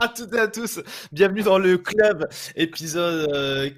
à toutes et à tous, bienvenue dans le club, épisode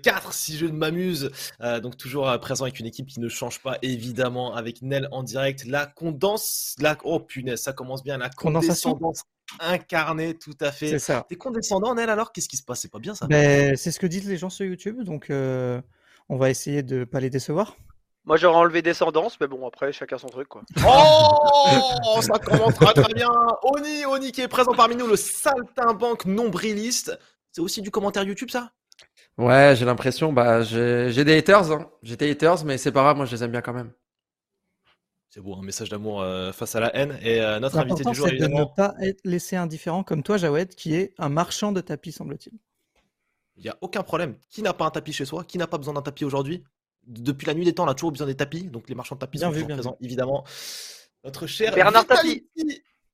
4 euh, si je ne m'amuse. Euh, donc toujours euh, présent avec une équipe qui ne change pas évidemment, avec Nel en direct. La condense, la oh punaise, ça commence bien, la condescendance incarnée, tout à fait. C'est ça. T'es condescendant Nel alors? Qu'est-ce qui se passe? C'est pas bien ça? Ben, C'est ce que disent les gens sur YouTube, donc on va essayer de pas les décevoir. Moi j'aurais enlevé descendance, mais bon après chacun son truc quoi. Oh ça commence très très bien. Oni, Oni qui est présent parmi nous, le saltimbanque nombriliste. C'est aussi du commentaire YouTube ça? Ouais, j'ai l'impression. Bah j'ai des haters, hein. j'ai des haters, mais c'est pas grave, moi je les aime bien quand même. C'est beau, un message d'amour euh, face à la haine. Et euh, notre invité du jour, c'est de ne pas être laissé indifférent comme toi, Jawed, qui est un marchand de tapis, semble-t-il. Il n'y a aucun problème. Qui n'a pas un tapis chez soi? Qui n'a pas besoin d'un tapis aujourd'hui? Depuis la nuit des temps, on a toujours besoin des tapis. Donc les marchands de tapis sont toujours présents, évidemment. Notre cher Bernard Tapis.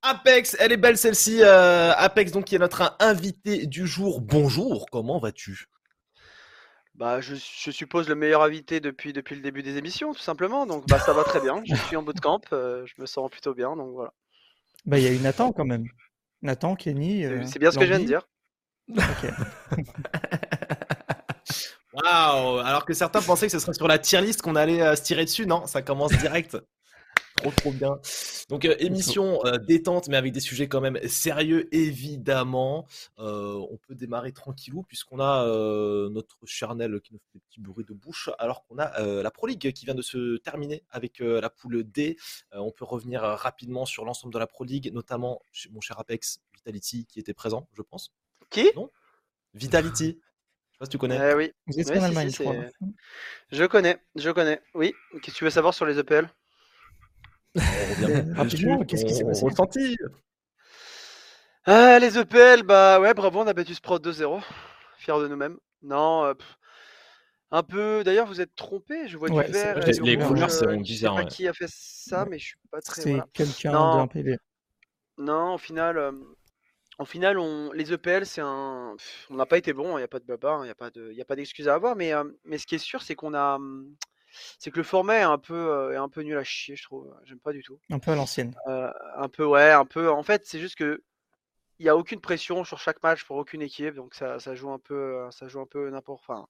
Apex, elle est belle celle-ci. Euh, Apex, donc qui est notre invité du jour. Bonjour, comment vas-tu? Bah, je, suppose le meilleur invité depuis, depuis le début des émissions, tout simplement. Donc, bah, ça va très bien. Je suis en bootcamp. Euh, je me sens plutôt bien. Donc, voilà. Bah, il y a eu Nathan quand même. Nathan, Kenny. Euh, c'est bien ce que je viens de dire. Ok. Waouh Alors que certains pensaient que ce serait sur la tier list qu'on allait euh, se tirer dessus, non Ça commence direct. trop trop bien. Donc euh, émission euh, détente, mais avec des sujets quand même sérieux, évidemment. on peut démarrer tranquillou puisqu'on a notre charnel qui nous fait des petits bruits de bouche, alors qu'on a la Pro League qui vient de se terminer avec la poule D. on peut revenir rapidement sur l'ensemble de la Pro League, notamment chez mon cher Apex Vitality qui était présent, je pense. Qui? Non? Vitality pas si tu connais. Eh oui. je connais, je connais. Oui. Qu'est-ce que tu veux savoir sur les EPL Qu'est-ce qui s'est passé? ah, Les EPL, bah ouais, bravo, on a battu Sprout 2-0. Fier de nous-mêmes. Non, euh, un peu. D'ailleurs, vous êtes trompé. Je vois du vert. Les, couleurs, c'est bizarre. Je sais pas qui a fait ça, mais je suis pas très. C'est quelqu'un d'un PV. Non, au final, euh, en final, on, les EPL, c'est un, on n'a pas été bon. Il n'y a pas de baba, il n'y a pas de, il a pas d'excuse à avoir. Mais, mais ce qui est sûr, c'est qu'on a, c'est que le format est un peu, est un peu nul à chier, je trouve. J'aime pas du tout. Un peu à l'ancienne. un peu, ouais, un peu. En fait, c'est juste que il y a aucune pression sur chaque match pour aucune équipe, donc ça, ça joue un peu, ça joue un peu n'importe. Enfin,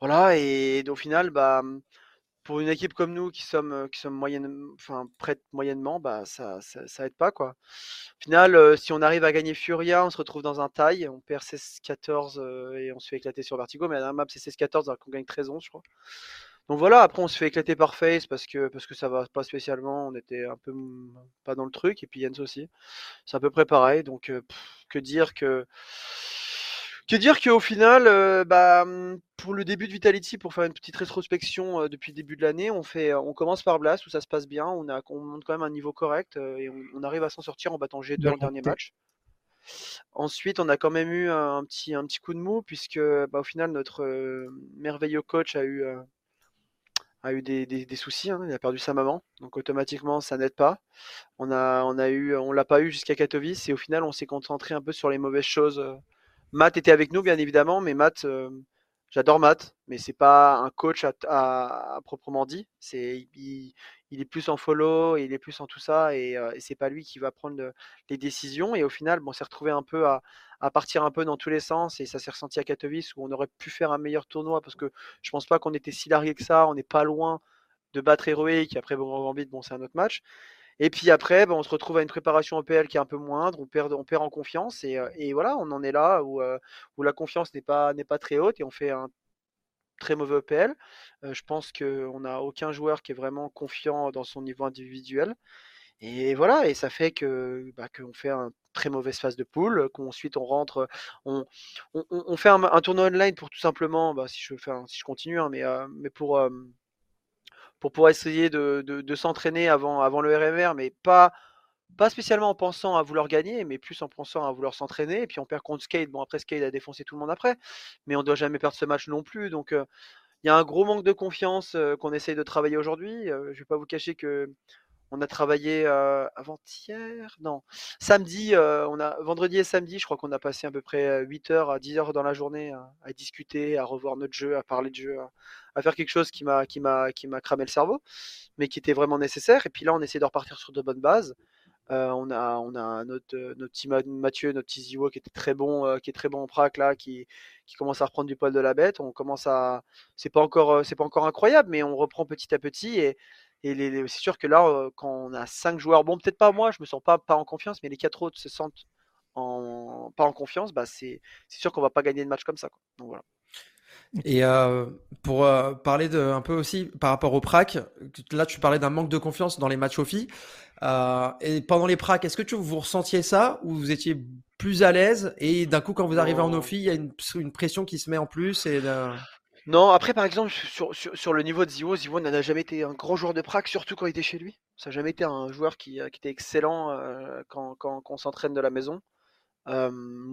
voilà. Et, et, au final, bah pour une équipe comme nous qui sommes, euh, qui sommes moyenne, enfin, moyennement, bah, ça, ça, aide pas. Quoi. Au final, euh, si on arrive à gagner Furia, on se retrouve dans un taille, on perd 16-14 euh, et on se fait éclater sur Vertigo, mais la map c'est 16-14 alors qu'on gagne 13-11, je crois. Donc voilà, après on se fait éclater par Face parce que, parce que ça va pas spécialement, on était un peu pas dans le truc, et puis Jens aussi. C'est à peu près pareil, donc que dire que que dire qu'au final, euh, bah, mmh, pour le début de Vitality, pour faire une petite rétrospection euh, depuis le début de l'année, on, fait, on commence par Blast où ça se passe bien, on, a, on monte quand même un niveau correct euh, et on, arrive à s'en sortir en battant G2 le dernier match. Ensuite, on a quand même eu un, petit, un petit coup de mou puisque bah, au final, notre merveilleux coach a eu, a eu des, des, soucis, hein, il a perdu sa maman, donc automatiquement ça n'aide pas. On a, on a eu, on l'a pas eu jusqu'à Katowice et au final on s'est concentré un peu sur les mauvaises choses Matt était avec nous, bien évidemment, mais Matt, euh, j'adore Matt, mais c'est pas un coach à, proprement dit. C'est il, est plus en follow, il est plus en tout ça, et, euh, c'est pas lui qui va prendre les décisions. Et au final, bon, on s'est retrouvé un peu à, partir un peu dans tous les sens, et ça s'est ressenti à Katowice où on aurait pu faire un meilleur tournoi parce que je pense pas qu'on était si largué que ça. On n'est pas loin de battre Héroïque. Après, bon, bon, c'est un autre match. Et puis après, ben, on se retrouve à une préparation EPL qui est un peu moindre, on perd, on perd en confiance et, euh, voilà, on en est là où, euh, où la confiance n'est pas, n'est pas très haute et on fait un très mauvais EPL. Euh, je pense qu'on n'a aucun joueur qui est vraiment confiant dans son niveau individuel. Et voilà, et ça fait que bah, qu'on fait un très mauvaise phase de poule, qu'ensuite on rentre, on, on, on fait un, tournoi online pour tout simplement, bah, si je fais, si je continue, hein, mais, mais pour pour pouvoir essayer de, s'entraîner avant, le RMR, mais pas, pas spécialement en pensant à vouloir gagner, mais plus en pensant à vouloir s'entraîner. Et puis on perd contre Skate. Bon, après, Skate a défoncé tout le monde après, mais on ne doit jamais perdre ce match non plus. Donc, il y a un gros manque de confiance qu'on essaye de travailler aujourd'hui. je ne vais pas vous cacher que on a travaillé avant-hier, non, samedi, on a vendredi et samedi, je crois qu'on a passé à peu près 8 heures à 10 heures dans la journée à, discuter, à revoir notre jeu, à parler de jeu, à, faire quelque chose qui m'a qui m'a qui m'a cramé le cerveau, mais qui était vraiment nécessaire. Et puis là, on essaie de repartir sur de bonnes bases. On a, on a notre, notre petit Mathieu, notre petit Ziwo qui était très bon, qui est très bon en prac là, qui, qui commence à reprendre du poil de la bête. On commence à, c'est pas encore, c'est pas encore incroyable, mais on reprend petit à petit et, et les, c'est sûr que là, quand on a cinq joueurs, bon peut-être pas moi, je me sens pas pas en confiance, mais les quatre autres se sentent en, pas en confiance, bah c'est, sûr qu'on va pas gagner de match comme ça. Quoi. Donc voilà. Et euh, pour euh, parler de, un peu aussi par rapport au prac, là tu parlais d'un manque de confiance dans les matchs au filles. Euh, et pendant les pracs, est-ce que tu, vous ressentiez ça ou vous étiez plus à l'aise et d'un coup quand vous arrivez en OFI, il y a une, une, pression qui se met en plus et Non, après par exemple sur, le niveau de Zivo, Zivo n'a jamais été un grand joueur de prac, surtout quand il était chez lui. Ça n'a jamais été un joueur qui, qui était excellent euh, quand, on s'entraîne de la maison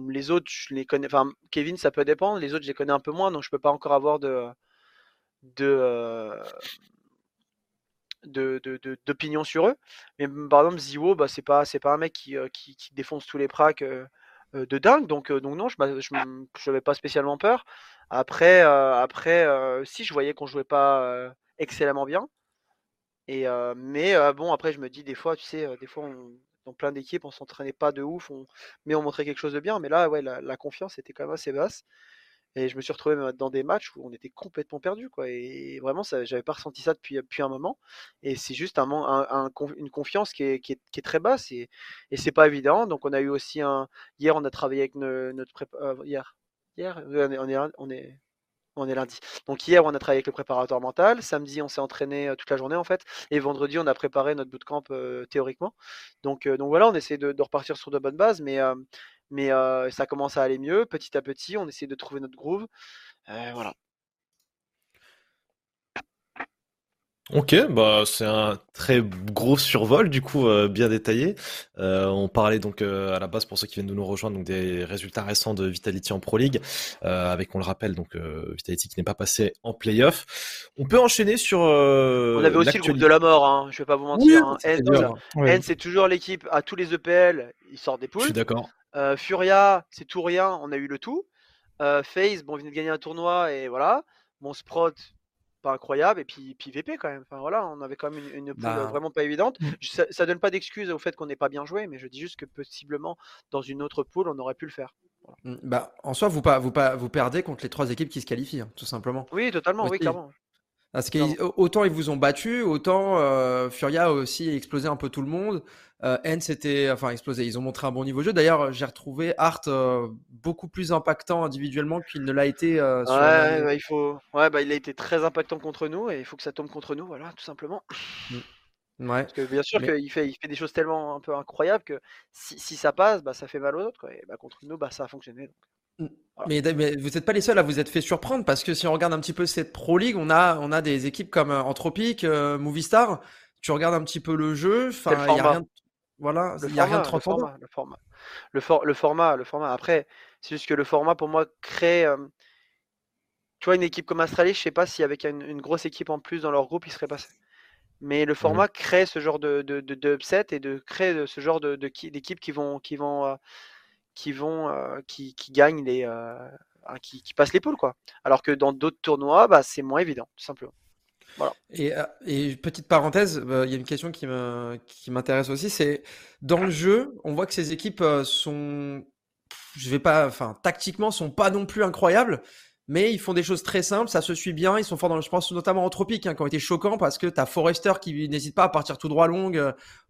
les autres, je les connais. Enfin, Kevin, ça peut dépendre. Les autres, je les connais un peu moins, donc je peux pas encore avoir de de d'opinion sur eux. Mais par exemple, Ziwo, bah, c'est pas c'est pas un mec qui, qui, défonce tous les pracs de dingue. Donc donc non, je je n'avais pas spécialement peur. Après après si je voyais qu'on jouait pas excellemment bien. Et mais bon après je me dis des fois tu sais des fois on, dans plein d'équipes, on s'entraînait pas de ouf, mais on montrait quelque chose de bien. Mais là, ouais, la, confiance était quand même assez basse. Et je me suis retrouvé dans des matchs où on était complètement perdu, quoi. Et vraiment, ça, j'avais pas ressenti ça depuis, un moment. Et c'est juste un, un, une confiance qui est, très basse et, et c'est pas évident. Donc, on a eu aussi un. Hier, on a travaillé avec notre prépa... Euh, hier, hier, on est, on est, lundi. Donc hier, on a travaillé avec le préparateur mental. Samedi, on s'est entraîné toute la journée en fait. Et vendredi, on a préparé notre bootcamp euh, théoriquement. Donc, donc voilà, on essaie de, repartir sur de bonnes bases, mais, mais ça commence à aller mieux. Petit à petit, on essaie de trouver notre groove. voilà. Ok, bah c'est un très gros survol du coup euh, bien détaillé. Euh, on parlait donc euh, à la base pour ceux qui viennent de nous rejoindre donc des résultats récents de Vitality en Pro League, avec on le rappelle donc Vitality qui n'est pas passé en playoff. On peut enchaîner sur. on avait aussi le groupe de la mort, hein, je vais pas vous mentir. hein. N, c'est toujours l'équipe à tous les EPL, ils sortent des poules. Je suis d'accord. Furia, c'est tout rien, on a eu le tout. FaZe, bon, ils de gagner un tournoi et voilà. Mon Sprott, pas incroyable. Et puis, puis VP quand même. Enfin voilà, on avait quand même une, une poule bah, vraiment pas évidente. Mmh. Ça, ça, donne pas d'excuse au fait qu'on n'ait pas bien joué, mais je dis juste que possiblement dans une autre poule, on aurait pu le faire. Mmh, bah, en soi, vous, pas, vous, pas, vous perdez contre les trois équipes qui se qualifient, hein, tout simplement. Oui, totalement, oui, clairement. Parce qu'autant ils vous ont battu, autant euh, Furia a aussi explosé un peu tout le monde. Euh, c'était enfin explosé. Ils ont montré un bon niveau de jeu. D'ailleurs, j'ai retrouvé Art euh, beaucoup plus impactant individuellement qu'il ne l'a été. Euh, sur ouais, bah, il faut. Ouais, bah il a été très impactant contre nous et il faut que ça tombe contre nous, voilà, tout simplement. Mm. Ouais. Parce que bien sûr qu'il fait, il fait des choses tellement un peu incroyables que si, si ça passe, bah ça fait mal aux autres. Quoi. Et bah, contre nous, bah ça a fonctionné. Donc. Mm. Mais, vous n'êtes pas les seuls à vous être fait surprendre parce que si on regarde un petit peu cette Pro League, on a, on a des équipes comme euh, Anthropic, euh, Movistar. Tu regardes un petit peu le jeu, enfin, il y a rien. De... Voilà, il y a rien de transcendant. Le format, le, for... le, format, le format. Après, c'est juste que le format pour moi crée. Euh... Tu vois, une équipe comme Astralis, je sais pas si avec une, une, grosse équipe en plus dans leur groupe, il serait passé. Mais le format mmh. crée ce genre de, de, de, de, upset et de créer ce genre de, d'équipes qui vont, qui vont euh, qui vont euh, qui, qui, gagnent les euh, qui, qui, passent les poules quoi. Alors que dans d'autres tournois, bah, c'est moins évident, tout simplement. Et, euh, et petite parenthèse, il y a une question qui me qui m'intéresse aussi, c'est dans le jeu, on voit que ces équipes sont, je vais pas, enfin tactiquement sont pas non plus incroyables, mais ils font des choses très simples, ça se suit bien, ils sont forts dans, je pense notamment en tropique, hein, qui ont été choquants parce que t'as Forrester qui n'hésite pas à partir tout droit long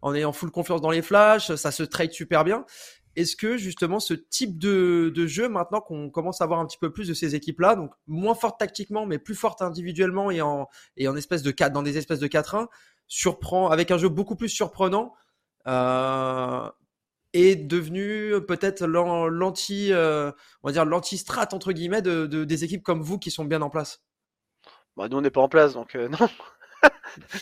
en ayant full confiance dans les flashs, ça se trade super bien. Est-ce que justement ce type de, jeu, maintenant qu'on commence à voir un petit peu plus de ces équipes-là, donc moins fortes tactiquement, mais plus fortes individuellement et en, et en espèce de 4, dans des espèces de 4-1, surprend, avec un jeu beaucoup plus surprenant, euh, est devenu peut-être euh, l'anti-strat entre guillemets de, des équipes comme vous qui sont bien en place? Bah, Nous on n'est pas en place, donc euh, non.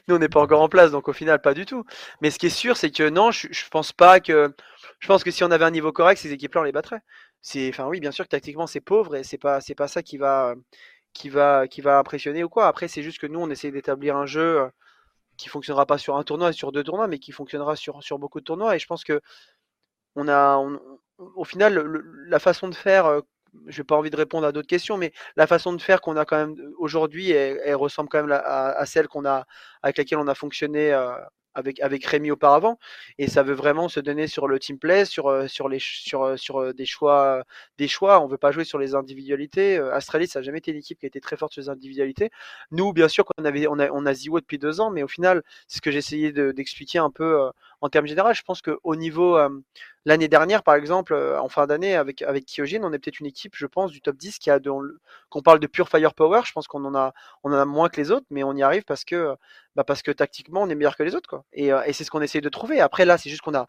nous on n'est pas encore en place, donc au final pas du tout. Mais ce qui est sûr, c'est que non, je, je pense pas que je pense que si on avait un niveau correct, ces équipes-là, on les battrait. C'est, enfin oui, bien sûr que tactiquement c'est pauvre et c'est pas, c'est pas ça qui va, qui va, qui va impressionner ou quoi. Après, c'est juste que nous, on essaie d'établir un jeu euh, qui fonctionnera pas sur un tournoi et sur deux tournois, mais qui fonctionnera sur, sur beaucoup de tournois. Et je pense que on a, au final, la façon de faire, euh, je n'ai pas envie de répondre à d'autres questions, mais la façon de faire qu'on a quand même aujourd'hui, elle, ressemble quand même à, celle qu'on a, avec laquelle on a fonctionné. Euh, avec, avec Rémi auparavant. Et ça veut vraiment se donner sur le team play, sur, euh, sur, les, sur, euh, sur des, choix, des choix. On veut pas jouer sur les individualités. Astralis, ça n'a jamais été une équipe qui a été très forte sur les individualités. Nous, bien sûr, qu'on avait, on a, on a Ziwo depuis deux ans, mais au final, c'est ce que j'essayais d'expliquer un peu en termes généraux. Je pense qu'au niveau, L'année dernière, par exemple, euh, en fin d'année, avec, avec Kyojin, on est peut-être une équipe, je pense, du top 10 qui a qu'on parle de pure firepower. Je pense qu'on en a, on en a moins que les autres, mais on y arrive parce que, bah parce que tactiquement, on est meilleur que les autres, quoi. Et, euh, et c'est ce qu'on essaie de trouver. Après, là, c'est juste qu'on a,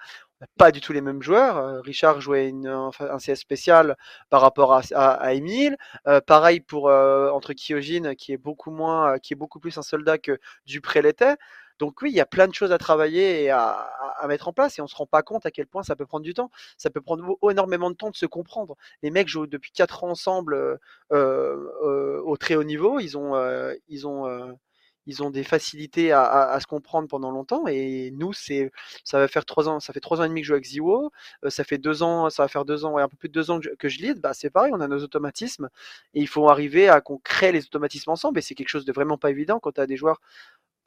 pas du tout les mêmes joueurs. Euh, Richard jouait une, un CS spécial par rapport à, à, Emile. pareil pour entre Kyojin, qui est beaucoup moins, qui est beaucoup plus un soldat que Dupré l'était. Donc oui, il y a plein de choses à travailler et à, mettre en place et on se rend pas compte à quel point ça peut prendre du temps. Ça peut prendre énormément de temps de se comprendre. Les mecs jouent depuis 4 ans ensemble euh, euh, au très haut niveau. Ils ont, euh, ils ont, ils ont des facilités à, se comprendre pendant longtemps et nous, c'est, ça va faire 3 ans, ça fait trois ans et demi que je joue avec Ziwo. ça fait deux ans, ça va faire deux ans, ouais, un peu plus de deux ans que je, lead. Bah, c'est pareil, on a nos automatismes et il faut arriver à qu'on crée les automatismes ensemble et c'est quelque chose de vraiment pas évident quand tu as des joueurs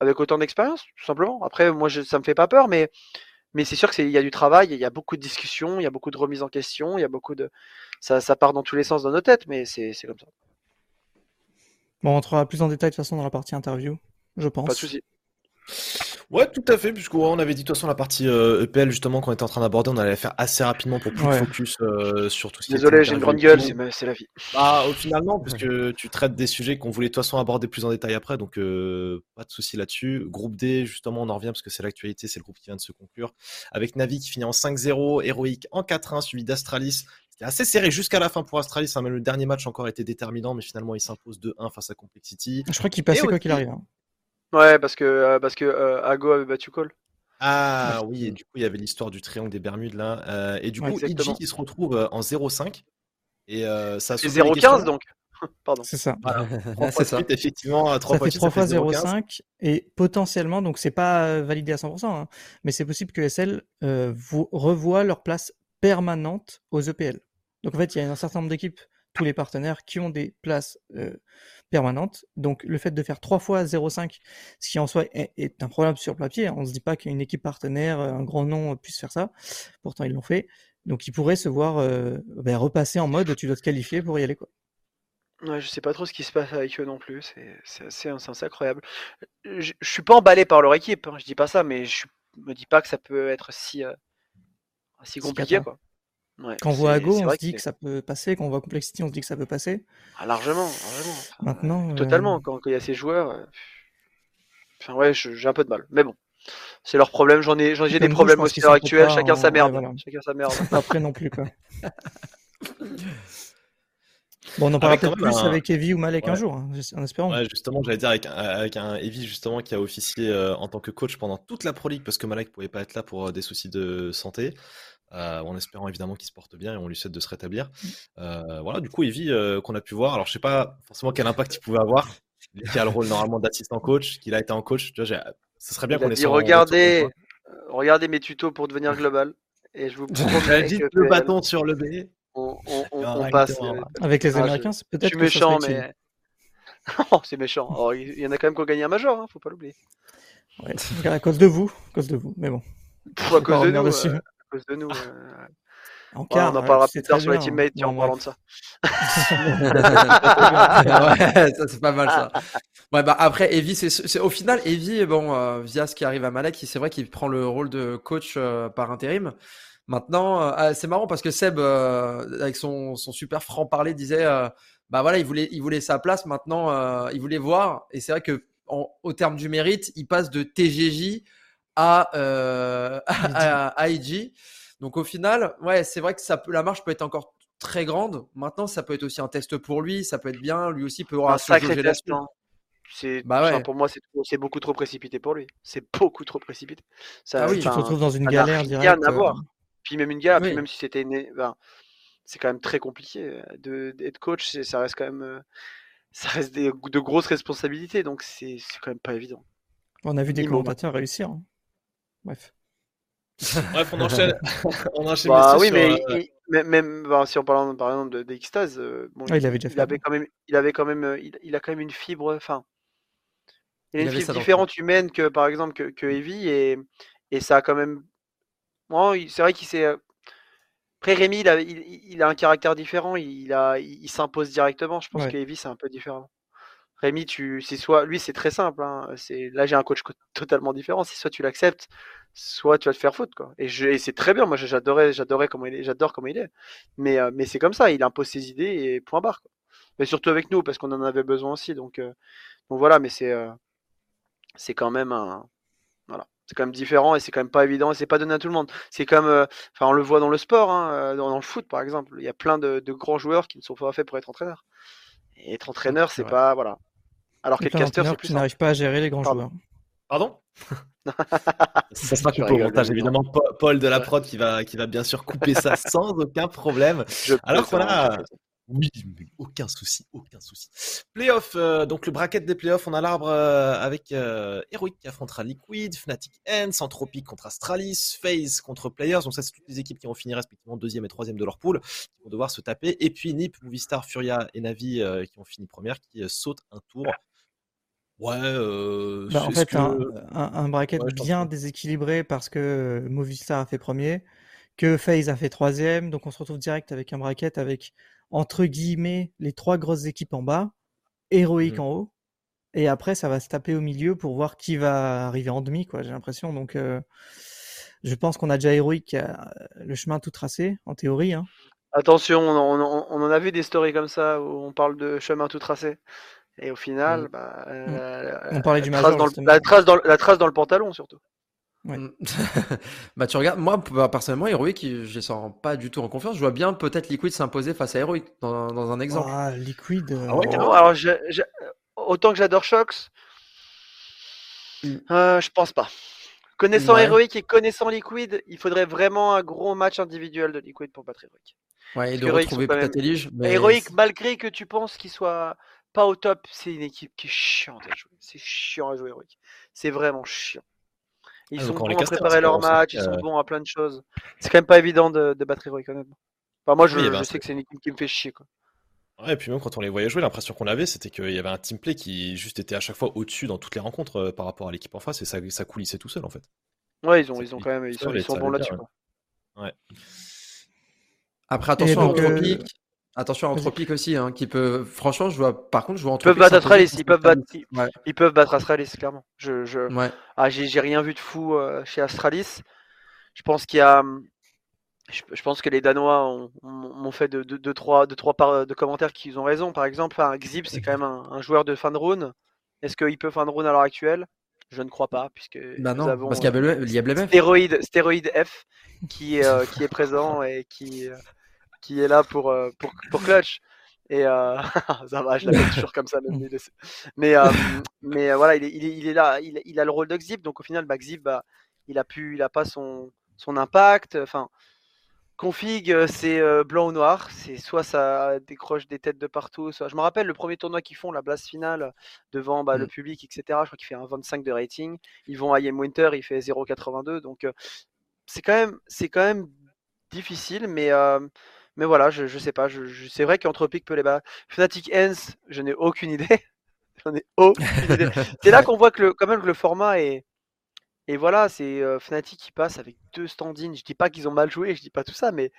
avec autant d'expérience, tout simplement. Après, moi, je, ça me fait pas peur, mais, mais c'est sûr qu'il y a du travail, il y a beaucoup de discussions, il y a beaucoup de remises en question, il y a beaucoup de. Ça, ça part dans tous les sens dans nos têtes, mais c'est comme ça. Bon, on entrera plus en détail de toute façon dans la partie interview, je pense. Pas de souci. Ouais, tout à fait, puisqu'on avait dit de toute façon la partie EPL euh, e justement qu'on était en train d'aborder, on allait la faire assez rapidement pour plus focus euh, sur tout ce qui Désolé, j'ai une grande gueule, c'est la vie. Bah, au final, non, puisque tu traites des sujets qu'on voulait de toute façon aborder plus en détail après, donc euh, pas de souci là-dessus. Groupe D, justement, on en revient parce que c'est l'actualité, c'est le groupe qui vient de se conclure. Avec Navi qui finit en 5-0, Héroïque en 4-1, suivi d'Astralis. C'était assez serré jusqu'à la fin pour Astralis, hein, même le dernier match encore été déterminant, mais finalement il s'impose 2-1 face à Complexity. Je crois qu'il passait quoi qu'il arrive. Hein. Ouais, parce que, euh, parce que euh, Ago avait battu Cole. Ah oui, et du coup, il y avait l'histoire du triangle des Bermudes là. Euh, et du coup, ouais, il se retrouve en 0,5. Et ça C'est 0,15 donc. Pardon. C'est ça. c'est ça. effectivement, 3 ça fait 3 fois 0,5 et potentiellement, donc c'est pas validé à 100%, hein, mais c'est possible que SL vous revoie leur place permanente aux EPL. Donc en fait, il y a un certain nombre d'équipes, tous les partenaires, qui ont des places permanente. Donc le fait de faire 3 fois 0,5, ce qui en soi est, un problème sur le papier, on ne se dit pas qu'une équipe partenaire, un grand nom puisse faire ça, pourtant ils l'ont fait. Donc ils pourraient se voir euh, ben, repasser en mode tu dois te qualifier pour y aller. Quoi. Ouais, je sais pas trop ce qui se passe avec eux non plus, c'est assez, incroyable. Je, je, suis pas emballé par leur équipe, hein, je dis pas ça, mais je me dis pas que ça peut être si, euh, si compliqué. Quoi. Quand on voit Ago, on se dit que... ça peut passer. Quand on voit Complexity, on se dit que ça peut passer. Ah, largement, largement. Maintenant. Totalement. Euh, quand il y a ces joueurs. Euh, enfin, ouais, j'ai un peu de mal. Mais bon. C'est leur problème. J'en ai, j'ai des problèmes aussi à l'heure actuelle. Chacun sa merde. Chacun sa merde. Après non plus, quoi. Bon, on en parlera peut-être plus avec Evie ou Malek un jour, hein, en espérant. Ouais, justement, j'allais dire avec, avec un Evie justement qui a officié euh, en tant que coach pendant toute la Pro League parce que Malek pouvait pas être là pour des soucis de santé. Euh, en espérant évidemment qu'il se porte bien et on lui souhaite de se rétablir. Mmh. Euh, voilà, du coup, Evie, euh, qu'on a pu voir, alors je sais pas forcément quel impact il pouvait avoir, qui a le rôle normalement d'assistant coach, qu'il a été en coach, tu vois, ce serait bien qu'on ait regardez, regardez mes tutos pour devenir global, et je vous promets dit le bâton sur le B. On, passe. Avec les ah, Américains, c'est peut-être. Je suis méchant, mais. oh, c'est méchant. Oh, il y en a quand même qui ont gagné un major, hein, faut pas l'oublier. Ouais, à cause de vous, à cause de vous, mais bon. Pour à cause de nous cause de nous. Euh... En ouais, on en parlera plus tard sur les teammates bon, en parlant de ça. ouais, ça c'est pas mal ça. Ouais, bah après, Evie, c'est au final, Evie, bon, euh, via ce qui arrive à Malek, c'est vrai qu'il prend le rôle de coach euh, par intérim. Maintenant, euh, ah, c'est marrant parce que Seb, avec son, son super franc-parler, disait bah voilà, il voulait, il voulait sa place. Maintenant, il voulait voir. Et c'est vrai que en, au terme du mérite, il passe de TGJ à, euh, à, IG. Donc au final, ouais, c'est vrai que ça peut, la marche peut être encore très grande. Maintenant, ça peut être aussi un test pour lui, ça peut être bien. Lui aussi peut avoir un sacré test. C'est bah ouais. pour moi, c'est beaucoup trop précipité pour lui. C'est beaucoup trop précipité. Ça, ah oui, tu te retrouves dans une galère directe. à voir. Puis même une galère, puis même si c'était ben, c'est quand même très compliqué de d'être coach. Ça reste quand même, ça reste des, de grosses responsabilités, donc c'est quand même pas évident. On a vu des commentateurs réussir. Hein. Bref. Bref, on enchaîne. on enchaîne bah, oui, mais, euh, même bah, si on parle par exemple de, de euh, bon, il, avait déjà il avait quand même, il avait quand même, euh, il, a quand même une fibre. Enfin, Il a une fibre différente humaine que par exemple que, que Evie et, et ça a quand même. Bon, c'est vrai qu'il s'est. Après Rémi, il a, il, il a un caractère différent, il, a, il, il s'impose directement. Je pense Ouais. que Evie, c'est un peu différent. Rémi, tu, c'est soit, lui, c'est très simple. hein, C'est, là, j'ai un coach co- totalement différent. C'est soit tu l'acceptes, soit tu vas te faire foutre, quoi. Et, je, et c'est très bien. Moi, j'adorais, j'adorais comment il est, j'adore comment il est. Mais, euh, mais c'est comme ça. Il impose ses idées et point barre. Quoi. Mais surtout avec nous, parce qu'on en avait besoin aussi. Donc, euh, donc voilà. Mais c'est, euh, c'est quand même un, voilà. C'est quand même différent et c'est quand même pas évident et c'est pas donné à tout le monde. C'est comme, euh, enfin, on le voit dans le sport, hein, dans, dans le foot par exemple. Il y a plein de, de grands joueurs qui ne sont pas faits pour être entraîneurs. Et être entraîneur, c'est pas, voilà. Alors d'entraîneurs c'est plus n'arrivent pas à gérer les grands Pardon. joueurs. Pardon? Ça sera coupé au montage, évidemment. évidemment. Pa- Paul de la prod qui va, qui va bien sûr couper ça sans aucun problème. Je Alors voilà. Oui, mais aucun souci, aucun souci. Playoff, euh, donc le bracket des playoffs, on a l'arbre euh, avec euh, Heroic qui affrontera Liquid, Fnatic Ends, Anthropic contre Astralis, FaZe contre Players. Donc ça, c'est toutes les équipes qui vont finir respectivement deuxième et troisième de leur pool, qui vont devoir se taper. Et puis Nip, Movistar, Furia et Navi euh, qui ont fini première, qui euh, sautent un tour. Ouais, euh, Bah, en fait, que- un, un, un bracket Ouais, bien déséquilibré parce que euh, Movistar a fait premier, que FaZe a fait troisième, donc on se retrouve direct avec un bracket avec entre guillemets les trois grosses équipes en bas, Heroic Mhm. en haut, et après ça va se taper au milieu pour voir qui va arriver en demi, quoi. J'ai l'impression. Donc, euh, je pense qu'on a déjà Heroic qui a le chemin tout tracé en théorie. Hein. Attention, on, en- on on en a vu des stories comme ça où on parle de chemin tout tracé. Et au final, Mm. bah, euh, Mm. la- On parlait la du trace Major, dans le- justement. la, trace dans, le- la trace dans le pantalon surtout. Ouais. Mm. bah tu regardes, moi bah, personnellement Heroic, je les sens pas du tout en confiance. Je vois bien peut-être Liquid s'imposer face à Heroic dans, dans un exemple. Ah, Liquid. euh, Ah ouais, Non, carrément. alors je- je- autant que j'adore Shox, Mm. euh, je pense pas. Connaissant Ouais. Heroic et connaissant Liquid, il faudrait vraiment un gros match individuel de Liquid pour battre Heroic. Ouais, et de Parce retrouver peut-être Elige. Mais Heroic, malgré que tu penses qu'il soit pas au top, c'est une équipe qui est chiante à jouer. C'est chiant à jouer Heroic. C'est vraiment chiant. Ils Ah, sont bons à préparer leur match, ils sont bons à plein de choses. C'est quand même pas évident de, de battre Heroic, honnêtement. Enfin, moi, je, Oui, je un sais que c'est une équipe qui me fait chier. Quoi. Ouais, et puis même quand on les voyait jouer, l'impression qu'on avait, c'était qu'il y avait un team play qui juste était à chaque fois au-dessus dans toutes les rencontres euh, par rapport à l'équipe en face et ça, ça coulissait tout seul en fait. Ouais, ils ont, ils ont quand même, ils sont ils bons là-dessus. quoi. après attention à euh, Anthropic. Attention à. Anthropic aussi, hein, qui peut. Franchement, je vois. Par contre, je vois Ils peuvent battre Astralis, ils peuvent battre, Astralis. ils, Ouais, ils peuvent battre Astralis, clairement. Je, je... ouais. Ah, j'ai j'ai rien vu de fou euh, chez Astralis. Je pense qu'il y a. hum, Je, je pense que les Danois ont, ont- m'ont fait de, de, de trois, de, trois par- de commentaires qui ont raison. Par exemple, un Xib, c'est quand même un, un joueur de fin de round. Est-ce qu'il peut fin de round à l'heure actuelle? Je ne crois pas, puisque Bah nous non, avons parce qu'il y a euh, Bleu- il y a Blemef. Stéroïde, Stéroïde F qui, est, euh, qui est présent et qui, euh, qui est là pour, euh, pour, pour clutch. Et euh, ça va, je l'appelle toujours comme ça. même. Mais, euh, mais euh, voilà, il est, il est, il est là, il, il a le rôle de Xib, donc au final, bah, Xib, bah, il a pu, il a pas son, son impact. Enfin, config, c'est blanc ou noir. C'est soit ça décroche des têtes de partout, soit. Je me rappelle le premier tournoi qu'ils font, la blast finale devant bah, le Mm. public, etc. Je crois qu'il fait un 25 de rating. Ils vont à Yem Winter, il fait 0,82. Donc c'est quand même, c'est quand même difficile, mais mais voilà, je, je sais pas. Je, je- c'est vrai qu'Anthropic peut les battre. Fnatic Ends, je n'ai aucune idée. J'en ai aucune idée. C'est là qu'on voit que le, quand même que le format est. Et voilà, c'est euh, Fnatic qui passe avec deux stand-in. Je dis pas qu'ils ont mal joué, je dis pas tout ça, mais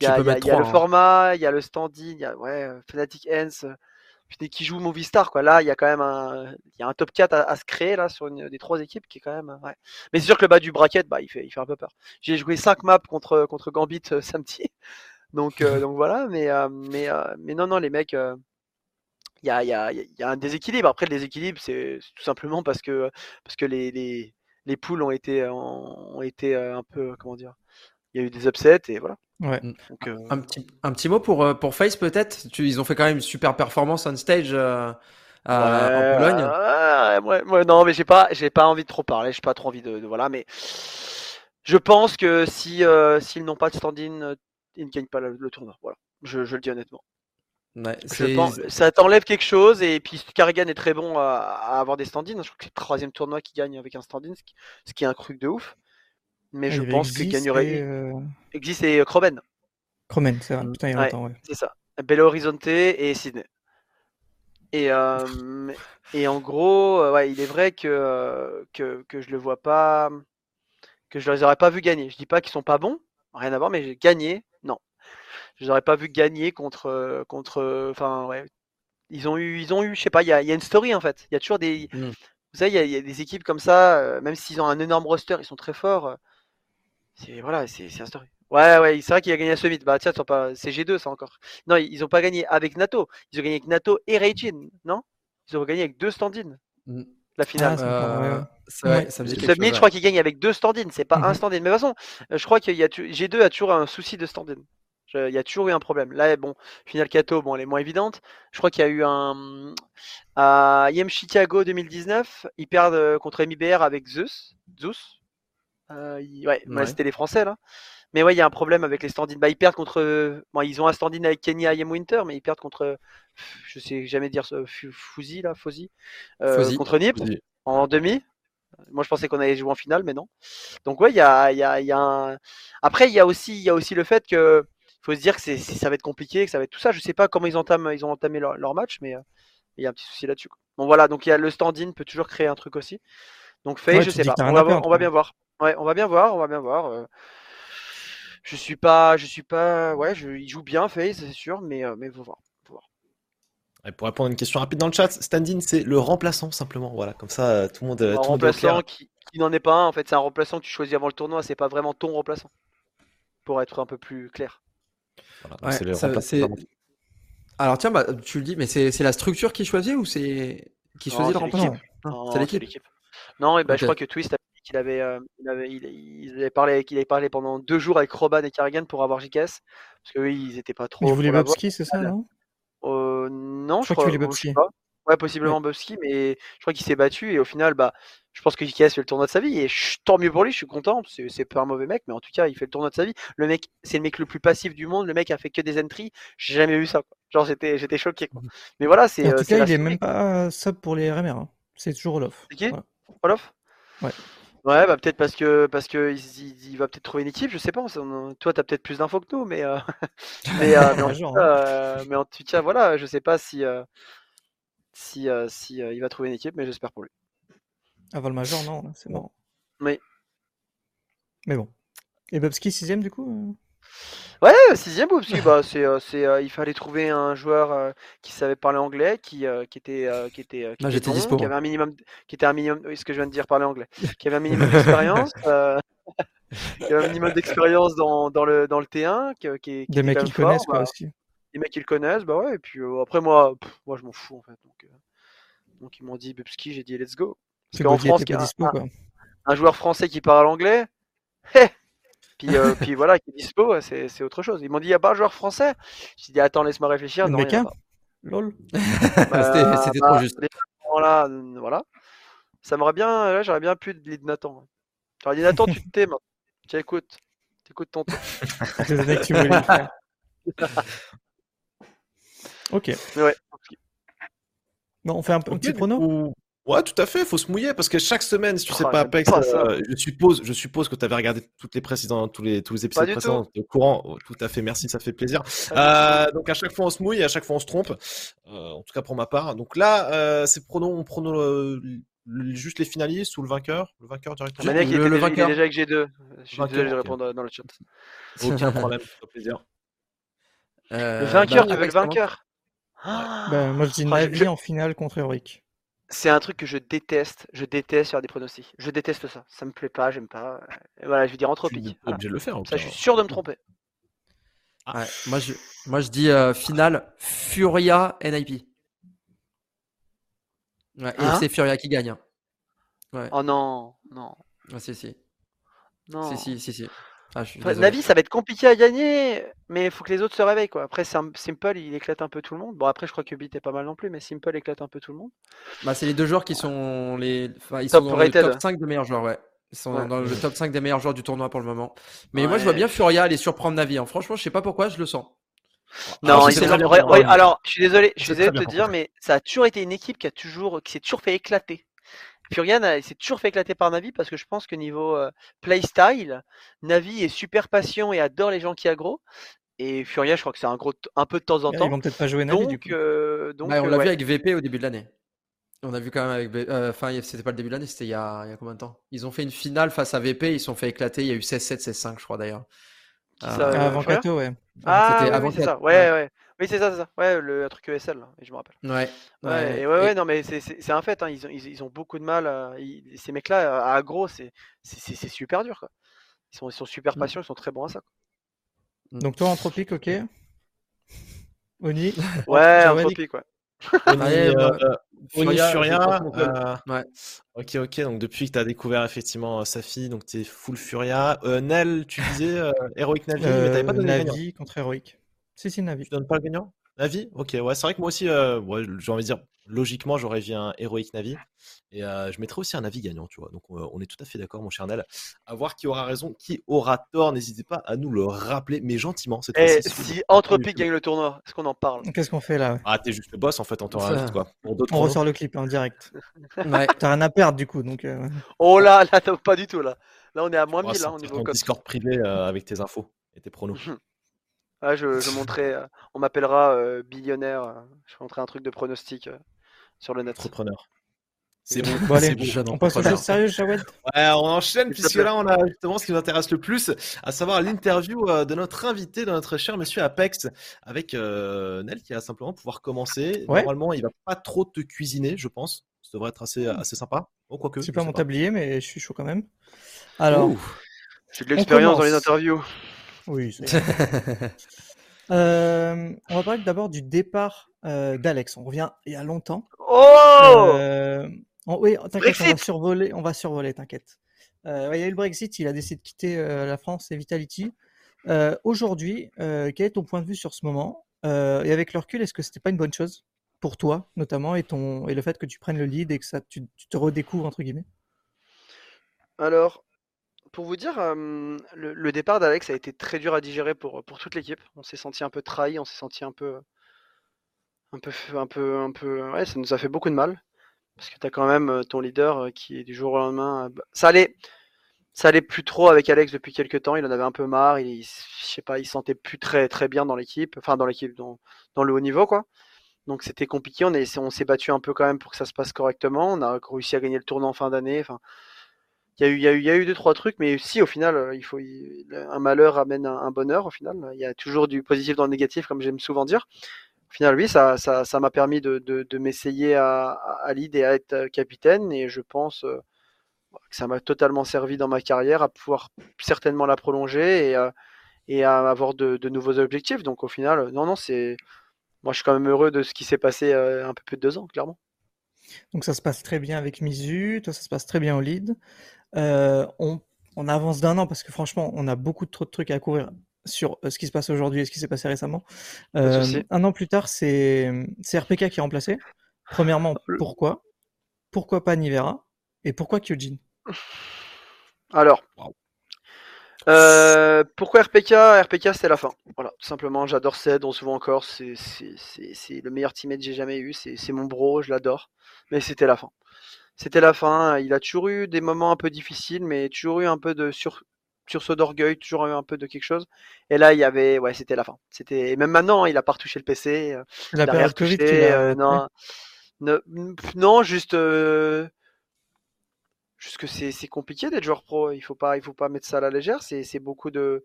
il y a, y y le hein. format, il y a le stand-in, il y a ouais, Fnatic Ends, euh, qui joue Movistar quoi. Là, il y a quand même un, il y a un top 4 à, à se créer là sur une des trois équipes qui est quand même euh, ouais. Mais c'est sûr que le bas du bracket, bah il fait, il fait un peu peur. J'ai joué 5 maps contre contre Gambit euh, samedi, donc euh, donc voilà. Mais euh, mais euh, mais non non les mecs. euh, il y a, il y, a, il y a un déséquilibre. Après, le déséquilibre, c'est tout simplement parce que, parce que les, les, les poules ont été, ont été un peu, comment dire, il y a eu des upsets et voilà. Ouais. Donc, euh, Un petit, un petit mot pour, pour Face peut-être? Ils ont fait quand même une super performance on stage euh, en Pologne. ouais, ouais, ouais, non, mais j'ai pas, j'ai pas envie de trop parler. J'ai pas trop envie de, de- voilà, mais je pense que si euh, s'ils n'ont pas de stand-in, ils ne gagnent pas le, le tournoi. Voilà, je, je le dis honnêtement. Ouais, Je c'est- pense, ça t'enlève quelque chose et puis Carrigan est très bon à, à avoir des stand-in. Je crois que c'est le troisième tournoi qui gagne avec un stand-in, ce qui, ce qui est un truc de ouf. Mais Ah, il je pense que Exis gagnerait euh, Exis et euh, Croben, Cromen, c'est vrai. Putain, il y a Ouais. longtemps, ouais. c'est ça. Belo Horizonte et Sydney. Et, euh, et en gros, euh, ouais, il est vrai que, que, que je le vois pas, que je les aurais pas vu gagner. Je dis pas qu'ils sont pas bons, rien à voir, mais gagner, non. Je les aurais pas vu gagner contre, contre, enfin, ouais. Ils ont eu, ils ont eu, je sais pas, il y a, y a, une story en fait. Il y a toujours des, mm. vous savez, il y, y, a des équipes comme ça, euh, même s'ils ont un énorme roster, ils sont très forts. c'est voilà, c'est un story. Ouais, ouais, c'est vrai qu'il a gagné à Summit. Bah tiens, pas... c'est G2 ça encore. Non, ils ont pas gagné avec Nato. Ils ont gagné avec Nato et Reijin, non? Ils ont gagné avec deux stand-in. Mm. La finale. Ah, euh, Summit, je crois qu'il gagne avec deux stand-in. C'est pas un mhm. stand-in. Mais de toute façon, euh, je crois qu'il y a G2 a toujours un souci de stand-in. Il y a toujours eu un problème. Là, bon, finale Kato, bon, elle est moins évidente. Je crois qu'il y a eu un à IM Chicago 2019, ils perdent euh, contre MIBR avec Zeus. Zeus. ouais, ouais. c'était les Français là. Mais ouais, il y a un problème avec les stand-in. Bah, ils perdent contre. Bon, ils ont un stand-in avec Kenya IM Winter, mais ils perdent contre. Je sais jamais dire ça. Fouzi, là, Fouzi. Euh, contre Nip en demi. Moi, je pensais qu'on allait jouer en finale, mais non. Donc, ouais, il y a, y, a, y a un. Après, il y, a aussi, y a aussi le fait que. Il faut se dire que c'est, ça va être compliqué, que ça va être tout ça. Je sais pas comment ils, entament, ils ont entamé leur, leur match, mais euh, il y a un petit souci là-dessus. Bon, voilà. Donc, il y a le stand-in peut toujours créer un truc aussi. Donc, fait, je sais pas. On va, on va, bien voir. Ouais, on va bien voir. On va bien voir. Euh je suis pas, je suis pas, ouais, je, il joue bien FaZe, c'est sûr, mais euh, mais faut voir, faut voir. Et pour répondre à une question rapide dans le chat, Standin c'est le remplaçant simplement, voilà, comme ça euh, tout le monde. Un tout remplaçant qui, qui n'en est pas un, en fait, c'est un remplaçant que tu choisis avant le tournoi, c'est pas vraiment ton remplaçant, pour être un peu plus clair. Voilà, ouais, ça, Alors tiens, bah, tu le dis, mais c'est la structure qui choisit ou c'est qui choisit le remplaçant C'est l'équipe. Non, et ben, je crois que Twist a qu'il avait, euh, il avait, il, avait parlé, qu'il avait parlé pendant deux jours avec Roban et Carrigan pour avoir JKS, parce que oui, ils étaient pas trop. Ils voulaient Bobski, c'est ça, non euh, Non, je, crois, qu'il voulait Pas. Ouais, possiblement ouais. mais je crois qu'il s'est battu et au final, bah, je pense que JKS fait le tournoi de sa vie et tant mieux pour lui, je suis content. C'est pas un mauvais mec, mais en tout cas, il fait le tournoi de sa vie. Le mec, c'est le mec le plus passif du monde. Le mec a fait que des entries. J'ai jamais vu ça. Quoi. Genre, j'étais, j'étais choqué. Quoi. Mais voilà, c'est. En tout euh, cas, il est même pas sub pour les RMR. Hein. C'est toujours Olof. C'est qui? Olof? Ouais. Ouais, bah peut-être parce que parce que il, il va peut-être trouver une équipe, je sais pas. Toi, t'as peut-être plus d'infos que nous, mais euh... mais, euh, mais, en tout cas, euh, mais, en tout cas, voilà, je sais pas si si si il va trouver une équipe, mais j'espère pour lui. Avant le major, non, c'est bon. Oui. Mais bon. Et Bobski sixième du coup Ouais, sixième Bobski, bah c'est c'est il fallait trouver un joueur qui savait parler anglais, qui qui était qui était qui, ah, était bon, qui avait un minimum qui était un minimum oui, ce que je viens de dire parler anglais, qui avait un minimum d'expérience qui avait un minimum d'expérience dans, dans le dans le T1 qui, qui, des mecs qui connaissent quoi bah, aussi. Des mecs le connaissent, bah ouais, et puis après moi moi je m'en fous en fait. Donc donc ils m'ont dit Bubski, j'ai dit let's go. Parce qu'en France, y a dispo, un, un, joueur français qui parle anglais, hey puis, euh, puis voilà, qui est dispo, c'est autre chose. Ils m'ont dit, il n'y a pas un joueur français? J'ai dit, attends, laisse-moi réfléchir. Non, Mecha Lol. Euh, C'était trop juste. Voilà, voilà. Ça m'aurait bien, j'aurais bien pu de Nathan. J'aurais dit, Nathan, tu te tais, maintenant. Tiens, écoute. T'écoutes ton tour. C'est que tu voulais faire. Ok. Ouais. Bon, on fait un, un petit prono? Ouais, tout à fait, il faut se mouiller parce que chaque semaine, si tu sais oh, pas Apex, euh, je suppose, je suppose que tu avais regardé toutes les précédents, tous les tous les épisodes précédents, au courant. Oh, tout à fait, merci, ça fait plaisir. Euh, donc à chaque fois on se mouille, et à chaque fois on se trompe. Euh, en tout cas pour ma part. Donc là, euh, c'est prono, on prono euh, juste les finalistes ou le vainqueur, le vainqueur directement? Le, le, le vainqueur. déjà avec G2. Je suis désolé, je réponds dans le chat. Aucun problème, ça fait plaisir. le vainqueur, bah, tu veux le vainqueur ben, Moi je dis Navi en finale contre Eric c'est un truc que je déteste. Je déteste faire des pronostics. Je déteste ça. Ça me plaît pas, j'aime pas. Et voilà, je vais dire anthropique. Obligé de le faire. Ça, je suis sûr de me tromper. Ah. Ouais, moi, je, moi, je dis euh, finale Furia NIP. Ouais, et hein c'est Furia qui gagne. Hein. Ouais. Oh non, non. Ah, si, si. Non. Si, si, si, si. Ah, Navi, ça va être compliqué à gagner, mais il faut que les autres se réveillent. Quoi. Après, Simple, il éclate un peu tout le monde. Bon, après, je crois que Beat est pas mal non plus, mais Simple éclate un peu tout le monde. Bah, c'est les deux joueurs qui sont les. Enfin, ils top sont dans le top 5 des meilleurs joueurs, ouais. Ils sont dans le top 5 des meilleurs joueurs du tournoi pour le moment. Mais ouais. moi, je vois bien Furia aller surprendre Navi. Hein. Franchement, je sais pas pourquoi, je le sens. Non, alors, alors, je suis désolé, je suis désolé de te dire, mais ça a toujours été une équipe qui a toujours, qui s'est toujours fait éclater. Furian s'est toujours fait éclater par Navi parce que je pense que niveau euh, playstyle, Navi est super patient et adore les gens qui aggro. Et Furia, je crois que c'est un gros, un peu de temps en Ils temps. vont peut-être pas jouer Navi du coup. euh, donc Ouais, on euh, l'a ouais. vu avec VP au début de l'année. On a vu quand même avec. Euh, Enfin, a- c'était pas le début de l'année, c'était il, y a- il y a combien de temps? Ils ont fait une finale face à VP, ils se sont fait éclater. Il y a eu 16-7, 16-5, je crois d'ailleurs. Euh, euh, avant Kato, ouais. Ah, C'était oui, c'est ça. Ouais, ouais. ouais. Oui, c'est ça, c'est ça. Ouais, le un truc ESL, là, je me rappelle. Ouais. Ouais, et ouais, ouais, non, mais c'est- un fait. Hein, ils, ont, ils, ils ont beaucoup de mal. à- ils- ces mecs-là, à aggro, c'est super dur. Quoi. Ils, sont, ils sont super Mm. patients, ils sont très bons à ça. Donc toi, Anthropique, ok? Oni, Ouais, Anthropique, ouais. Oni, Ouais, euh, bah, Furia, pense qu'on peut- euh, Ouais. Ok, ok. Donc depuis que tu as découvert effectivement euh, Safi, donc tu es full Furia. Euh, Nel, tu disais euh, Heroic Navi, mais euh, t'avais pas donné. Navi contre Heroic. Si, si, Navi. Tu donnes pas le gagnant? Navi? Ok, ouais, c'est vrai que moi aussi, euh, ouais, j'ai envie de dire, logiquement, j'aurais vu un Heroic Navi. Et euh, je mettrais aussi un Navi gagnant, tu vois. Donc euh, on est tout à fait d'accord, mon cher Nel. À voir qui aura raison, qui aura tort. N'hésitez pas à nous le rappeler, mais gentiment cette Et fois-ci. si Anthropique gagne le tournoi, est-ce qu'on en parle? Qu'est-ce qu'on fait là ouais? Ah, t'es juste le boss en fait en temps réel, quoi. On ressort le clip en direct. Ouais. T'as rien à perdre du coup, donc. euh, Oh là, là, pas du tout, là. Là, on est à moins On va 1000 hein, au niveau. Discord privé euh, avec tes infos et tes pronos. Ah, je, je montrerai, euh, on m'appellera euh, billionnaire. euh, je montrerai un truc de pronostic euh, sur le net. Entrepreneur. C'est bon. Bon, allez, c'est bon. On passe aux entrepreneur. choses sérieuses, Jawed Ouais, on enchaîne puisque là on a justement ce qui nous intéresse le plus, à savoir l'interview euh, de notre invité, de notre cher monsieur Apex, avec euh, Nel qui va simplement pouvoir commencer. Ouais. Normalement, il va pas trop te cuisiner, je pense. Ça devrait être assez, assez sympa. Oh, quoique. C'est je pas mon tablier, mais je suis chaud quand même. Alors, Ouh. J'ai de l'expérience dans les interviews. Oui, c'est- Euh, on va parler d'abord du départ euh, d'Alex. On revient il y a longtemps. Oh Euh, on- oui, t'inquiète, on va survoler, on va survoler, t'inquiète. Euh, ouais, il y a eu le Brexit, il a décidé de quitter euh, la France et Vitality. Euh, Aujourd'hui, euh, quel est ton point de vue sur ce moment? Euh, Et avec le recul, est-ce que c'était pas une bonne chose pour toi, notamment, et, ton, et le fait que tu prennes le lead et que ça, tu, tu te redécouvres, entre guillemets? Alors, pour vous dire, euh, le, départ d'Alex a été très dur à digérer pour, pour toute l'équipe. On s'est senti un peu trahi, on s'est senti un peu, un peu, un peu, ouais, ça nous a fait beaucoup de mal. Parce que tu as quand même euh, ton leader euh, qui est du jour au lendemain. euh, bah, Ça allait, ça allait plus trop avec Alex depuis quelques temps. Il en avait un peu marre. Il, je sais pas, il se sentait plus très, très bien dans l'équipe. Enfin, dans l'équipe, dans, dans le haut niveau, quoi. Donc c'était compliqué. On on s'est battu un peu quand même pour que ça se passe correctement. On a réussi à gagner le tournoi en fin d'année. Il y a eu, deux trois trucs, mais si au final, euh, un malheur amène un, bonheur. Au final, il y a toujours du positif dans le négatif, comme j'aime souvent dire. Au final, oui, ça, m'a permis de, m'essayer à, à lead et à être euh, capitaine, et je pense euh, que ça m'a totalement servi dans ma carrière à pouvoir certainement la prolonger et, à avoir de, nouveaux objectifs. Donc au final, non, non, c'est, moi, je suis quand même heureux de ce qui s'est passé un peu plus de deux ans, clairement. Donc ça se passe très bien avec Mizu, toi ça se passe très bien au lead. Euh, on, on avance d'un an parce que franchement on a beaucoup trop de trucs à couvrir sur euh, ce qui se passe aujourd'hui et ce qui s'est passé récemment. Euh, un an plus tard c'est RPK qui est remplacé. Premièrement pourquoi? Pourquoi pas Nivera? Et pourquoi Kyojin? Alors, euh, pourquoi RPK RPK, c'est la fin. Voilà, tout simplement, j'adore Ced, on se voit encore, c'est le meilleur teammate que j'ai jamais eu, c'est c'est mon bro, je l'adore, mais c'était la fin. C'était la fin, il a toujours eu des moments un peu difficiles, mais toujours eu un peu de sur, sursaut d'orgueil, toujours eu un peu de quelque chose. Et là, il y avait, ouais, c'était la fin. C'était, et même maintenant, il a pas retouché le PC, euh, il a Covid retouché, euh, non, ne- non, juste, euh, juste que c'est c'est compliqué d'être joueur pro. Il faut pas, il faut pas mettre ça à la légère. C'est c'est beaucoup de,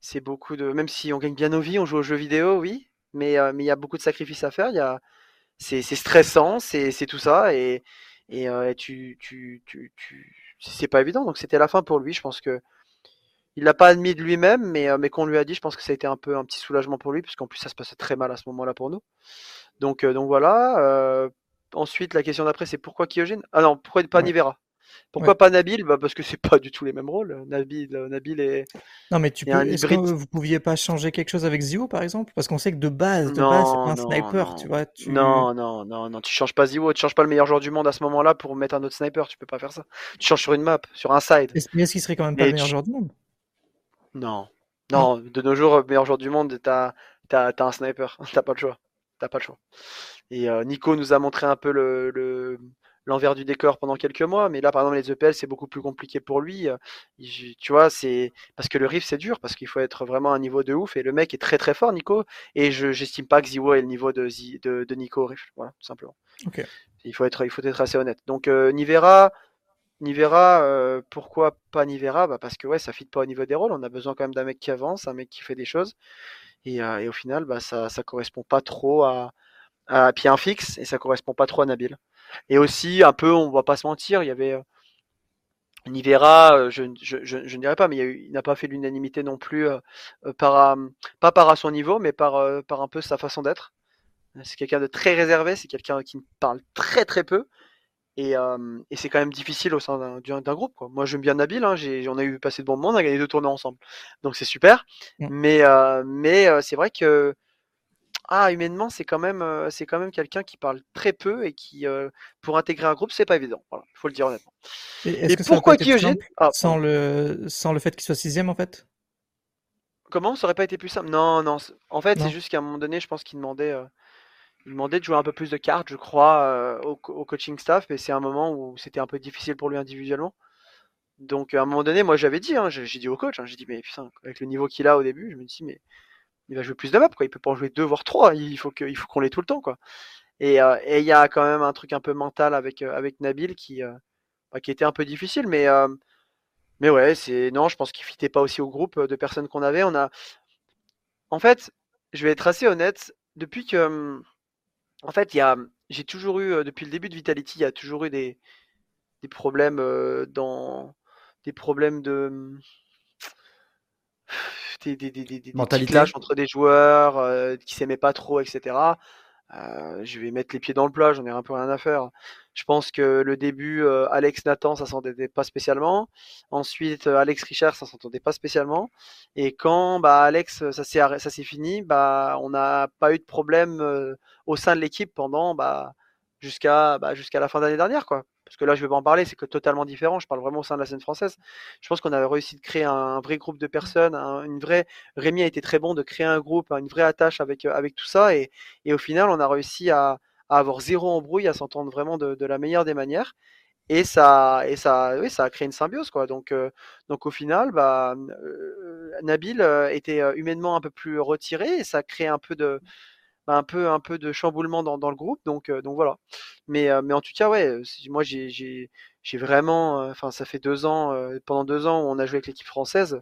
c'est beaucoup de, même si on gagne bien nos vies, on joue aux jeux vidéo, oui, mais euh, mais il y a beaucoup de sacrifices à faire. Il y a, c'est c'est stressant, c'est c'est tout ça et et euh, tu tu tu tu, c'est pas évident. Donc c'était la fin pour lui. Je pense que il l'a pas admis de lui-même, mais euh, mais qu'on lui a dit, je pense que ça a été un peu un petit soulagement pour lui, puisqu'en plus ça se passait très mal à ce moment-là pour nous. Donc euh, donc voilà. ensuite la question d'après c'est pourquoi Kyojin Ah non, pourquoi pas. Nivera? Pourquoi Ouais. pas Nabil? Bah parce que c'est pas du tout les mêmes rôles. Nabil euh, Nabil est Non mais tu peux. Est-ce que vous pouviez pas changer quelque chose avec Zio par exemple? Parce qu'on sait que de base, de base, c'est pas un non sniper, non tu vois. Tu... non non non non tu changes pas Ziwo, tu changes pas le meilleur joueur du monde à ce moment-là pour mettre un autre sniper. Tu peux pas faire ça. Tu changes sur une map, sur un side. Est-ce mais est-ce qu'il serait quand même pas le meilleur tu- joueur du monde? Non. Non, de nos jours, meilleur joueur du monde, t'as as, un sniper. T'as pas le choix. T'as pas le choix. Et euh, Nico nous a montré un peu le, le, l'envers du décor pendant quelques mois. Mais là, par exemple, les EPL, c'est beaucoup plus compliqué pour lui. tu vois, c'est parce que le Rift, c'est dur, parce qu'il faut être vraiment à un niveau de ouf. Et le mec est très très fort, Nico. Et je j'estime pas que Ziwo est le niveau de, de, de Nico au Rift. Voilà, tout simplement. Il faut être, il faut être assez honnête. Donc Nivera, Nivera, pourquoi pas Nivera? Bah Parce que ouais, ça fit pas au niveau des rôles. On a besoin quand même d'un mec qui avance, un mec qui fait des choses. Et, et au final, bah, ça, ça correspond pas trop à, à un fixe et ça correspond pas trop à Nabil. Et aussi, un peu, on va pas se mentir, il y avait Nivera, je, je, je, ne dirais pas, mais il n'a pas fait l'unanimité non plus, par, pas par à son niveau, mais par, par un peu sa façon d'être. C'est quelqu'un de très réservé, c'est quelqu'un qui parle très très peu. Et, et c'est quand même difficile au sein d'un groupe. Quoi. Moi, j'aime bien Nabil, hein, on a eu passé de bons moments, on a gagné deux tournois ensemble. Donc c'est super. Mais, mais c'est vrai que ah, humainement, c'est quand même, c'est quand même quelqu'un qui parle très peu et qui, pour intégrer un groupe, c'est pas évident. Voilà, faut le dire honnêtement. Et, pourquoi Kyojin ah, sans le, sans le fait qu'il soit sixième en fait? Comment? Ça aurait pas été plus simple? Non, non. En fait, c'est juste qu'à un moment donné, je pense qu'il demandait, il demandait de jouer un peu plus de cartes, je crois, au, coaching staff, mais c'est un moment où c'était un peu difficile pour lui individuellement. Donc à un moment donné, moi j'avais dit, hein, j'ai dit au coach, hein, j'ai dit mais putain, avec le niveau qu'il a au début, je me dis mais il va jouer plus de maps, quoi. Il peut pas en jouer deux voire trois. Il faut faut qu'on l'ait tout le temps, quoi. Et euh, il y a quand même un truc un peu mental avec euh, avec Nabil qui euh, bah, qui était un peu difficile, mais mais ouais, c'est non, je pense qu'il fitait pas aussi au groupe de personnes qu'on avait. On a, en fait, je vais être assez honnête. Depuis que, en fait, il y a, j'ai toujours eu depuis le début de Vitality, il y a toujours eu des des problèmes dans des problèmes de des, des, des, des entre des joueurs euh, qui s'aimaient pas trop, etc. Euh, je vais mettre les pieds dans le plat, j'en ai un peu rien à faire. Je pense que le début, euh, Alex Nathan, ça s'entendait pas spécialement. Ensuite, Alex Richard, ça s'entendait pas spécialement. Et quand bah, Alex, ça s'est ça s'est fini, bah on n'a pas eu de problème au sein de l'équipe pendant bah, jusqu'à bah, jusqu'à la fin d'année dernière, quoi parce que là je vais pas en parler, c'est que totalement différent. Je parle vraiment au sein de la scène française. Je pense qu'on a réussi de créer un, vrai groupe de personnes, une vraie. Rémi a été très bon de créer un groupe, une vraie attache avec euh, avec tout ça, et, et au final on a réussi à, avoir zéro embrouille, à s'entendre vraiment de, la meilleure des manières. Et ça, et ça, oui, ça a créé une symbiose, quoi. Donc, euh, donc au final, bah, euh, Nabil était humainement un peu plus retiré, et ça a créé un peu de, un peu un peu de chamboulement dans, le groupe donc donc voilà. Mais mais en tout cas ouais moi j'ai j'ai vraiment enfin ça fait deux ans pendant deux ans où on a joué avec l'équipe française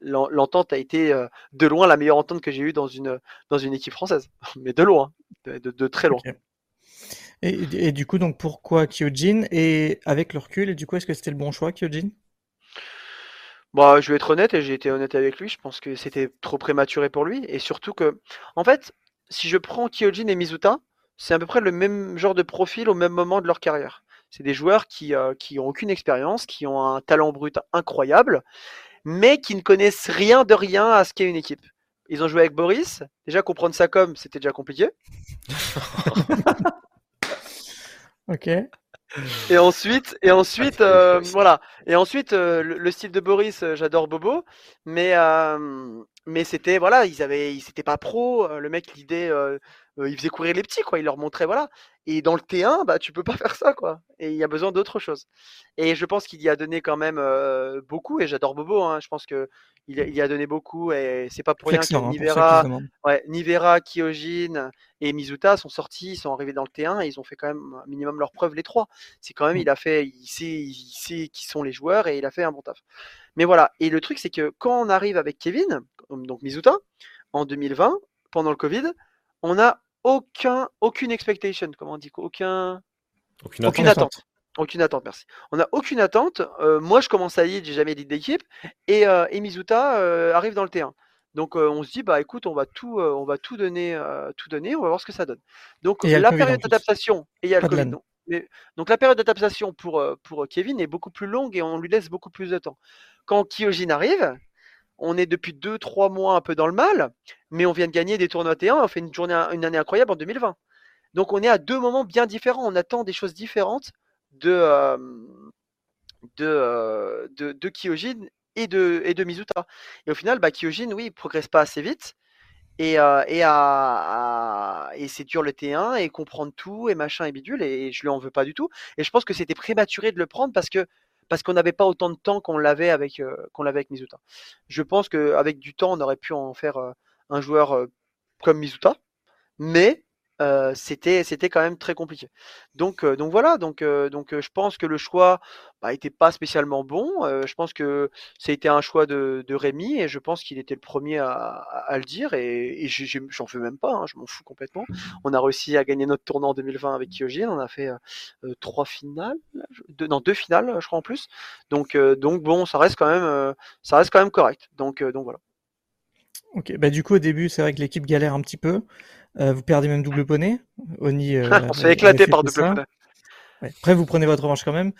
l'entente a été de loin la meilleure entente que j'ai eue dans une équipe française. Mais de loin de, de, très loin. Et, et, du coup donc pourquoi Kyojin? Et avec le recul et du coup est-ce que c'était le bon choix Kyojin? Bah, je vais être honnête et j'ai été honnête avec lui. Je pense que c'était trop prématuré pour lui. Et surtout que, en fait, si je prends Kyojin et Mizuta, c'est à peu près le même genre de profil au même moment de leur carrière. C'est des joueurs qui, euh, qui ont aucune expérience, qui ont un talent brut incroyable, mais qui ne connaissent rien de rien à ce qu'est une équipe. Ils ont joué avec Boris. Déjà, comprendre ça comme, c'était déjà compliqué. ok. Et ensuite, et ensuite, euh, voilà. Et ensuite, euh, le, style de Boris, euh, j'adore Bobo, mais mais c'était voilà, ils avaient, ils c'était pas pro. Le mec, l'idée, il faisait courir les petits, quoi. Il leur montrait, voilà. Et dans le T1, bah, tu peux pas faire ça, quoi. Et il y a besoin d'autre chose. Et je pense qu'il y a donné quand même beaucoup. Et j'adore Bobo. Hein. Je pense que il, y a donné beaucoup. Et c'est pas pour rien que hein, Nivera, ouais, Nivera, Kyojin et Mizuta sont sortis, ils sont arrivés dans le T1 et ils ont fait quand même un minimum leur preuve les trois. C'est quand même, mmh. il a fait, il sait, il sait qui sont les joueurs et il a fait un bon taf. Mais voilà. Et le truc, c'est que quand on arrive avec Kevin, donc Mizuta, en 2020, pendant le Covid, on n'a aucun, aucune expectation, comment on dit, aucun, aucune, attente. Aucune attente, merci. On n'a aucune attente. Euh, moi, je commence à lead, j'ai jamais dit d'équipe, et, euh, Mizuta euh, arrive dans le T1. Donc on se dit bah écoute, on va tout, on va tout donner, tout donner, on va voir ce que ça donne. Donc la période d'adaptation et il y a le Covid. Donc, donc la période d'adaptation pour, pour Kevin est beaucoup plus longue et on lui laisse beaucoup plus de temps. Quand Kyojin arrive, on est depuis 2-3 mois un peu dans le mal, mais on vient de gagner des tournois T1, on fait une, année incroyable en 2020. Donc on est à deux moments bien différents, on attend des choses différentes de, euh, euh, de, de, Kyojin et de, et Mizuta. Et au final, bah, Kyojin, oui, il progresse pas assez vite. et, euh, et, et c'est dur le T1 et comprendre tout et machin et bidule et je lui en veux pas du tout. Et je pense que c'était prématuré de le prendre parce que parce qu'on n'avait pas autant de temps qu'on l'avait avec euh, qu'on l'avait avec Mizuta. Je pense qu'avec du temps, on aurait pu en faire euh, un joueur comme Mizuta, mais euh, c'était c'était quand même très compliqué. Donc euh, donc voilà, donc euh, donc je pense que le choix bah, était pas spécialement bon. je pense que c'était un choix de, Rémi et je pense qu'il était le premier à, le dire et, et j'en fais même pas, hein, je m'en fous complètement. On a réussi à gagner notre tournoi en 2020 avec Kyojin, on a fait trois finales, deux, non deux finales je crois en plus. Donc donc bon, ça reste quand même ça reste quand même correct. Donc donc voilà. Ok, bah du coup au début c'est vrai que l'équipe galère un petit peu. Euh, vous perdez même double poney. Oni, euh, on s'est éclaté par double poney. Après, vous prenez votre revanche quand même.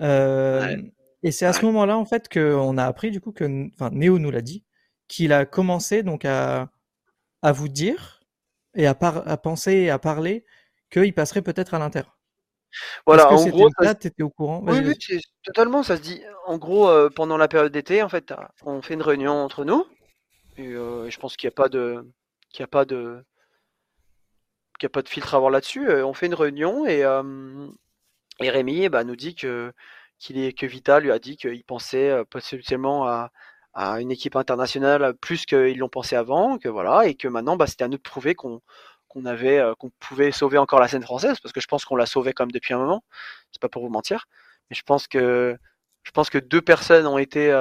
Euh, et c'est à ce moment-là, en fait, qu'on a appris, du coup, que, enfin, Néo nous l'a dit, qu'il a commencé donc à, à vous dire et à, à penser et à parler qu'il passerait peut-être à l'Inter. Voilà, en gros, ça... étais au courant. Oui, oui, totalement. Ça se dit. En gros, pendant la période d'été, en fait, on fait une réunion entre nous. Et je pense qu'il n'y a pas de, qu'il n'y a pas de, qu'il n'y a pas de filtre à avoir là-dessus. Euh, on fait une réunion et, euh, et Rémi bah, nous dit que, est, que Vita lui a dit qu'il pensait euh, potentiellement à, à une équipe internationale plus qu'ils l'ont pensé avant, que voilà, et que maintenant bah, c'était à nous de prouver qu'on avait qu'on pouvait sauver encore la scène française parce que je pense qu'on l'a sauvé comme depuis un moment. C'est pas pour vous mentir, mais je pense que je pense que deux personnes ont été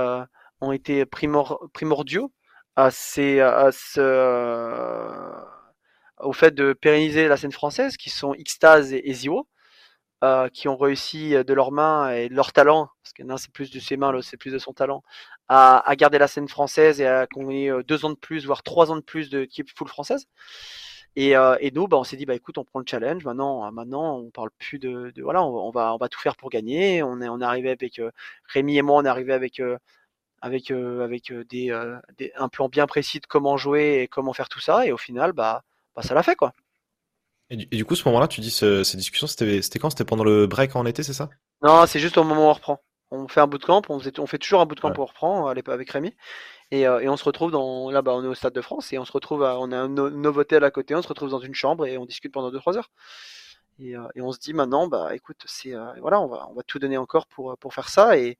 ont été primor, primordiaux à ces à ce au fait de pérenniser la scène française, qui sont Xtase et, Ezio, euh, qui ont réussi euh, de leurs mains et de leur talent, parce que l'un c'est plus de ses mains, l'autre c'est plus de son talent, à, garder la scène française et à qu'on euh, deux ans de plus, voire trois ans de plus de d'équipe full française. Et, et, nous, bah, on s'est dit, bah écoute, on prend le challenge. Maintenant, maintenant, on parle plus de, voilà, on, va, on va tout faire pour gagner. On est, on est arrivé avec euh, Rémi et moi, on est arrivé avec avec avec des, un plan bien précis de comment jouer et comment faire tout ça. Et au final, bah bah, ça l'a fait quoi. Et du, coup, ce moment-là, tu dis ce, ces discussions, c'était quand? C'était pendant le break en été, c'est ça? Non, c'est juste au moment où on reprend. On fait un bootcamp, on, on fait toujours un bootcamp ouais. où on reprend avec Rémi. Et, euh, et, on se retrouve dans. Là, bah, on est au Stade de France et on se retrouve. À, on a un Novotel à côté, on se retrouve dans une chambre et on discute pendant 2-3 heures. Et, euh, et, on se dit maintenant, bah écoute, c'est euh, voilà, on va, on va tout donner encore pour, pour faire ça et,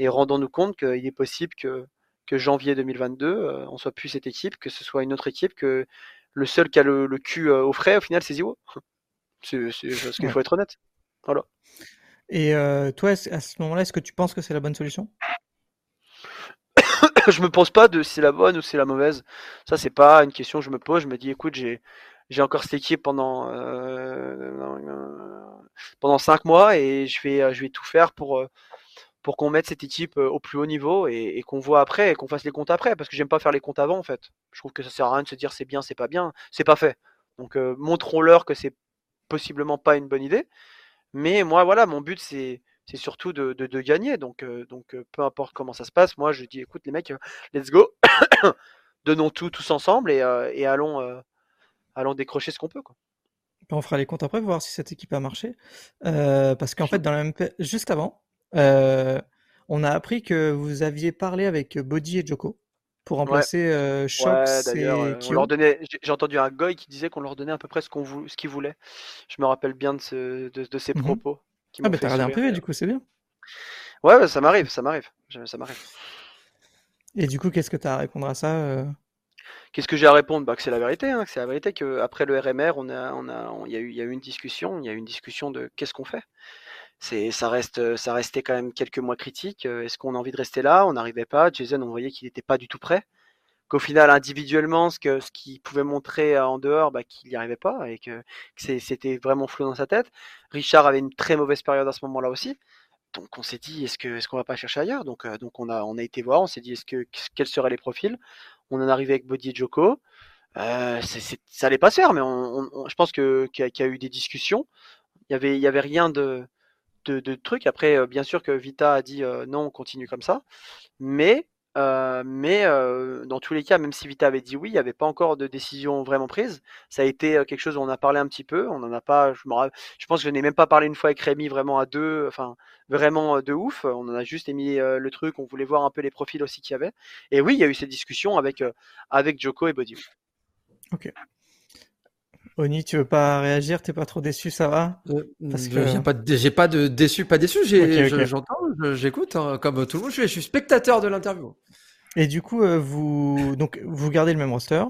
et rendons-nous compte qu'il est possible que, que janvier 2022, euh, on soit plus cette équipe, que ce soit une autre équipe, que le seul qui a le, le cul euh, au frais, au final, c'est Ziwo. C'est parce qu'il faut être honnête. Voilà. Et euh, toi, à ce moment-là, est-ce que tu penses que c'est la bonne solution? Je me pose pas de si c'est la bonne ou si c'est la mauvaise. Ça, c'est pas une question que je me pose. Je me dis, écoute, j'ai j'ai encore cette équipe pendant euh, pendant cinq mois et je vais je vais tout faire pour pour qu'on mette cette équipe au plus haut niveau et, et qu'on voit après et qu'on fasse les comptes après parce que j'aime pas faire les comptes avant en fait. Je trouve que ça sert à rien de se dire c'est bien, c'est pas bien, c'est pas fait. Donc euh, montrons-leur que c'est possiblement pas une bonne idée. Mais moi voilà, mon but c'est c'est surtout de, de, de, gagner. Donc euh, donc peu importe comment ça se passe, moi je dis écoute les mecs, let's go, donnons tout tous ensemble et, et allons allons décrocher ce qu'on peut quoi. On fera les comptes après pour voir si cette équipe a marché. Euh, parce qu'en fait, dans la même... juste avant, euh, on a appris que vous aviez parlé avec Body et Joko pour remplacer ouais. euh, Shox ouais, et euh, on leur donnait, J'ai entendu un goy qui disait qu'on leur donnait à peu près ce qu'on ce qu'ils voulaient. Je me rappelle bien de, ce, de, de ces Mhm. propos. qui Ah bah t'as regardé un privé du coup, c'est bien. Ouais, ouais, ça m'arrive, ça m'arrive, ça m'arrive. Et du coup, qu'est-ce que t'as à répondre à ça euh? Qu'est-ce que j'ai à répondre? Bah, que c'est la vérité, hein, que c'est la vérité que après le RMR, on a, on a, on- il y a eu, il y a eu une discussion, il y a eu une discussion de qu'est-ce qu'on fait? C'est, ça restait quand même quelques mois critiques. Euh, Est-ce qu'on a envie de rester là? On n'arrivait pas. Jason, on voyait qu'il n'était pas du tout prêt. Qu'au final, individuellement, ce qu'il pouvait montrer euh, en dehors, bah, qu'il n'y arrivait pas et que, c'était vraiment flou dans sa tête. Richard avait une très mauvaise période à ce moment-là aussi. Donc on s'est dit, est-ce que, est-ce qu'on va pas chercher ailleurs? Donc, euh, on a, été voir, on s'est dit, est-ce que, quels seraient les profils? On en est arrivé avec Body et Joko. Euh, ça allait pas se faire, mais je pense qu'il y, a- eu des discussions. Il y avait rien de, de, trucs. Après, euh, bien sûr que Vita a dit euh, non, on continue comme ça. Mais, euh, mais dans tous les cas, même si Vita avait dit oui, il n'y avait pas encore de décision vraiment prise. Ça a été quelque chose où on a parlé un petit peu. On en a pas. Je, pense que je n'ai même pas parlé une fois avec Rémi vraiment à deux, enfin vraiment de ouf. On en a juste émis le truc. On voulait voir un peu les profils aussi qu'il y avait. Et oui, il y a eu cette discussion avec avec Joko et Body. Ok. Oni, tu veux pas réagir? T'es pas trop déçu, ça va? Euh, Parce que- viens pas de- J'ai pas de déçu, pas déçu. j'ai- J'entends, je- j'écoute, hein, comme tout le monde. Je suis, je suis spectateur de l'interview. Et du coup, euh, vous donc vous gardez le même roster.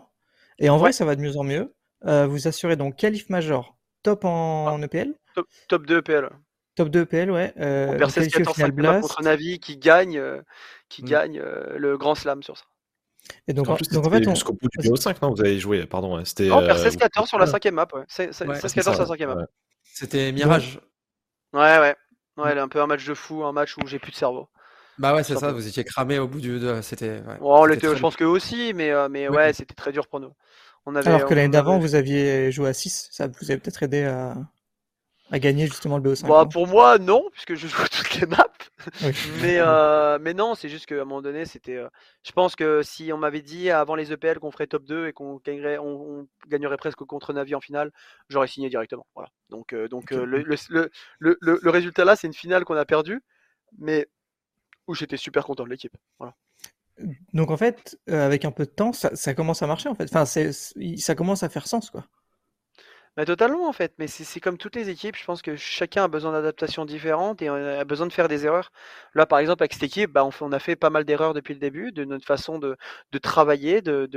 Et en vrai, ça va de mieux en mieux. Euh, vous assurez donc qualif major, top en, Ah. en EPL, Top, top 2 EPL. top 2 EPL, ouais. Euh, On perd qualifiez au 16-14 final 5 match Blast. contre Navi qui gagne, euh, qui Mm. gagne euh, le Grand Slam sur ça. Et donc, en en, plus, donc en c'était fait, on, jusqu'au bout du BO5, non Vous avez joué, pardon. C'était. Non, on perd euh, 16-14 sur la cinquième map. Ouais. C'est- c'est- Ouais, 16-14 c'est sur la cinquième map. ouais. C'était Mirage. Ouais, ouais. Mm. Ouais, un peu un match de fou, un match où j'ai plus de cerveau. Bah ouais, c'est ça. Vous étiez cramé au bout du. de- C'était. Ouais, très je pense qu'eux aussi, mais, euh, mais Oui. ouais, c'était très dur pour nous. On avait, alors que on l'année d'avant, avait- vous aviez joué à 6, ça vous avait peut-être aidé à, à gagner justement le BO5. Bah, pour moi, non, puisque je joue toutes les maps. Oui. Mais, euh, mais non, c'est juste qu'à un moment donné, c'était. euh, je pense que si on m'avait dit avant les EPL qu'on ferait top 2 et qu'on gagnerait, on, on gagnerait presque contre Navi en finale, j'aurais signé directement. Voilà. Donc, euh, donc le, le, le, le- le- le résultat là, c'est une finale qu'on a perdue, mais où j'étais super content de l'équipe. Voilà. Donc en fait, avec un peu de temps, ça, ça commence à marcher en fait. Enfin, ça commence à faire sens quoi. Mais totalement en fait, mais c'est comme toutes les équipes, je pense que chacun a besoin d'adaptations différentes et a besoin de faire des erreurs. Là par exemple avec cette équipe, bah, on, a fait pas mal d'erreurs depuis le début, de notre façon de, travailler, de,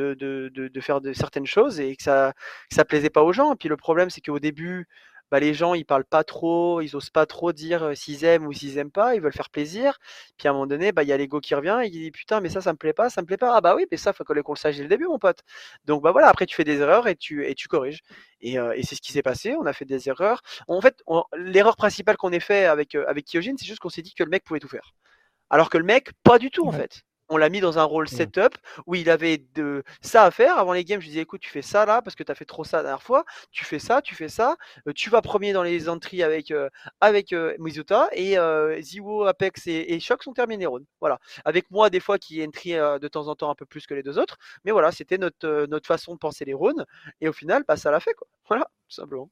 faire certaines choses et que ça que ça plaisait pas aux gens. Et puis le problème c'est qu'au début, bah, les gens ils parlent pas trop, ils osent pas trop dire s'ils aiment ou s'ils aiment pas, ils veulent faire plaisir. Puis à un moment donné, bah, il y a l'ego qui revient et il dit putain mais ça ça me plaît pas, ça me plaît pas. Ah bah oui mais ça faut qu'on le sache dès le début mon pote. Donc bah voilà après tu fais des erreurs et tu, et tu corriges. Et, euh, et c'est ce qui s'est passé. On a fait des erreurs. En fait, l'erreur principale qu'on ait fait avec euh, avec Kyojin, c'est juste qu'on s'est dit que le mec pouvait tout faire. Alors que le mec, pas du tout en fait. On l'a mis dans un rôle setup où il avait de ça à faire. Avant les games, je lui disais écoute, tu fais ça là parce que tu as fait trop ça la dernière fois. Tu fais ça, tu fais ça. Euh, tu vas premier dans les entries avec euh, avec euh, Mizuta et Ziwo, Apex et, et Shock sont terminés round. Voilà. Avec moi des fois qui entry de temps en temps un peu plus que les deux autres. Mais voilà, c'était notre notre façon de penser les rounds. Et au final, bah, ça l'a fait quoi. Voilà, tout simplement.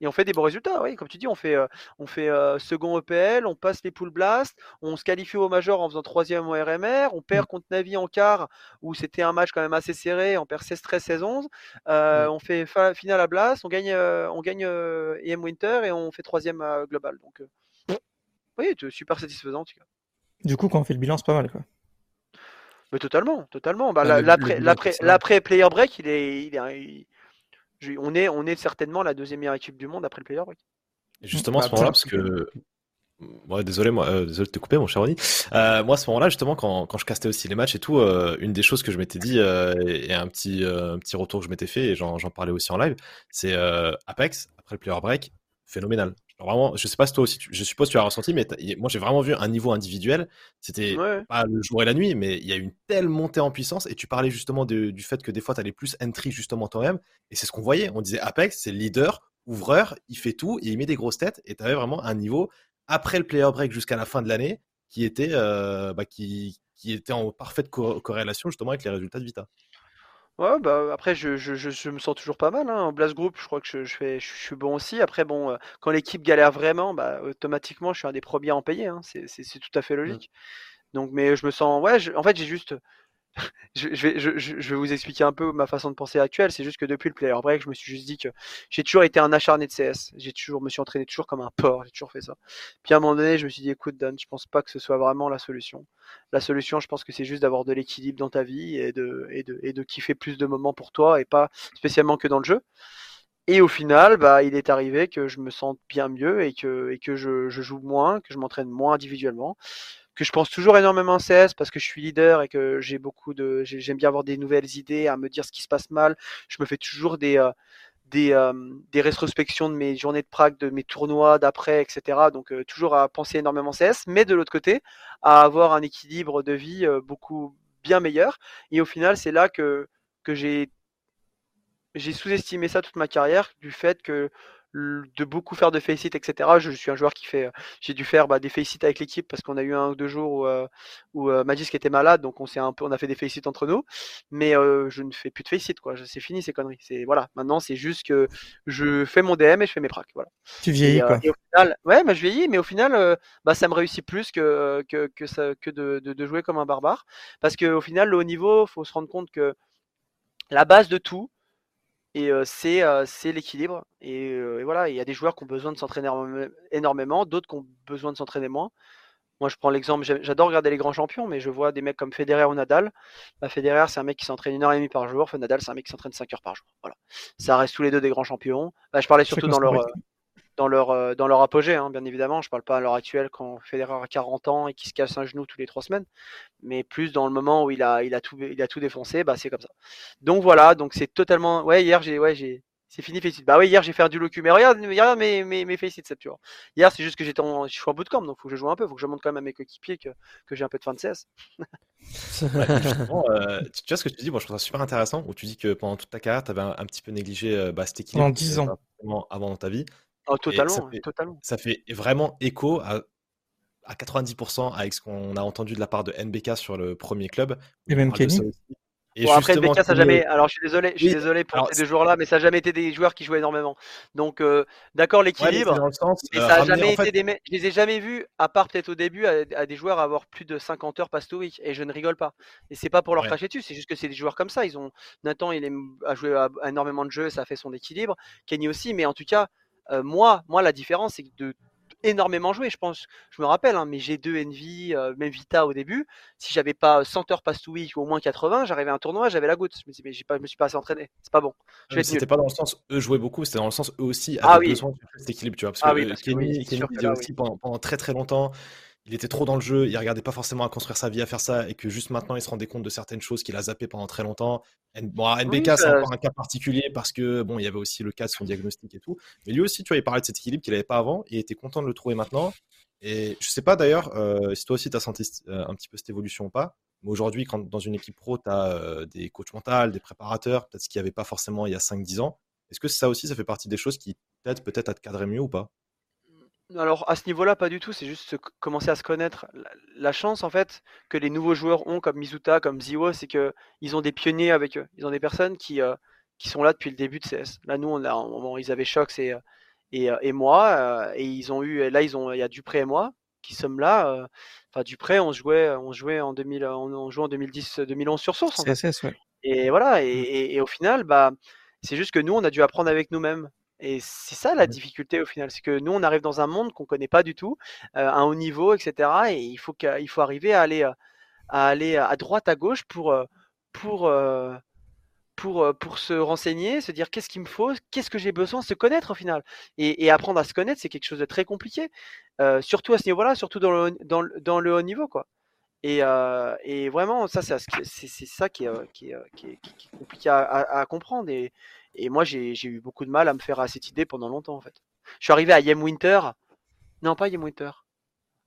Et on fait des bons résultats, oui. Comme tu dis, on fait, euh, on fait euh, second EPL, on passe les pool blast, on se qualifie au major en faisant troisième au RMR, on perd contre Navi en quart où c'était un match quand même assez serré, on perd 16-13, 16-11. Euh. On fait fa- finale à blast, on gagne, on gagne EM Winter et on fait troisième global. Donc, oui, super satisfaisant en tout cas. Du coup, quand on fait le bilan, c'est pas mal quoi. Mais totalement, totalement. Bah, Ah, le- l'après, player break, il est, il est, il- je- on est, on est certainement la deuxième meilleure équipe du monde après le player break. Justement, à ce Bah, moment-là, après- parce que. Ouais, désolé, moi, euh, désolé de te couper, mon cher Ronnie. Euh, moi, à ce moment-là, justement, quand, quand je castais aussi les matchs et tout, euh, une des choses que je m'étais dit euh, et, et un petit, euh, un petit retour que je m'étais fait, et j'en j'en parlais aussi en live, c'est euh, Apex, après le player break, phénoménal. Vraiment, je sais pas si toi aussi, tu- je suppose que tu as ressenti, mais moi, j'ai vraiment vu un niveau individuel. C'était Ouais. pas le jour et la nuit, mais il y a eu une telle montée en puissance. Et tu parlais justement de- du fait que des fois, tu allais plus entry justement toi-même. Et c'est ce qu'on voyait. On disait Apex, c'est le leader, ouvreur, il fait tout et il met des grosses têtes. Et tu avais vraiment un niveau après le player break jusqu'à la fin de l'année qui était, euh, bah, qui, qui était en parfaite co- corrélation justement avec les résultats de Vita. Ouais, bah après, je, je, je, je me sens toujours pas mal. Hein. En Blast Group, je crois que je, je fais, je, suis bon aussi. Après, bon, euh, quand l'équipe galère vraiment, bah, automatiquement, je suis un des premiers à en payer. Hein. C'est, c'est, c'est tout à fait logique. Donc, mais je me sens. Ouais, je- en fait, j'ai juste. Je, vais vous expliquer un peu ma façon de penser actuelle. C'est juste que depuis le player break, je me suis juste dit que j'ai toujours été un acharné de CS. J'ai toujours, me suis entraîné toujours comme un porc. J'ai toujours fait ça. Puis à un moment donné, je me suis dit, écoute, Dan, je pense pas que ce soit vraiment la solution. La solution, je pense que c'est juste d'avoir de l'équilibre dans ta vie et de, et, de, et de kiffer plus de moments pour toi et pas spécialement que dans le jeu. Et au final, bah, il est arrivé que je me sente bien mieux et que, et que je, je joue moins, que je m'entraîne moins individuellement, que je pense toujours énormément en CS parce que je suis leader et que j'ai beaucoup de, j'ai- j'aime bien avoir des nouvelles idées, à me dire ce qui se passe mal. Je me fais toujours des, euh, des, euh, des rétrospections de mes journées de prague, de mes tournois d'après, etc. Donc euh, toujours à penser énormément CS, mais de l'autre côté, à avoir un équilibre de vie beaucoup bien meilleur. Et au final, c'est là que, que j'ai j'ai sous-estimé ça toute ma carrière, du fait que de beaucoup faire de face etc. Je suis un joueur qui fait, euh, j'ai dû faire bah, des face avec l'équipe parce qu'on a eu un ou deux jours où, euh, où euh, Magis qui était malade, donc on s'est un peu, on a fait des face entre nous, mais euh, je ne fais plus de face quoi. C'est fini ces conneries. C'est voilà, maintenant c'est juste que je fais mon DM et je fais mes pracs, voilà. Tu vieillis Et, quoi. et au final, ouais, bah, je vieillis, mais au final, bah, ça me réussit plus que, que, que, ça, que de, de, de jouer comme un barbare. Parce qu'au final, le haut niveau, faut se rendre compte que la base de tout. Et c'est c'est l'équilibre. Et, et voilà, il y a des joueurs qui ont besoin de s'entraîner énormément, d'autres qui ont besoin de s'entraîner moins. Moi, je prends l'exemple, j'adore regarder les grands champions, mais je vois des mecs comme Federer ou Nadal. Bah, Federer, c'est un mec qui s'entraîne une heure et demie par jour. Nadal, c'est un mec qui s'entraîne 5 heures par jour. Voilà. Ça reste tous les deux des grands champions. Bah, je parlais surtout dans leur, euh, dans leur, euh, dans leur apogée, hein, bien évidemment. Je parle pas à l'heure actuelle quand Federer a 40 ans et qu'il se casse un genou tous les 3 semaines, mais plus dans le moment où il a, il a, tout, il a tout défoncé, bah, c'est comme ça. Donc voilà, donc c'est totalement. Ouais, hier, j'ai ouais, c'est fini, félicite. Bah oui, hier j'ai fait du locu, mais regarde, regarde mes, mes, mes félicite, tu vois. Hier, c'est juste que j'étais en, je suis en bootcamp, donc faut que je joue un peu, faut que je montre quand même à mes coéquipiers que, que j'ai un peu de fin de CS. Euh, tu vois ce que tu dis, moi je trouve ça super intéressant, où tu dis que pendant toute ta carrière, tu avais un, petit peu négligé euh, bah, cet équilibre. Pendant 10 ans. Avant dans ta vie. Oh, totalement, ça fait, totalement. Ça fait vraiment écho à, à 90% avec ce qu'on a entendu de la part de NBK sur le premier club. Et même Kenny. Et après, BK, ça jamais. Alors, je suis désolé, je suis désolé pour ces deux joueurs-là, mais ça n'a jamais été des joueurs qui jouaient énormément. Donc, euh, d'accord, l'équilibre. mais, euh, ça a jamais été des. Je les ai jamais vus, à part peut-être au début, à, des joueurs avoir plus de 50 heures pass to week. Et je ne rigole pas. Et c'est pas pour leur cracher dessus, c'est juste que c'est des joueurs comme ça. Ils ont. Nathan, il a joué à, énormément de jeux, ça fait son équilibre. Kenny aussi, mais en tout cas, euh, moi, moi, la différence, c'est que de énormément joué. Je pense, je me rappelle, hein, mes G2, Envy, euh, même Vita au début, si j'avais pas 100 heures pass to week ou au moins 80, j'arrivais à un tournoi, j'avais la goutte. Je me dis, mais pas, je me suis pas assez entraîné. C'est pas bon. C'était pas dans le sens eux jouaient beaucoup, c'était dans le sens eux aussi avaient ah, oui. besoin de cet équilibre, tu vois. Parce ah que, oui, Kenny, Kenny aussi pendant, pendant, très très longtemps, il était trop dans le jeu, il regardait pas forcément à construire sa vie, à faire ça, et que juste maintenant il se rendait compte de certaines choses qu'il a zappé pendant très longtemps. Bon, NBK, c'est encore un cas particulier parce que bon, il y avait aussi le cas de son diagnostic et tout. Mais lui aussi, tu vois, il parlait de cet équilibre qu'il avait pas avant et il était content de le trouver maintenant. Et je sais pas d'ailleurs euh, si toi aussi tu as senti euh, un petit peu cette évolution ou pas. Mais aujourd'hui, quand dans une équipe pro, tu as euh, des coachs mentaux, des préparateurs, peut-être ce qu'il n'y avait pas forcément il y a 5-10 ans. Est-ce que ça aussi, ça fait partie des choses qui t'aident peut-être à te cadrer mieux ou pas? Alors à ce niveau-là, pas du tout. C'est juste commencer à se connaître. La, chance en fait que les nouveaux joueurs ont, comme Mizuta, comme Ziwo, c'est que ils ont des pionniers avec eux. Ils ont des personnes qui euh, qui sont là depuis le début de CS. Là, nous, on a, ils avaient Shox et et, et moi, euh, et ils ont eu. Là, ils ont. Il y a Dupré et moi qui sommes là. Euh, enfin, Dupré, on jouait, on jouait en 2000, on, jouait en 2010, 2011 sur Source. En CSS, ouais. Et voilà. Et, et, et, au final, bah, c'est juste que nous, on a dû apprendre avec nous-mêmes. Et c'est ça la difficulté au final, c'est que nous on arrive dans un monde qu'on connaît pas du tout, euh, un haut niveau, etc. Et il faut qu'il faut arriver à aller à aller à droite, à gauche pour pour pour pour se renseigner, se dire qu'est-ce qu'il me faut, qu'est-ce que j'ai besoin, se connaître au final. Et, apprendre à se connaître, c'est quelque chose de très compliqué, surtout à ce niveau-là, surtout dans le dans, dans le haut niveau quoi. Et, et vraiment, ça, c'est ça qui est, qui, est, qui, est, compliqué à, à comprendre. Et, et moi, j'ai eu beaucoup de mal à me faire à cette idée pendant longtemps, en fait. Je suis arrivé à Yem Winter. Non, pas Yem Winter.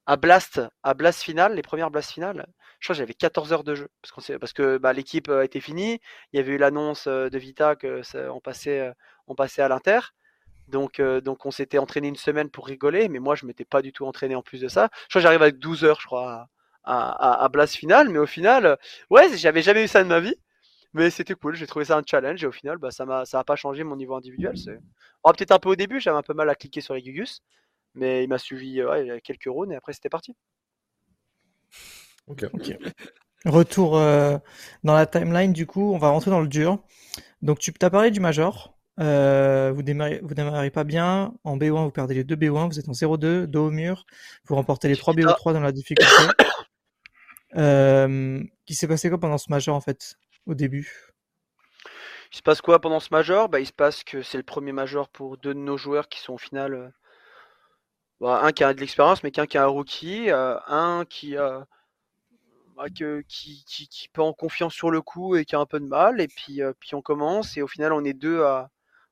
À Blast, à Blast Final, les premières Blast Finales, je crois que j'avais 14 heures de jeu. Parce, parce que bah, l'équipe euh, était finie. Il y avait eu l'annonce euh, de Vita qu'on on passait, euh, on passait à l'Inter. Donc, donc on s'était entraîné une semaine pour rigoler, mais moi je m'étais pas du tout entraîné en plus de ça. Je crois que j'arrive avec 12 heures, je crois, à, à, Blast Final, mais au final, ouais, j'avais jamais eu ça de ma vie. Mais c'était cool, j'ai trouvé ça un challenge et au final, bah, ça m'a ça a pas changé mon niveau individuel. C'est... Oh, peut-être un peu au début, j'avais un peu mal à cliquer sur les Gugus, mais il m'a suivi ouais, quelques rounds et après c'était parti. Ok. Retour euh, dans la timeline, du coup, on va rentrer dans le dur. Donc, tu t'as parlé du Major. Euh, vous démarrez, vous démarrez pas bien. En B1, vous perdez les deux B1. Vous êtes en 0-2, dos au mur. Vous remportez les 3 BO3 dans la difficulté. Euh, qui s'est passé quoi pendant ce Major, en fait? Début Il se passe quoi pendant ce major? Bah, Il se passe que c'est le premier major pour deux de nos joueurs qui sont au final. Euh, bah, un qui a de l'expérience, mais qu'un qui a un rookie. Euh, un qui, euh, bah, qui, qui, qui, peut en confiance sur le coup et qui a un peu de mal. Et puis, puis on commence et au final on est deux à,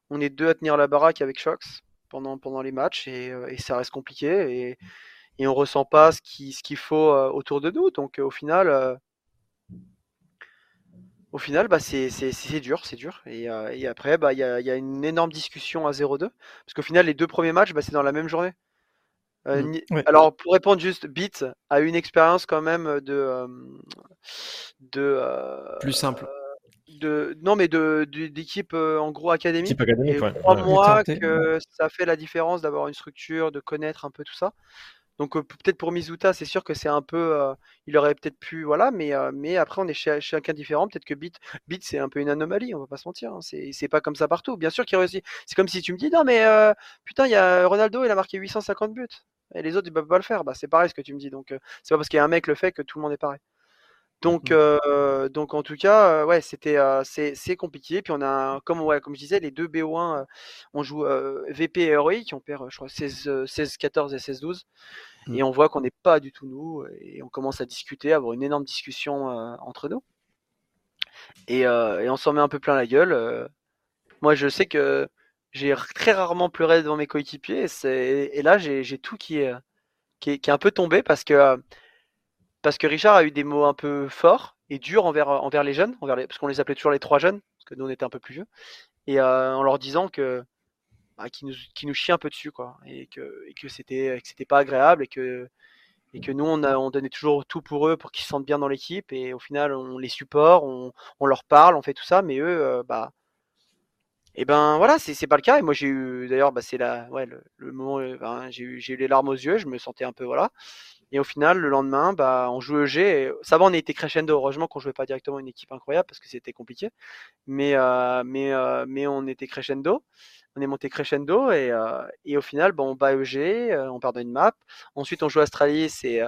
on est deux à tenir la baraque avec Shox pendant, pendant les matchs et, et ça reste compliqué. Et, et on ressent pas ce qu'il ce qu'il faut autour de nous. Donc au final, au final, bah, c'est dur, c'est dur. Et, euh, et après, bah, il y, a, y, a, une énorme discussion à 0-2. Parce qu'au final, les deux premiers matchs, bah, c'est dans la même journée. Euh, mmh, alors, pour répondre juste, Beat a une expérience quand même de. Euh, de Plus simple. De, non, mais d'équipe de, en gros académique. Académique, et crois-moi que ça fait la différence d'avoir une structure, de connaître un peu tout ça. Donc peut-être pour Mizuta, c'est sûr que c'est un peu, il aurait peut-être pu, voilà, mais mais après on est chacun différent. Peut-être que Beat, Beat c'est un peu une anomalie, on va pas se mentir. Hein. C'est pas comme ça partout. Bien sûr qu'il réussit. C'est comme si tu me dis non mais putain il y a Ronaldo, il a marqué 850 buts et les autres ils peuvent pas le faire. Bah c'est pareil ce que tu me dis. Donc c'est pas parce qu'il y a un mec le fait que tout le monde est pareil. Donc, mmh. donc en tout cas, ouais, c'était c'est compliqué. Puis on a, comme ouais, comme je disais, les deux BO1, on joue VP et Heroic, on perd, je crois 16, 16 14 et 16 12, mmh. et on voit qu'on n'est pas du tout nous, et on commence à discuter, à avoir une énorme discussion entre nous, et, et on s'en met un peu plein la gueule. moi, je sais que j'ai très rarement pleuré devant mes coéquipiers, et, et là, j'ai tout qui est, qui est, qui est un peu tombé parce que parce que Richard a eu des mots un peu forts et durs envers, envers les jeunes, parce qu'on les appelait toujours les trois jeunes, parce que nous on était un peu plus vieux, et euh, en leur disant que bah, qui nous, qui nous chie un peu dessus, quoi, et que, c'était pas agréable et que nous on, donnait toujours tout pour eux pour qu'ils se sentent bien dans l'équipe et au final on les supporte, on, leur parle, on fait tout ça, mais eux euh, bah et ben voilà, c'est pas le cas. Et moi j'ai eu d'ailleurs bah, c'est le, moment euh, j'ai eu les larmes aux yeux, je me sentais un peu. Et au final, le lendemain, bah, on joue EG. Et ça va, on a été crescendo. Heureusement qu'on jouait pas directement une équipe incroyable parce que c'était compliqué. Mais, euh, mais, euh, mais on était crescendo. On est monté crescendo et, euh, et au final, bon, on bat EG, on perd une map. Ensuite, on joue Astralis et,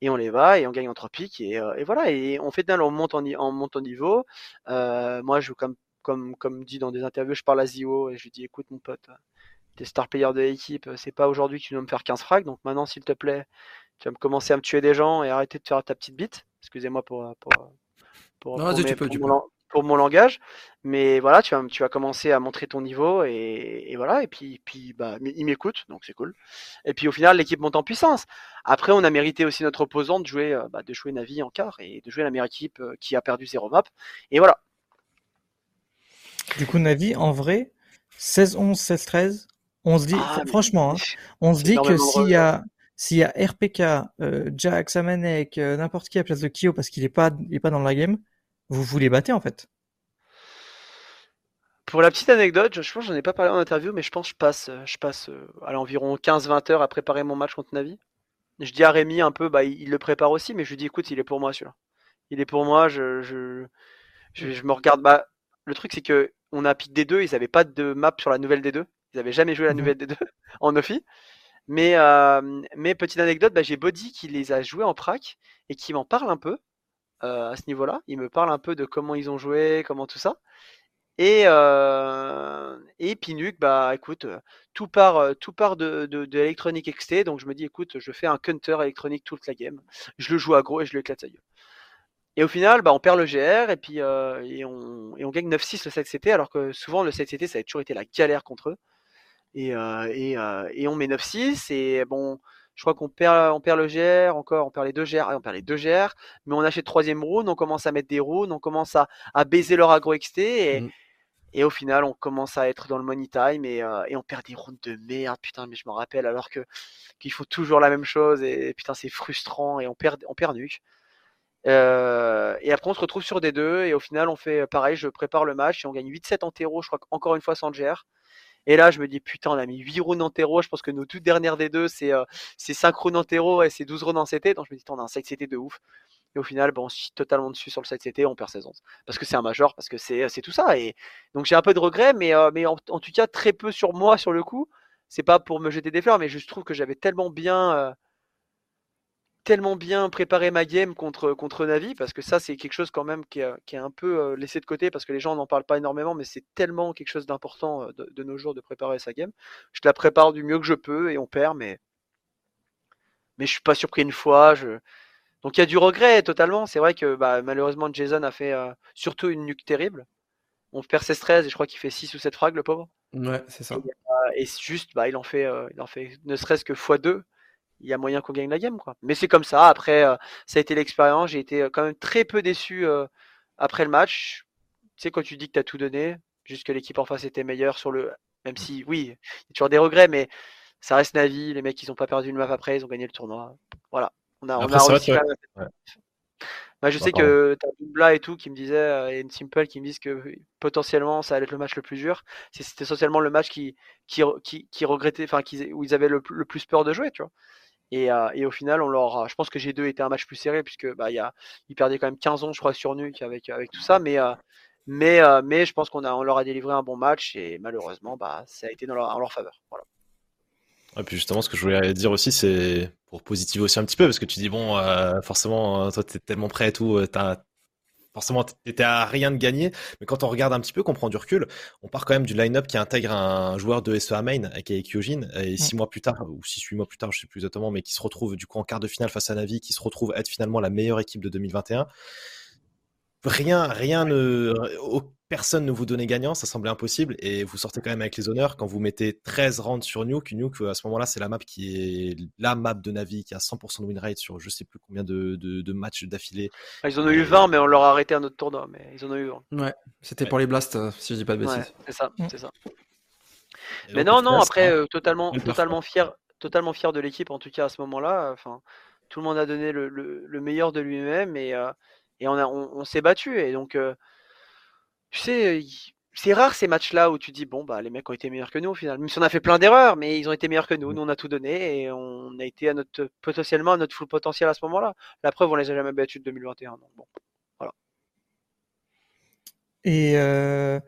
et on les va et on gagne en tropique. Et, et voilà, et on fait d'un on monte en, on monte en niveau. moi, je comme, comme, comme dit dans des interviews, je parle à Zio et je lui dis écoute, mon pote, t'es star player de l'équipe, c'est pas aujourd'hui que tu dois me faire 15 frags. Donc maintenant, s'il te plaît, tu vas me commencer à me tuer des gens et arrêter de faire ta petite bite. Excusez-moi pour, pour, pour, pour, mon langage. Mais voilà, tu vas, tu vas commencer à montrer ton niveau et, voilà. Et puis, puis bah, il m'écoute, donc c'est cool. Et puis au final, l'équipe monte en puissance. Après, on a mérité aussi notre opposant de jouer, euh, bah, de jouer Navi en quart et de jouer la meilleure équipe euh, qui a perdu zéro map. Et voilà. Du coup, Navi, en vrai, 16-11, 16-13, on se dit, ah, franchement, hein, on se dit que s'il y a, s'il y a RPK, euh, Jack, Samanek, euh, n'importe qui à place de Kyo parce qu'il n'est pas, est pas dans la game, vous vous les battez en fait. Pour la petite anecdote, je, pense que j'en ai pas parlé en interview, mais je pense que je passe, euh, je passe à environ 15-20 heures à préparer mon match contre Navi. Je dis à Rémi un peu, bah, il, le prépare aussi, mais je lui dis écoute, il est pour moi celui-là. Il est pour moi, je, je, je, me regarde. Bah, le truc, c'est que on a pick D2, ils n'avaient pas de map sur la nouvelle D2. Ils n'avaient jamais joué la mhm. nouvelle D2 en Ophi. Mais, petite anecdote, bah, j'ai Body qui les a joués en prac et qui m'en parle un peu à ce niveau-là. Il me parle un peu de comment ils ont joué, comment tout ça. Et, euh, et Pinuk, bah écoute, tout part, tout part de, de, de XT, donc je me dis écoute, je fais un counter électronique toute la game. Je le joue à gros et je le éclate sa gueule. Et au final, bah, on perd le GR et puis et on, et on gagne 9-6 le 7CT, alors que souvent le 7CT ça a toujours été la galère contre eux. Et, euh, et, euh, et, on met 9-6 et bon, je crois qu'on perd, on perd le GR encore, on perd les deux GR, on perd les deux GR, mais on achète troisième round, on commence à mettre des rounds, on commence à, à baiser leur agro XT et, mmh. et, au final on commence à être dans le money time et, euh, et on perd des rounds de merde, putain, mais je me rappelle alors que qu'il faut toujours la même chose et putain c'est frustrant et on perd, on perd nuque. Euh, et après on se retrouve sur des deux et au final on fait pareil, je prépare le match et on gagne 8-7 en terreau, je crois encore une fois sans GR. Et là, je me dis, putain, on a mis 8 rounds en terreau. Je pense que nos toutes dernières des deux, c'est euh, 5 rounds en et c'est 12 rounds en CT. Donc je me dis, on a un side CT de ouf. Et au final, on suis totalement dessus sur le side CT, on perd 16 11. Parce que c'est un major, parce que c'est tout ça. Et donc j'ai un peu de regret, mais, euh, mais en, tout cas, très peu sur moi sur le coup. C'est pas pour me jeter des fleurs, mais je trouve que j'avais tellement bien. Tellement bien préparé ma game contre, contre Navi, parce que ça, c'est quelque chose quand même qui est, qui est un peu euh, laissé de côté, parce que les gens n'en parlent pas énormément, mais c'est tellement quelque chose d'important euh, de, nos jours de préparer sa game. Je la prépare du mieux que je peux et on perd, mais, mais je suis pas surpris une fois. Je... Donc il y a du regret totalement. C'est vrai que bah, malheureusement, Jason a fait euh, surtout une nuque terrible. On perd 16-13 et je crois qu'il fait 6 ou 7 frags, le pauvre. Ouais, c'est ça. Et, juste, bah, il en fait, il en fait ne serait-ce que x2 il y a moyen qu'on gagne la game quoi. Mais c'est comme ça. Après, euh, ça a été l'expérience. J'ai été euh, quand même très peu déçu euh, après le match. Tu sais quand tu dis que tu as tout donné, juste que l'équipe en face était meilleure sur le. Même si oui, il y a toujours des regrets, mais ça reste Navi. Les mecs ils ont pas perdu une map après, ils ont gagné le tournoi. Voilà. On a, on a réussi. Bah, je sais que tu as Bla et tout qui me disait, et une Simple qui me disent que potentiellement ça allait être le match le plus dur. C'était essentiellement le match qui, qui, qui, qui regrettait, enfin, où ils avaient le, le, plus peur de jouer, tu vois. Et, euh, et, au final, on leur je pense que G2 était un match plus serré puisque bah, y a, quand même 15 ans, je crois, sur Nuke avec, avec tout ça. Mais, euh, mais, euh, mais je pense qu'on on leur a délivré un bon match et malheureusement, bah, ça a été dans leur, en leur faveur. Et puis justement, ce que je voulais dire aussi, c'est pour positiver aussi un petit peu, parce que tu dis, bon, forcément, toi, tu es tellement prêt et tout, as, forcément, t'étais à rien de gagner. Mais quand on regarde un petit peu, qu'on prend du recul, on part quand même du line-up qui intègre un joueur de SEA main, qui est Kyojin, et six mois plus tard, ou six, huit mois plus tard, je sais plus exactement, mais qui se retrouve du coup en quart de finale face à Navi, qui se retrouve être finalement la meilleure équipe de 2021 rien, rien ne, personne ne vous donnait gagnant, ça semblait impossible, et vous sortez quand même avec les honneurs quand vous mettez 13 rounds sur Nuke. Nuke, à ce moment-là, c'est la map qui est la map de Navi qui a 100% de win rate sur je sais plus combien de, de, matchs d'affilée. Ah, ils en ont eu 20, mais on leur a arrêté un autre tournoi, mais ils en ont eu 20. Ouais, c'était pour les blasts, euh, si je dis pas de bêtises. c'est ça, mm. c'est ça. mais non, non, après, euh, totalement, totalement fier, totalement fier de l'équipe, en tout cas à ce moment-là. Enfin, tout le monde a donné le, le, meilleur de lui-même et, euh, et on, a, on, s'est battu. Et donc, tu sais, c'est rare ces matchs-là où tu dis bon bah les mecs ont été meilleurs que nous au final. Même si on a fait plein d'erreurs, mais ils ont été meilleurs que nous. Mmh. Nous on a tout donné et on a été à notre potentiellement à notre full potentiel à ce moment-là. La preuve on les a jamais battus de 2021. Donc bon, voilà. Et le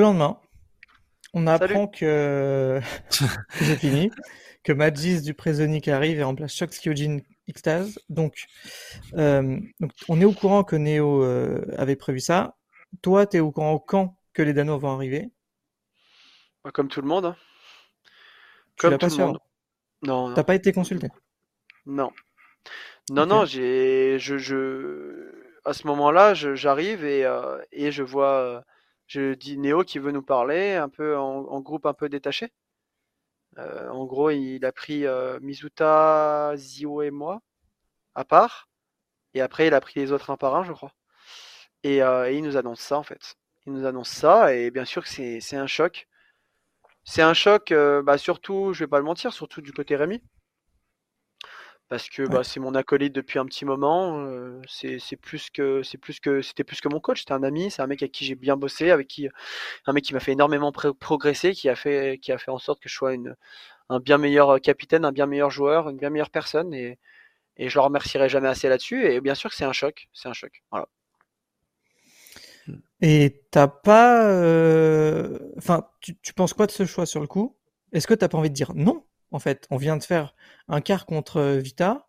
lendemain, on apprend que j'ai fini, que Magis du Présonic arrive et remplace Shox Kyojin Xtase. Donc, donc on est au courant que Neo avait prévu ça. Toi, tu es au courant quand que les Danois vont arriver bah, Comme tout le monde. Hein. Comme tout le monde. Non. T'as pas été consulté Non. Non, non, j'ai, je, je, à ce moment-là, j'arrive et, euh, et je vois, euh, je dis Néo qui veut nous parler, un peu en, groupe un peu détaché. Euh, en gros, il a pris Mizuta, Zio et moi à part, et après il a pris les autres un par un, je crois. Euh, et, il nous annonce ça en fait. Il nous annonce ça et bien sûr que c'est un choc. C'est un choc, euh, bah, surtout, je vais pas le mentir, surtout du côté Rémi. Parce que bah, c'est mon acolyte depuis un petit moment. Euh, c'est plus que c'est plus que c'était plus que mon coach. C'était un ami. C'est un mec avec qui j'ai bien bossé, avec qui un mec qui m'a fait énormément progresser, qui a fait qui a fait en sorte que je sois une, un bien meilleur capitaine, un bien meilleur joueur, une bien meilleure personne. Et, et je le remercierai jamais assez là-dessus. Et bien sûr que c'est un choc. C'est un choc. Voilà. Et t'as pas. Euh, enfin, tu, tu, penses quoi de ce choix sur le coup? Est-ce que t'as pas envie de dire non En fait, on vient de faire un quart contre euh, Vita.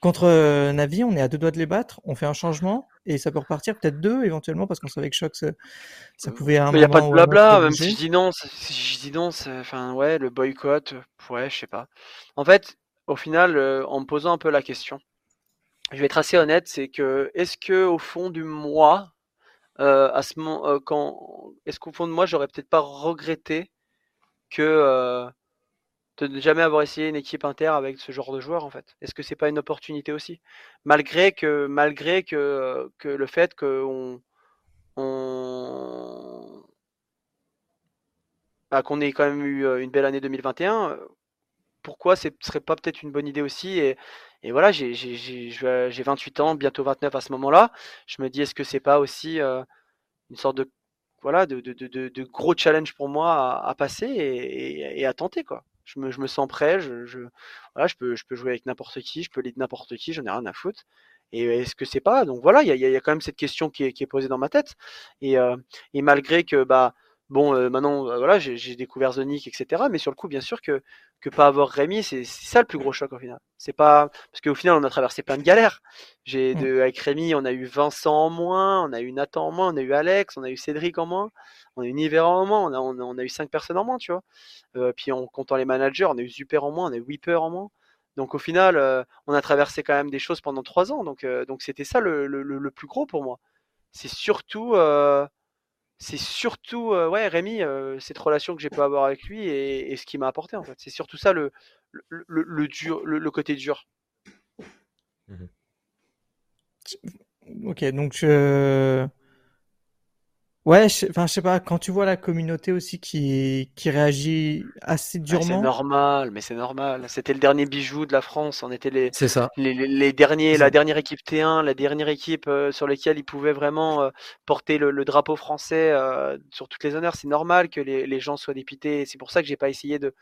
Contre euh, Navi, on est à deux doigts de les battre. On fait un changement et ça peut repartir peut-être deux éventuellement parce qu'on savait que Choc ça, ça pouvait. Il n'y a pas de blabla. Même si je dis non, si je dis non, enfin ouais, le boycott, ouais, je sais pas. En fait, au final, en me posant un peu la question, je vais être assez honnête, c'est que est-ce que au fond du moi, euh, à ce moment, euh, quand est-ce qu'au fond de moi, j'aurais peut-être pas regretté euh, de ne jamais avoir essayé une équipe inter avec ce genre de joueurs en fait? Est-ce que c'est pas une opportunité aussi? Malgré que malgré que, que le fait on... Bah, qu'on ait quand même eu une belle année 2021, pourquoi ce serait pas peut-être une bonne idée aussi et, voilà, j'ai 28 ans, bientôt 29 à ce moment-là. Je me dis, est-ce que c'est pas aussi euh, une sorte de de, gros challenge pour moi à, passer et, à tenter quoi. Je me, sens prêt, je, peux, jouer avec n'importe qui, je peux lead n'importe qui, j'en ai rien à foutre. Et est-ce que c'est pas? Donc voilà, il y a, quand même cette question qui est, qui est posée dans ma tête. Et, euh, et malgré que bah Bon, euh, maintenant, euh, voilà, j'ai découvert Zonic, etc. Mais sur le coup, bien sûr que, que pas avoir Rémi, c'est ça le plus gros choc au final. C'est pas parce qu'au final, on a traversé plein de galères. J'ai mmh. de avec Rémi, on a eu Vincent en moins, on a eu Nathan en moins, on a eu Alex, on a eu Cédric en moins, on a eu Niver en moins, on a, on a, eu cinq personnes en moins, tu vois. Euh, puis en comptant les managers, on a eu Super en moins, on a eu Whipper en moins. Donc au final, on a traversé quand même des choses pendant trois ans. Donc donc c'était ça le, le, le, plus gros pour moi. C'est surtout c'est surtout euh, ouais Rémi euh, cette relation que j'ai pu avoir avec lui et, ce qu'il m'a apporté en fait. C'est surtout ça le le, le, dur le, côté dur. Mmh ok donc je Ouais, enfin, je sais pas, quand tu vois la communauté aussi qui, qui réagit assez durement. c'est normal, mais c'est normal. C'était le dernier bijou de la France. On était les, c'est ça. Les, les, derniers, la dernière équipe T1, la dernière équipe euh, sur laquelle ils pouvaient vraiment euh, porter le, drapeau français euh, sur toutes les honneurs. C'est normal que les, les gens soient dépités. C'est pour ça que j'ai pas essayé de,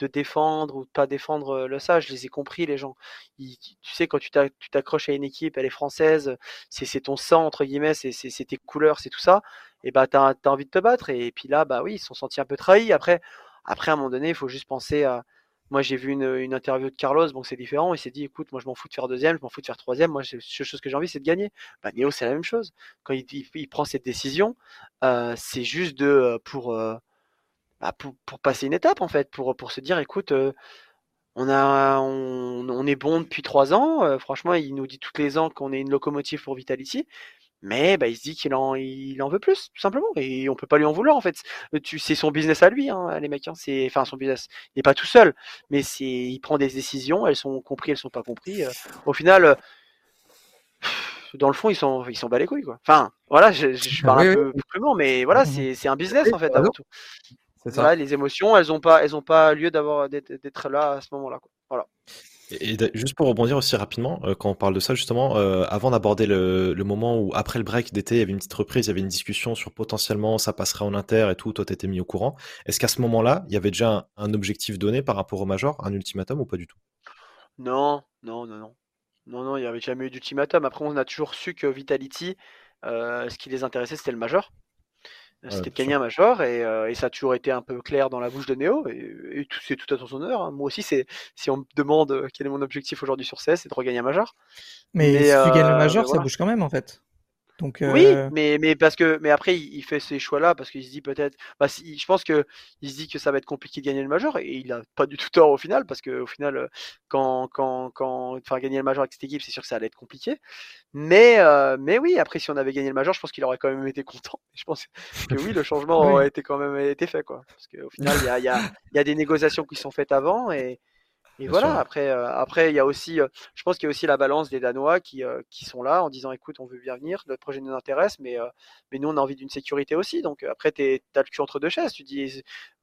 de défendre ou de pas défendre le ça. Je les ai compris, les gens. tu sais, quand tu t'accroches à une équipe, elle est française, c'est ton sang, entre guillemets, c'est tes couleurs, c'est tout ça. Et bah, tu as, envie de te battre. Et, puis là, bah oui, ils se sont sentis un peu trahis. Après, après à un moment donné, il faut juste penser à. Moi, j'ai vu une, interview de Carlos, bon, c'est différent. Il s'est dit, écoute, moi, je m'en fous de faire deuxième, je m'en fous de faire troisième. Moi, la seule chose que j'ai envie, c'est de gagner. Bah, Néo, c'est la même chose. Quand il, prend cette décision, euh, c'est juste de pour bah, pour, pour, passer une étape en fait, pour, pour se dire écoute, euh, on, a, on, on, est bon depuis trois ans, euh, franchement il nous dit tous les ans qu'on est une locomotive pour Vitality, mais bah, il se dit qu'il en, il en veut plus, tout simplement, et on peut pas lui en vouloir en fait. Tu, c'est son business à lui, hein, les mecs, hein, c'est, enfin son business, il n'est pas tout seul, mais c'est, il prend des décisions, elles sont comprises, elles sont pas comprises. Euh, au final, dans le fond, ils sont, ils sont bas les couilles, quoi. Enfin, voilà, je, je ah parle un peu crûment, mais voilà, mmh c'est un business en fait, avant tout les émotions, elles n'ont pas, elles ont pas lieu d'avoir d'être là à ce moment-là. Voilà. Et, juste pour rebondir aussi rapidement, euh, quand on parle de ça justement, euh, avant d'aborder le, moment où après le break d'été, il y avait une petite reprise, il y avait une discussion sur potentiellement ça passerait en inter et tout, toi t'étais mis au courant. Est-ce qu'à ce, moment-là, il y avait déjà un, objectif donné par rapport au major, un ultimatum ou pas du tout? Non, non, non, non. Non, non, il n'y avait jamais eu d'ultimatum. Après, on a toujours su que Vitality, euh, ce qui les intéressait, c'était le major. C'était de gagner un major euh, et, ça a toujours été un peu clair dans la bouche de Néo et, tout, c'est tout à son honneur. Hein. Moi aussi, c'est si on me demande euh, quel est mon objectif aujourd'hui sur CS, c'est de regagner un major. Mais, si tu gagnes le euh, major, ça bouge quand même en fait. Oui, euh, mais, mais parce que mais après il, fait ces choix-là parce qu'il se dit peut-être, bah, je pense que il se dit que ça va être compliqué de gagner le major et il a pas du tout tort au final parce que au final euh, quand quand quand enfin gagner le major avec cette équipe c'est sûr que ça allait être compliqué, mais euh, mais oui après si on avait gagné le major je pense qu'il aurait quand même été content. Je pense que oui le changement aurait été quand même été fait quoi. Parce qu'au final il y a, y, a, y a des négociations qui sont faites avant et et voilà, après, euh, après, il y a aussi, euh, je pense qu'il y a aussi la balance des Danois qui, euh, qui sont là en disant, écoute, on veut bien venir, notre projet nous intéresse, mais, mais nous, on a envie d'une sécurité aussi. Donc après, tu as le cul entre deux chaises. Tu dis,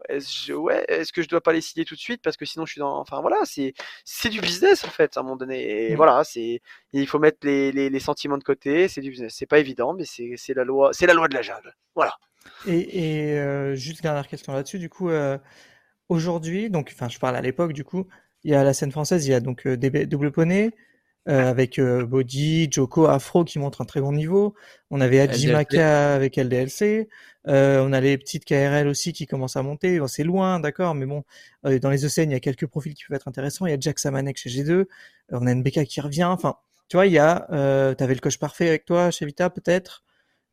est-ce, ouais, est-ce que je dois pas les signer tout de suite parce que sinon je suis dans, enfin voilà, c'est, c'est du business en fait, à un moment donné. Et mmh. voilà, c'est, il faut mettre les, les, les, sentiments de côté. C'est du business. C'est pas évident, mais c'est, c'est la loi, c'est la loi de la jungle. Voilà. Et, et juste dernière question là-dessus, du coup. Aujourd'hui, donc, enfin, je parle à l'époque, du coup, il y a la scène française, il y a donc euh, Double Poney, euh, avec euh, Body, Joko, Afro qui montrent un très bon niveau. On avait Ajimaka avec LDLC. Euh, on a les petites KRL aussi qui commencent à monter. Bon, c'est loin, d'accord, mais bon, euh, dans les ECN, il y a quelques profils qui peuvent être intéressants. Il y a Jack Samanek chez G2. on a NBK qui revient. Enfin, tu vois, il y a, euh, t'avais le coach parfait avec toi chez Vita, peut-être.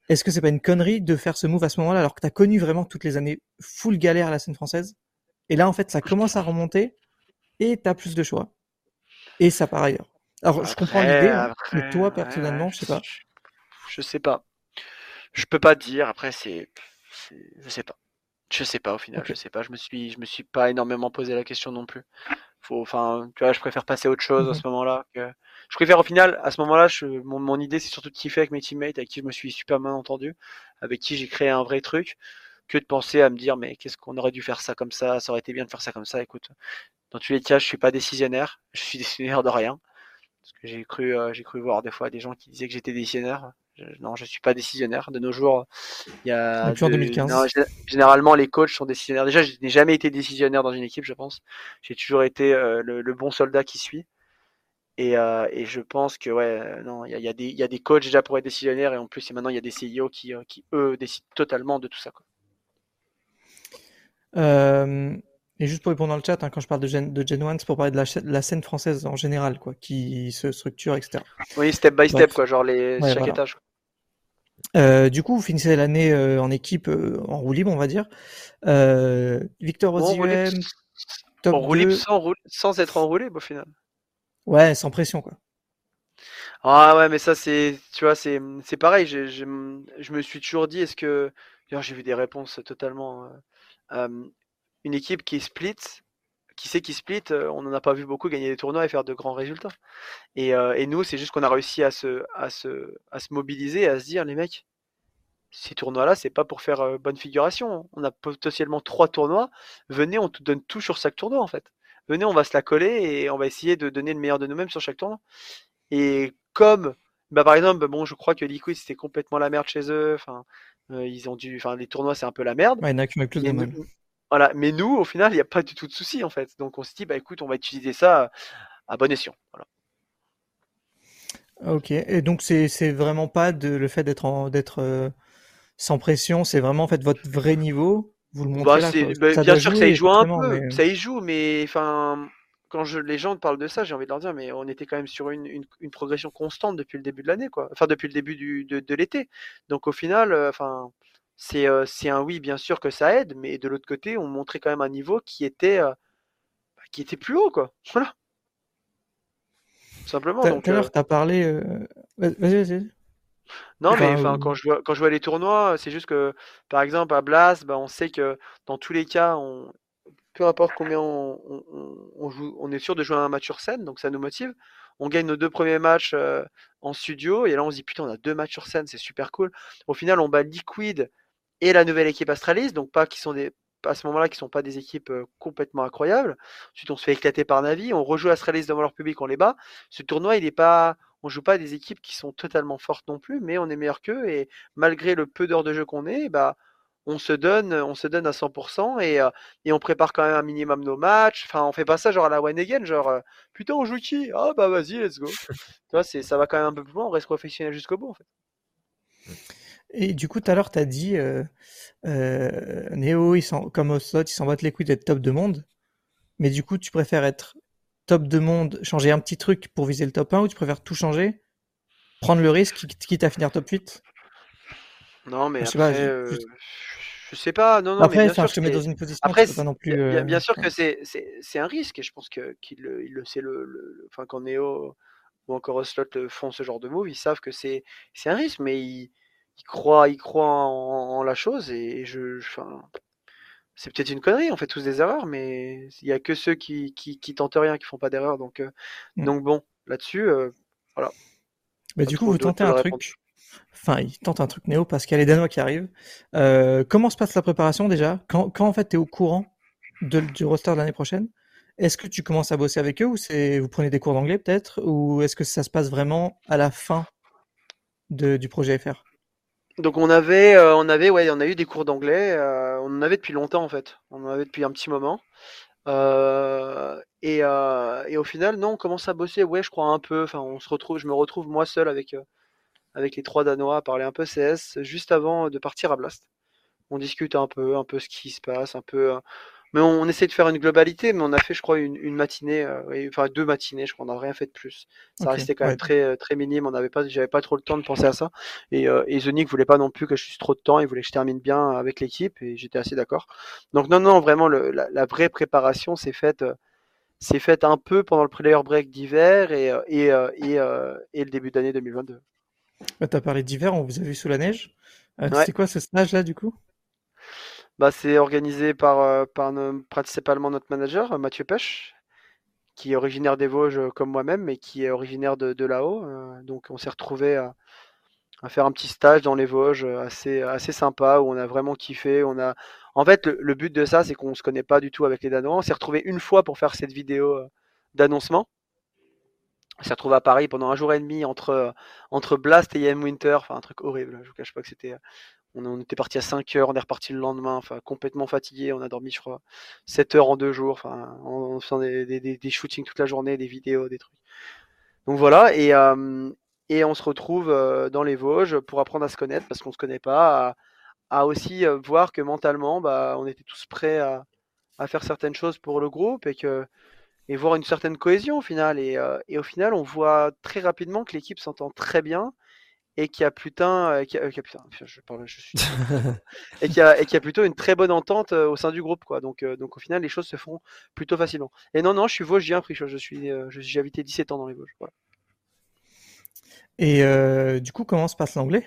Est-ce que c'est pas une connerie de faire ce move à ce moment-là alors que t'as connu vraiment toutes les années full galère à la scène française? Et là, en fait, ça commence à remonter et tu as plus de choix. Et ça par ailleurs. Alors, je comprends l'idée, hein, mais toi, personnellement, je sais pas. Je sais pas. Je peux pas dire. Après, c'est. Je sais pas. Je sais pas au final. Je sais pas. Je me suis, je me suis pas énormément posé la question non plus. Faut, enfin, tu vois, je préfère passer à autre chose à ce mhm. moment-là. Que... Je préfère au final, à ce moment-là, je... mon, mon idée, c'est surtout de kiffer avec mes teammates, avec qui je me suis super bien entendu, avec qui j'ai créé un vrai truc, que de penser à me dire, mais qu'est-ce qu'on aurait dû faire ça comme ça, ça aurait été bien de faire ça comme ça. Écoute, dans tous les cas, je suis pas décisionnaire. Je suis décisionnaire de rien. Parce que j'ai cru, euh, j'ai cru voir des fois des gens qui disaient que j'étais décisionnaire. non, je suis pas décisionnaire. De nos jours, il y a. De, 2015. généralement, les coachs sont décisionnaires. Déjà, je n'ai jamais été décisionnaire dans une équipe, je pense. J'ai toujours été euh, le, bon soldat qui suit. Et, euh, et je pense que ouais, non, il y a, y, a y a, des coachs déjà pour être décisionnaires et en plus, maintenant, il y a des CEO qui, qui eux décident totalement de tout ça. Quoi. Euh, et juste pour répondre dans le chat, hein, quand je parle de Gen, de Gen 1, c'est pour parler de la, scène française en général, quoi, qui se structure, etc. Oui, step by step, quoi, genre les, chaque étage. Euh, du coup, vous finissez l'année euh, en équipe, euh, en roue libre, on va dire. Victor top en roue libre sans, sans, être enroulé, au final. Ouais, sans pression, quoi. Ah ouais, mais ça, c'est, tu vois, c'est, c'est pareil. Je, me suis toujours dit, est-ce que, j'ai vu des réponses totalement une équipe qui split, qui sait qui split, euh, on n'en a pas vu beaucoup gagner des tournois et faire de grands résultats. Et, euh, nous, c'est juste qu'on a réussi à se, à, se, à se mobiliser, à se dire, les mecs, ces tournois-là, c'est pas pour faire euh, bonne figuration. On a potentiellement trois tournois. Venez, on te donne tout sur chaque tournoi, en fait. Venez, on va se la coller et on va essayer de donner le meilleur de nous-mêmes sur chaque tournoi. Et comme, bah, par exemple, bon, je crois que Liquid, c'était complètement la merde chez eux. Enfin, ils ont dû, enfin, les tournois, c'est un peu la merde. il y en a qui plus de Voilà, mais nous, au final, il n'y a pas du tout de souci en fait. Donc on se dit, bah écoute, on va utiliser ça à bon escient. Voilà. Ok, et donc c'est vraiment pas de, le fait d'être euh, sans pression, c'est vraiment en fait votre vrai niveau? Vous le montrez Bah, là, bah, Ça bien sûr que ça y joue un peu, mais- ça y joue, mais enfin, quand je, les gens parlent de ça, j'ai envie de leur dire, mais on était quand même sur une, une, une progression constante depuis le début de l'année, quoi. Enfin, depuis le début du, de, de l'été. Donc au final, euh, enfin, c'est euh, un oui, bien sûr que ça aide, mais de l'autre côté, on montrait quand même un niveau qui était, euh, bah, qui était plus haut, quoi. Voilà. Tout Simplement. Tout à l'heure, tu as parlé. euh, Vas-y, vas-y. Non, mais Enfin, quand je vois, quand je vois les tournois, c'est juste que, par exemple, à Blas, bah, on sait que dans tous les cas, on, peu importe combien on, on- on- joue, on est sûr de jouer un match sur scène, donc ça nous motive. On gagne nos deux premiers matchs en studio, et là on se dit putain, on a deux matchs sur scène, c'est super cool. Au final, on bat Liquid et la nouvelle équipe Astralis, donc pas qui sont des, à ce moment-là, qui sont pas des équipes euh, complètement incroyables. Ensuite, on se fait éclater par Navi, on rejoue Astralis devant leur public, on les bat. Ce tournoi, il est pas, on joue pas des équipes qui sont totalement fortes non plus, mais on est meilleur qu'eux, et malgré le peu d'heures de jeu qu'on est, bah on se donne, on se donne à 100% et, euh, et on prépare quand même un minimum nos matchs. Enfin, on fait pas ça genre à la one again, genre euh, putain on joue qui? Ah bah vas-y, let's go. tu vois, c'est, ça va quand même un peu plus loin, on reste professionnel jusqu'au bout en fait. Et du coup, tout à l'heure, tu as dit euh, euh, Néo, ils s'en- comme au slot, ils s'en battent les couilles d'être top de monde. Mais du coup, tu préfères être top de monde, changer un petit truc pour viser le top 1 ou tu préfères tout changer, prendre le risque, quitte à finir top 8? Non, mais Je sais pas, après, je- euh, je sais pas. Non, non, mais Après, bien enfin, sûr je te mets dans une position, Après, pas non plus. bien, bien- euh, bien sûr ouais. que c'est, un risque et je pense que qu'il le, il le sait le, le- enfin quand Neo ou encore Oslot le font ce genre de move, ils savent que c'est, c'est un risque, mais ils, ils croient, ils croient en, en la chose et je, je- c'est peut-être une connerie, on fait tous des erreurs, mais il y a que ceux qui, qui, qui tentent rien, qui font pas d'erreur, donc, euh, Mm. donc bon, là-dessus, euh, Bah, pas du coup, vous tentez un truc. Enfin, ils tentent un truc Néo parce qu'il y a les Danois qui arrivent. Euh, comment se passe la préparation déjà? Quand, quand en fait tu es au courant de- du roster de l'année prochaine, est-ce que tu commences à bosser avec eux ou c'est vous prenez des cours d'anglais peut-être? Ou est-ce que ça se passe vraiment à la fin de, du projet FR? Donc on avait, euh, on avait, ouais, on a eu des cours d'anglais. euh, on en avait depuis longtemps en fait. On en avait depuis un petit moment. Euh, et, euh, et au final, non, on commence à bosser. Ouais, je crois un peu. Enfin, on se retrouve, je me retrouve moi seul avec euh, avec les trois Danois à parler un peu CS juste avant de partir à Blast. On discute un peu, un peu ce qui se passe, un peu. Mais on, on essaie de faire une globalité, mais on a fait, je crois, une, une matinée, euh, enfin deux matinées, je crois, on n'a rien fait de plus. Ça restait quand même très euh, très minime. On n'avait pas, j'avais pas trop le temps de penser à ça. Et, euh, et Zonic voulait pas non plus que je suce trop de temps. Il voulait que je termine bien avec l'équipe, et j'étais assez d'accord. Donc non, non, vraiment, le, la, la vraie préparation s'est faite, euh, s'est faite un peu pendant le player break d'hiver et et et, et le début d'année 2022. Bah, t'as parlé d'hiver, on vous a vu sous la neige. Euh, Ouais. C'était quoi ce stage là du coup? Bah, c'est organisé par, euh, principalement notre manager, euh, Mathieu Pêche, qui est originaire des Vosges euh, comme moi-même, mais qui est originaire de, là-haut. donc on s'est retrouvé à, faire un petit stage dans les Vosges assez, sympa, où on a vraiment kiffé. On a... En fait, le, but de ça, c'est qu'on se connaît pas du tout avec les Danois. On s'est retrouvé une fois pour faire cette vidéo d'annoncement. On s'est retrouvé à Paris pendant un jour et demi entre, entre Blast et Yam Winter. Enfin, un truc horrible. Je vous cache pas que c'était... On, était parti à 5 heures, on est reparti le lendemain, enfin complètement fatigué. On a dormi, je crois, 7 heures en deux jours, en, faisant des, shootings toute la journée, des vidéos, des trucs. Donc voilà, et, euh, et on se retrouve euh, dans les Vosges pour apprendre à se connaître parce qu'on se connaît pas, à, aussi euh, voir que mentalement, bah, on était tous prêts à, à faire certaines choses pour le groupe et que et voir une certaine cohésion au final. Et, et au final, on voit très rapidement que l'équipe s'entend très bien et qu'il y a putain, euh, a, a- putain, je parle, je suis et qu'il y a, et plutôt une très bonne entente euh, au sein du groupe, quoi. Donc, euh, donc au final, les choses se font plutôt facilement. Et non, non, je suis Vosgien. Je suis, euh, je- j'ai habité 17 ans dans les Vosges. Voilà. Et euh, du coup, comment se passe l'anglais?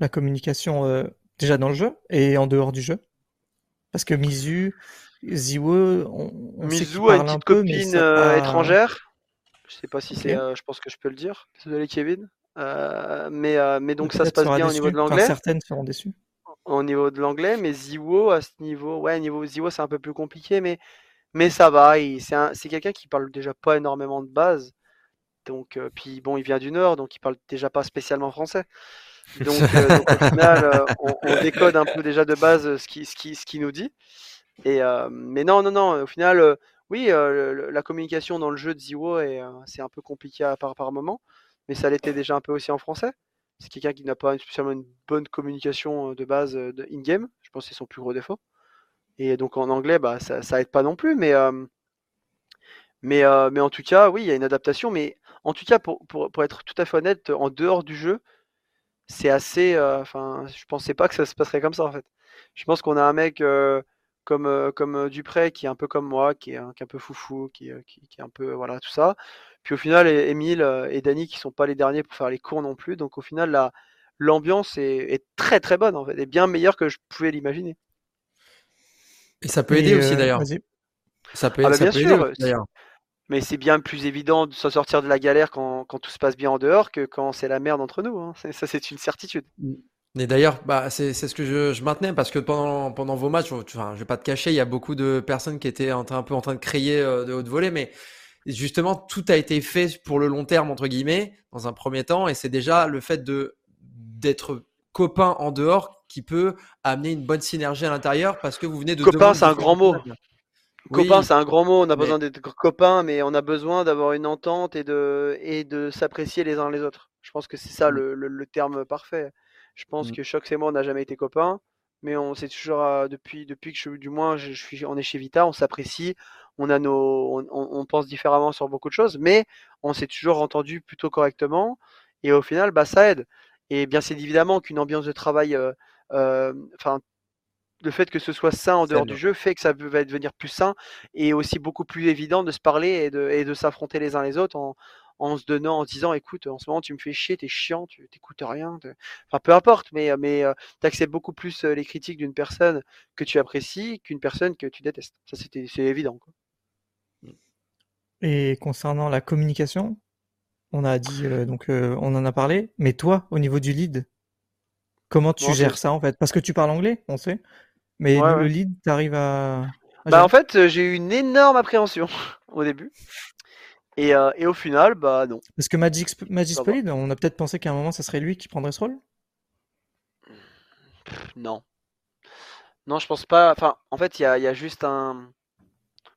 La communication euh, déjà dans le jeu et en dehors du jeu? Parce que Mizu, Ziwo, on, on sait Mizu a une parlent un petite peu, mais euh, pas- étrangère. Je sais pas si c'est, euh, je pense que je peux le dire. Désolé, Kevin. Euh, mais, euh, mais donc ça se passe bien au niveau de l'anglais. certaines seront déçues. Au niveau de l'anglais, mais Ziwo à ce niveau, ouais, niveau Ziwo c'est un peu plus compliqué, mais, mais ça va. C'est un- c'est quelqu'un qui parle déjà pas énormément de base. Donc, euh, puis bon, il vient du Nord, donc il parle déjà pas spécialement français. Donc, euh, donc, au final, euh, on, on décode un peu déjà de base ce qui, ce qui, ce qui nous dit. Et, mais non, non, non, au final, oui, le- la communication dans le jeu de Ziwo, est, c'est un peu compliqué à par, par moment, mais ça l'était déjà un peu aussi en français. C'est quelqu'un qui n'a pas spécialement une bonne communication euh, de base euh, de in-game. Je pense que c'est son plus gros défaut. Et donc en anglais, bah, ça, ça aide pas non plus, mais, euh, mais, mais en tout cas, oui, il y a une adaptation. Mais en tout cas, pour, pour, pour être tout à fait honnête, en dehors du jeu, c'est assez. Enfin, je pensais pas que ça se passerait comme ça en fait. Je pense qu'on a un mec comme, euh, comme euh, Dupré qui est un peu comme moi, qui est, un- qui est un peu foufou, qui, euh, qui, qui est un peu. Voilà, tout ça. Puis au final, Émile euh, et Dany qui sont pas les derniers pour faire les cours non plus. Donc au final, la, l'ambiance est, est très très bonne en fait, et bien meilleure que je pouvais l'imaginer. Et ça peut Et, aider aussi euh, d'ailleurs. vas-y. Ça peut, Ah bah ça bien peut aider sûr, aussi, c'est- d'ailleurs. mais c'est bien plus évident de s'en sortir de la galère quand, quand tout se passe bien en dehors que quand c'est la merde entre nous. hein. Ça, c'est une certitude. Et d'ailleurs, bah, c'est ce que je, je maintenais parce que pendant, pendant vos matchs, enfin, je vais pas te cacher, il y a beaucoup de personnes qui étaient en train, un peu en train de crier euh, de haute volée, mais justement, tout a été fait pour le long terme, entre guillemets, dans un premier temps, et c'est déjà le fait de d'être copain en dehors qui peut amener une bonne synergie à l'intérieur parce que vous venez de Copain, c'est un grand mot. Oui, Copain, c'est un grand mot. On a mais- besoin d'être copains, mais on a besoin d'avoir une entente et de, et de s'apprécier les uns les autres. Je pense que c'est ça Mm. le, le- le terme parfait. Je pense Mm. que Shox et moi, on n'a jamais été copains, mais on s'est toujours, euh, depuis, depuis que je, du moins, je, je suis, on est chez Vita, on s'apprécie, on a nos, on, on- on pense différemment sur beaucoup de choses, mais on s'est toujours entendu plutôt correctement, et au final, bah, ça aide. Et bien, c'est évidemment qu'une ambiance de travail, euh, euh, enfin, le fait que ce soit sain en dehors du jeu fait que ça va devenir plus sain et aussi beaucoup plus évident de se parler et de, et de s'affronter les uns les autres en, en se donnant, en se disant écoute, en ce moment tu me fais chier, t'es chiant, tu t'écoutes rien. Enfin, peu importe, mais, mais euh, t'acceptes beaucoup plus euh, les critiques d'une personne que tu apprécies qu'une personne que tu détestes. Ça, c'était, c'est évident. quoi. Et concernant la communication, on a dit, euh, donc euh, on en a parlé, mais toi, au niveau du lead, comment tu Bon, gères ça en fait? Parce que tu parles anglais, on sait, mais Ouais, le ouais. lead, t'arrives à, à Bah, en fait, euh, j'ai eu une énorme appréhension au début. Et, euh, et au final, bah non. Parce que Ça va. Polid, on a peut-être pensé qu'à un moment, ça serait lui qui prendrait ce rôle. Non. Non, je pense pas. Enfin, en fait, il y a, il y a juste un.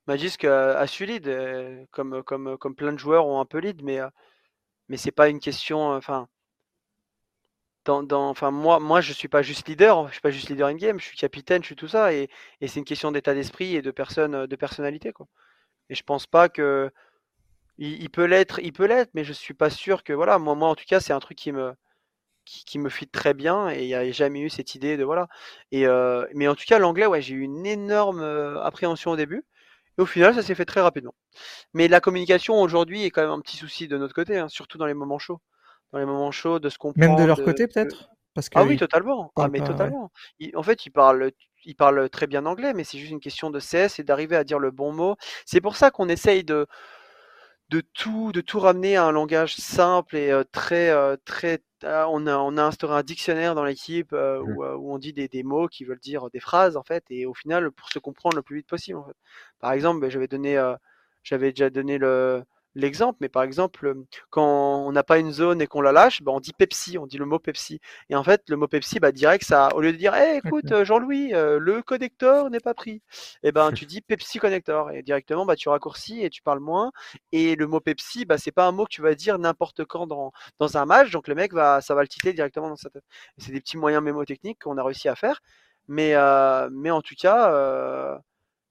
Magisk a, a su lead, euh, comme, comme, comme plein de joueurs ont un peu lead, mais, euh, mais c'est pas une question. euh, Enfin, dans, dans, enfin moi, moi, je suis pas juste leader, je suis pas juste leader in game, je suis capitaine, je suis tout ça, et, et c'est une question d'état d'esprit et de personne, de personnalité, quoi. Et je pense pas que il, il peut l'être, il peut l'être, mais je suis pas sûr que voilà, moi, moi en tout cas, c'est un truc qui me qui, qui me fit très bien et il n'y a jamais eu cette idée de voilà. Et euh, mais en tout cas, l'anglais, ouais, j'ai eu une énorme euh, appréhension au début. Et au final, ça s'est fait très rapidement. Mais la communication aujourd'hui est quand même un petit souci de notre côté, hein, surtout dans les moments chauds. Dans les moments chauds, de se comprendre. Même de leur de- côté, peut-être? Parce que Ah oui, totalement. Ah mais pas, ouais. totalement. Il- en fait, ils parlent, ils parlent très bien anglais, mais c'est juste une question de CS et d'arriver à dire le bon mot. C'est pour ça qu'on essaye de, de tout, de tout ramener à un langage simple et euh, très, euh, très. ah, on a, on a instauré un dictionnaire dans l'équipe euh, Mhm. où, où on dit des, des mots qui veulent dire des phrases en fait, et au final pour se comprendre le plus vite possible. En fait. Par exemple, ben, j'avais donné, j'avais déjà donné le l'exemple, mais par exemple, euh, quand on n'a pas une zone et qu'on la lâche, ben, on dit Pepsi, on dit le mot Pepsi. Et en fait, le mot Pepsi, bah, direct, ça, au lieu de dire, Eh, écoute, euh, Jean-Louis, euh, le connecteur n'est pas pris, et ben, tu dis Pepsi connector, et directement, bah, tu raccourcis et tu parles moins. Et le mot Pepsi, bah, c'est pas un mot que tu vas dire n'importe quand dans, dans un match, donc le mec va, ça va le titrer directement dans sa tête. C'est des petits moyens mémotechniques qu'on a réussi à faire, mais, euh, mais en tout cas, euh,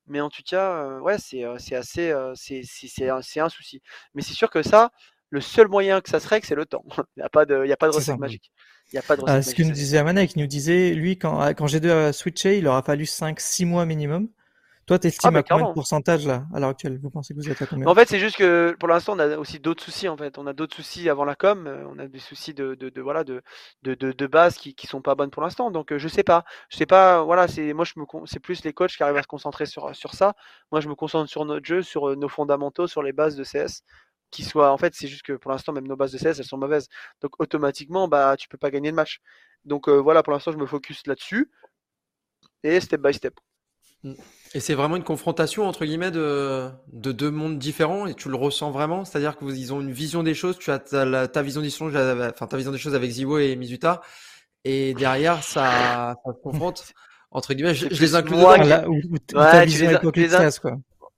mais en tout cas, euh, ouais, c'est c'est assez, c'est un, un souci. Mais c'est sûr que ça, le seul moyen que ça se règle, c'est le temps. Il n'y a pas de, il y a pas de C'est recette ça. magique. Il y a pas de Ah, recette ce que nous disait Amanek, il nous disait, lui, quand, quand G2 a switché, il aura fallu 5-6 mois minimum. Toi, Ah, t'estimes bah, à combien de pourcentage là, à l'heure actuelle? Vous pensez que vous êtes à combien? En fait, c'est juste que pour l'instant, on a aussi d'autres soucis en fait. On a d'autres soucis avant la com. euh, On a des soucis de, de, de- voilà de, de, de, base qui, qui sont pas bonnes pour l'instant. Donc euh, je sais pas, je sais pas. Voilà, c'est moi je me c'est plus les coachs qui arrivent à se concentrer sur sur ça. Moi, je me concentre sur notre jeu, sur euh, nos fondamentaux, sur les bases de CS. Qui en fait, c'est juste que pour l'instant, même nos bases de CS, elles sont mauvaises. Donc automatiquement, bah tu peux pas gagner le match. Donc euh, voilà, pour l'instant, je me focus là-dessus et step by step. Et c'est vraiment une confrontation entre guillemets de, de deux mondes différents et tu le ressens vraiment, c'est-à-dire qu'ils ont une vision des choses, tu as ta, la- ta vision des choses, enfin ta vision des choses avec Ziwo et Mizuta, et derrière ça, ça se confronte. entre guillemets. Je, les inclus moi dedans. Là où, où Ouais, ta tu vision les hypocrite les casse, quoi.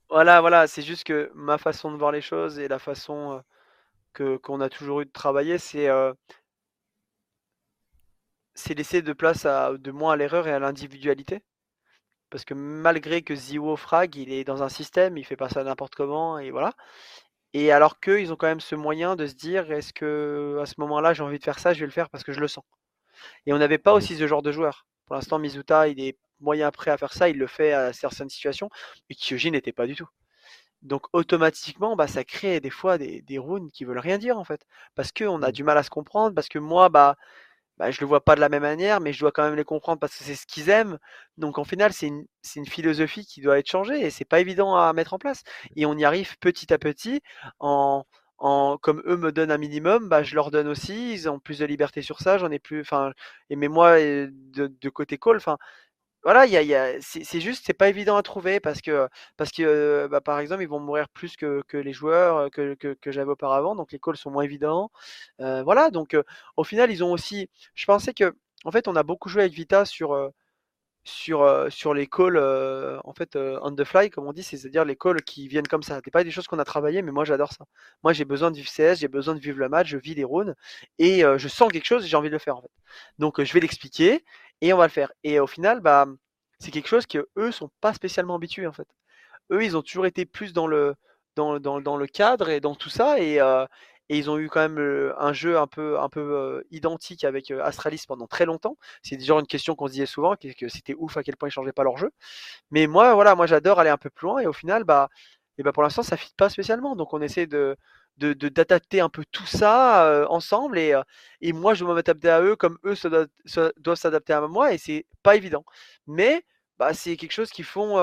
Voilà, voilà, c'est juste que ma façon de voir les choses et la façon euh, que qu'on a toujours eu de travailler, c'est euh, c'est laisser de place à, de moins à l'erreur et à l'individualité. Parce que malgré que Ziwo frag, il est dans un système, il fait pas ça n'importe comment, et voilà. Et alors qu'eux, ils ont quand même ce moyen de se dire, est-ce que à ce moment-là, j'ai envie de faire ça, je vais le faire parce que je le sens. Et on n'avait pas Mhm. aussi ce genre de joueur. Pour l'instant, Mizuta, il est moyen prêt à faire ça, il le fait à certaines situations, et Kyojin n'était pas du tout. Donc automatiquement, bah, ça crée des fois des, des runes qui veulent rien dire en fait. Parce qu'on a Mhm. du mal à se comprendre, parce que moi, bah, bah, je le vois pas de la même manière, mais je dois quand même les comprendre parce que c'est ce qu'ils aiment. Donc en final, c'est une, c'est une philosophie qui doit être changée et c'est pas évident à mettre en place. Et on y arrive petit à petit en, en comme eux me donnent un minimum, bah, je leur donne aussi. Ils ont plus de liberté sur ça, j'en ai plus. Enfin, et mais moi de, de côté call, enfin voilà, il y a, c'est c'est juste, c'est pas évident à trouver parce que, parce que euh, bah, par exemple, ils vont mourir plus que, les joueurs euh, que, j'avais auparavant, donc les calls sont moins évidents. Euh, voilà, donc au final, ils ont aussi. Je pensais que, en fait, on a beaucoup joué avec Vita sur, sur, sur les calls en fait on the fly, comme on dit, c'est-à-dire les calls qui viennent comme ça. C'est pas des choses qu'on a travaillé, mais moi j'adore ça. Moi j'ai besoin de vivre CS, j'ai besoin de vivre le match, je vis des runes et je sens quelque chose et j'ai envie de le faire en fait. Donc je vais l'expliquer et on va le faire. Et au final, bah c'est quelque chose que eux sont pas spécialement habitués en fait. Eux, ils ont toujours été plus dans le dans, dans, dans le cadre et dans tout ça et euh, et ils ont eu quand même euh, un jeu un peu un peu euh, identique avec Astralis pendant très longtemps. C'est genre une question qu'on se disait souvent, que c'était ouf à quel point ils changeaient pas leur jeu. Mais moi, voilà, moi j'adore aller un peu plus loin et au final, bah, et bah pour l'instant, ça fit pas spécialement. Donc on essaie de de d'adapter un peu tout ça ensemble et, moi je dois m'adapter à eux comme eux doivent s'adapter à moi et c'est pas évident. Mais bah c'est quelque chose qu'ils font.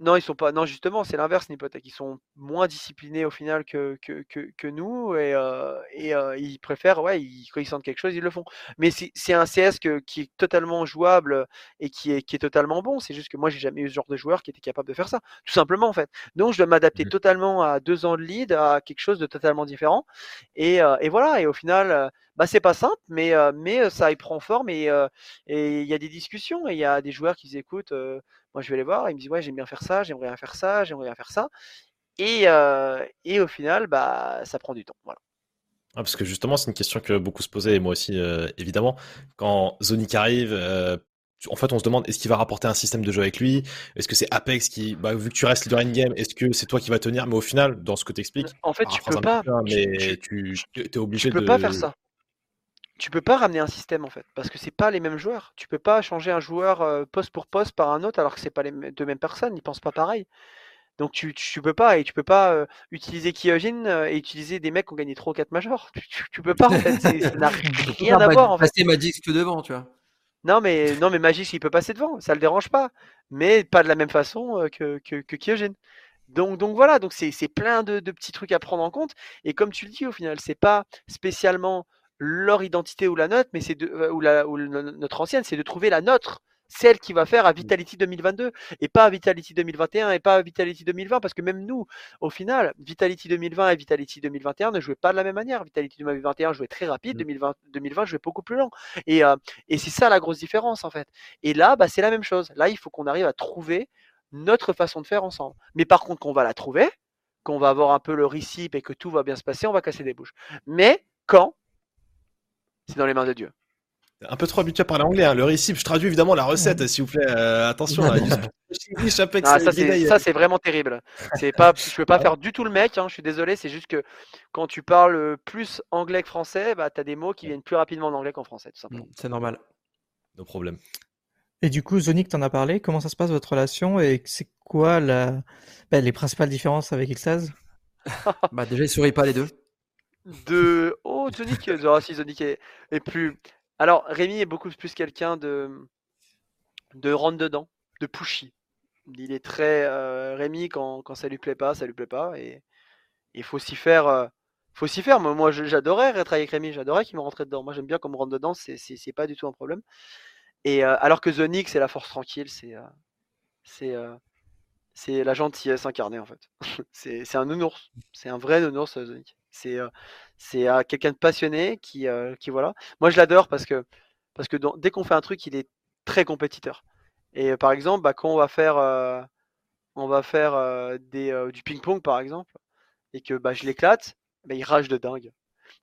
Non, ils sont pas. Non, justement, c'est l'inverse, Nipotech. Ils sont moins disciplinés au final que, que, que, que nous et, euh, et euh, ils préfèrent, ouais, ils, quand ils sentent quelque chose, ils le font. Mais c'est un CS que- qui est totalement jouable et qui est, qui est totalement bon. C'est juste que moi, j'ai jamais eu ce genre de joueur qui était capable de faire ça, tout simplement en fait. Donc, je dois m'adapter Mhm. totalement à deux ans de lead, à quelque chose de totalement différent. Et, euh, et voilà. Et au final, bah, c'est pas simple, mais, mais ça y prend forme et et il y a des discussions et il y a des joueurs qui écoutent. Moi, je vais les voir, ils me disent ouais, j'aime bien faire ça, j'aimerais bien faire ça, j'aimerais bien faire ça. Et, euh, et au final, bah, ça prend du temps. Voilà. Ah, parce que justement, c'est une question que beaucoup se posaient, et moi aussi, euh, évidemment. Quand Zonic arrive, euh, en fait, on se demande est-ce qu'il va rapporter un système de jeu avec lui? Est-ce que c'est Apex qui, bah, vu que tu restes leader in-game, est-ce que c'est toi qui va tenir? Mais au final, dans ce que tu expliques, En fait, tu peux pas. peu, mais tu- tu, tu es obligé Tu peux de. pas faire ça. Tu peux pas ramener un système en fait, parce que c'est pas les mêmes joueurs. Tu peux pas changer un joueur euh, poste pour poste par un autre alors que c'est pas les deux mêmes personnes, ils pensent pas pareil. Donc tu, tu peux pas et tu peux pas euh, utiliser Kyojin euh, et utiliser des mecs qui ont gagné 3 ou 4 majors. Tu, tu- tu peux pas en fait, ça n'a rien à voir en fait. Passer Magix que devant, tu vois. Non mais non mais Magis il peut passer devant, ça le dérange pas, mais pas de la même façon que, que, que Kyojin. Donc, donc voilà, donc c'est c'est plein de, de petits trucs à prendre en compte. Et comme tu le dis, au final, c'est pas spécialement leur identité ou la nôtre, mais c'est de, euh, ou, la, ou le- notre ancienne, c'est de trouver la nôtre, celle qui va faire à Vitality 2022 et pas à Vitality 2021 et pas à Vitality 2020 parce que même nous, au final, Vitality 2020 et Vitality 2021 ne jouaient pas de la même manière. Vitality 2021 jouait très rapide, Mm. 2020, 2020 jouait beaucoup plus lent. Et, euh, et c'est ça la grosse différence en fait. Et là, bah, c'est la même chose. Là, il faut qu'on arrive à trouver notre façon de faire ensemble. Mais par contre, qu'on va la trouver, qu'on va avoir un peu le récip et que tout va bien se passer, on va casser des bouches. Mais quand C'est dans les mains de Dieu. Un peu trop habitué à parler anglais. Hein. Le récip, je traduis évidemment la recette, s'il vous plaît. Euh, attention. Là. English, Apex, Ah, ça, c'est, vraiment terrible. C'est pas, je peux pas faire du tout le mec, hein, je suis désolé, c'est juste que quand tu parles plus anglais que français, bah, tu as des mots qui viennent plus rapidement en anglais qu'en français, tout simplement. Mm, C'est normal. No problème. Et du coup, Zonic, t'en as parlé. Comment ça se passe votre relation? Et c'est quoi la... bah, les principales différences avec Xtase? Bah déjà, ils sourient pas les deux. De. Oh, Zonic, ah, si, Zonic est, plus. Alors, Rémi est beaucoup plus quelqu'un de. de rentre dedans, de pushy. Il est très. euh, Rémi, quand, quand ça lui plaît pas, ça lui plaît pas. Et il faut s'y faire. euh, faut s'y faire. Moi, j'adorais travailler avec Rémi, j'adorais qu'il me rentrait dedans. Moi, j'aime bien qu'on me rentre dedans, c'est c'est- pas du tout un problème. Et euh, alors que Zonic, c'est la force tranquille, c'est. euh, c'est. euh, c'est la gentillesse incarnée en fait. c'est un nounours, c'est un vrai nounours euh, Zonic. C'est c'est quelqu'un de passionné qui, qui voilà. Moi je l'adore parce que parce que dans- dès qu'on fait un truc, il est très compétiteur. Et par exemple, bah, quand on va faire, on va faire des, du ping-pong par exemple, et que bah, je l'éclate, bah, il rage de dingue.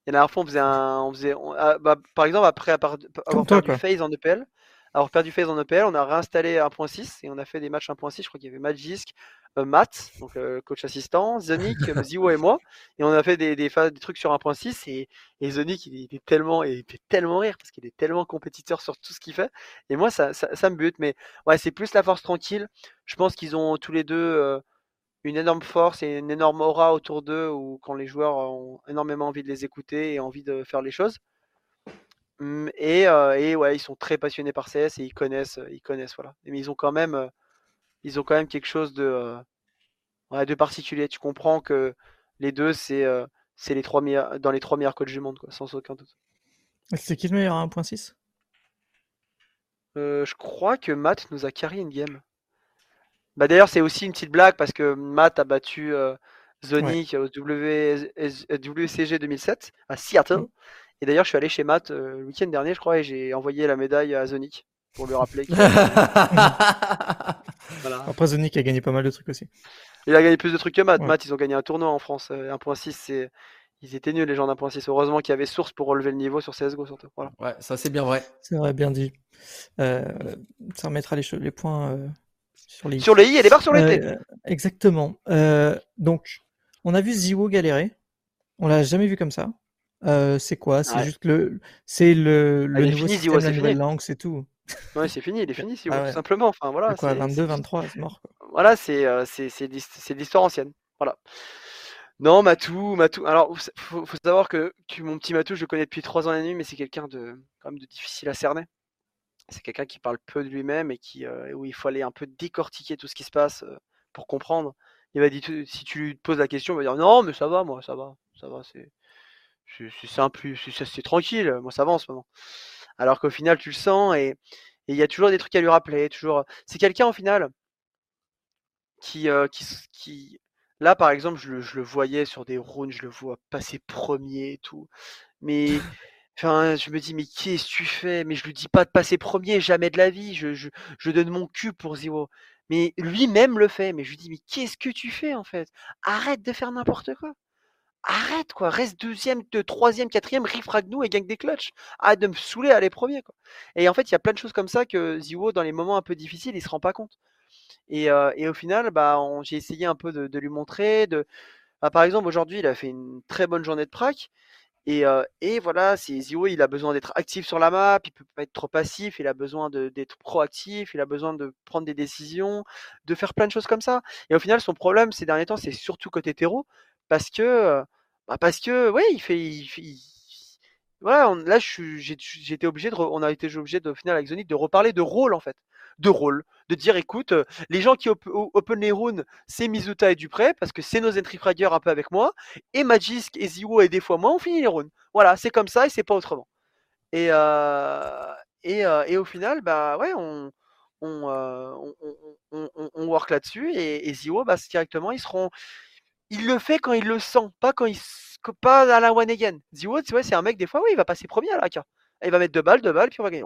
Et la dernière fois, on faisait un, on faisait, ah, bah, par exemple, après avoir perdu phase en EPL, avoir perdu phase en EPL, on a réinstallé 1.6 et on a fait des matchs 1.6. Je crois qu'il y avait Magisk, Matt, donc euh, coach assistant, Zonik, Zio et moi, et on a fait des, des, des trucs sur 1.6 et, et Zonik, il était tellement, il était tellement rire parce qu'il est tellement compétiteur sur tout ce qu'il fait. Et moi, ça, ça, ça, me bute, mais ouais, c'est plus la force tranquille. Je pense qu'ils ont tous les deux euh, une énorme force et une énorme aura autour d'eux où quand les joueurs ont énormément envie de les écouter et envie de faire les choses. Mmh, et, et ouais, ils sont très passionnés par CS et ils connaissent, ils connaissent voilà. Mais ils ont quand même, ils ont quand même quelque chose de, ouais, de particulier. Tu comprends que les deux, c'est, c'est les trois meilleurs, dans les trois meilleurs coachs du monde, quoi, sans aucun doute. C'est qui le meilleur à 1.6 Je crois que Matt nous a carry une game. Bah d'ailleurs, c'est aussi une petite blague parce que Matt a battu euh, Zonic au WCG 2007 à Seattle. Mm. Et d'ailleurs, je suis allé chez Matt euh, le week-end dernier, je crois, et j'ai envoyé la médaille à Zonic pour lui rappeler. voilà. Après, Zonic a gagné pas mal de trucs aussi. Il a gagné plus de trucs que Matt. Matt, ils ont gagné un tournoi en France. 1.6, euh, c'est ils étaient nuls les gens d'1.6. Heureusement qu'il y avait source pour relever le niveau sur CSGO surtout. Voilà. Ouais, ça c'est bien vrai. C'est vrai, bien dit. ça remettra les, les points sur les, sur les i et les barres sur les t. Euh, exactement. Euh, donc, on a vu Ziwo galérer. On l'a jamais vu comme ça. Euh, c'est quoi? C'est juste le, c'est le, le nouveau fini, système, la nouvelle langue, c'est tout. Ouais, c'est fini, il est fini, Ziwo, ah tout simplement. Enfin voilà. Quoi, 22, 23, c'est mort. Voilà, c'est, c'est, c'est, de l'histoire ancienne. Voilà. Non, Matou, Matou. Alors, faut, faut savoir que, que, mon petit Matou, je le connais depuis 3 ans et demi, mais c'est quelqu'un de, quand même de difficile à cerner c'est quelqu'un qui parle peu de lui-même et qui, euh, où il faut aller un peu décortiquer tout ce qui se passe euh, pour comprendre. Il va dire, si tu lui poses la question, il va dire non, mais ça va, moi, ça va, ça va, c'est, c'est simple, c'est tranquille, moi ça va en ce moment. Alors qu'au final, tu le sens et il y a toujours des trucs à lui rappeler, toujours. C'est quelqu'un au final qui, euh, là par exemple, je le, voyais sur des runes, je le vois passer premier et tout, mais Enfin, je me dis, mais qu'est-ce que tu fais? Mais je lui dis pas de passer premier, jamais de la vie. Je, je, je donne mon cul pour Zero. Mais lui-même le fait. Mais je lui dis, mais qu'est-ce que tu fais en fait? Arrête de faire n'importe quoi. Arrête quoi. Reste deuxième, de troisième, quatrième, riffrague-nous et gagne des clutches. Arrête de me saouler à aller premier quoi. Et en fait, il y a plein de choses comme ça que Zero, dans les moments un peu difficiles, il se rend pas compte. Et, euh, et au final, bah, j'ai essayé un peu de, lui montrer. De... Bah, par exemple, aujourd'hui, il a fait une très bonne journée de prac. Et, et voilà, c'est Zio, il a besoin d'être actif sur la map, il peut pas être trop passif, il a besoin d'être proactif, il a besoin de prendre des décisions, de faire plein de choses comme ça. Et au final, son problème ces derniers temps, c'est surtout côté terreau, parce que, bah parce que, il fait, il, voilà, là, j'étais obligé de, on a été obligé de, au final avec Zonic de reparler de rôle en fait de rôle, de dire écoute, les gens qui open les runes, c'est Mizuta et Dupré, parce que c'est nos entry fraggers un peu avec moi, et Magisk et Ziwo et des fois moi, on finit les runes. Voilà, c'est comme ça et c'est pas autrement. Et, et, et, au final, bah ouais, on, on, on, work là-dessus, et, et bah, directement, ils seront. Il le fait quand il le sent, pas quand il pas à la one again. Ziwo, c'est un mec, des fois, oui, il va passer premier à la K. Il va mettre deux balles, deux balles, puis on va gagner.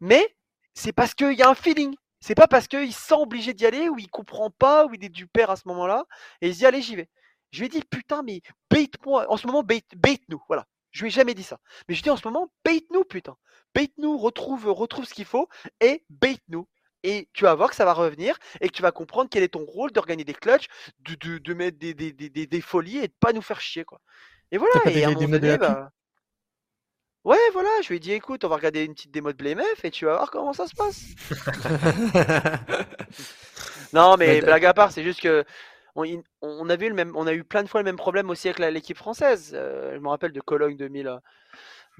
Mais c'est parce qu'il y a un feeling. C'est pas parce qu'il se sent obligé d'y aller ou il comprend pas ou il est du père à ce moment-là et il se dit allez j'y vais. Je lui ai dit putain mais bait-moi en ce moment bait, nous voilà. Je lui ai jamais dit ça. Mais je dis en ce moment bait nous putain. Bait nous retrouve retrouve ce qu'il faut et bait nous. Et tu vas voir que ça va revenir et que tu vas comprendre quel est ton rôle d'organiser des clutches, de, de, mettre des, des, des, des, folies et de pas nous faire chier quoi. Et voilà. Et à un moment donné, bah, Ouais, voilà, je lui ai dit écoute, on va regarder une petite démo de BLMF et tu vas voir comment ça se passe. non, mais blague à part, c'est juste que on, a vu le même, on a eu plein de fois le même problème aussi avec l'équipe française. Euh, je me rappelle de Cologne 2000,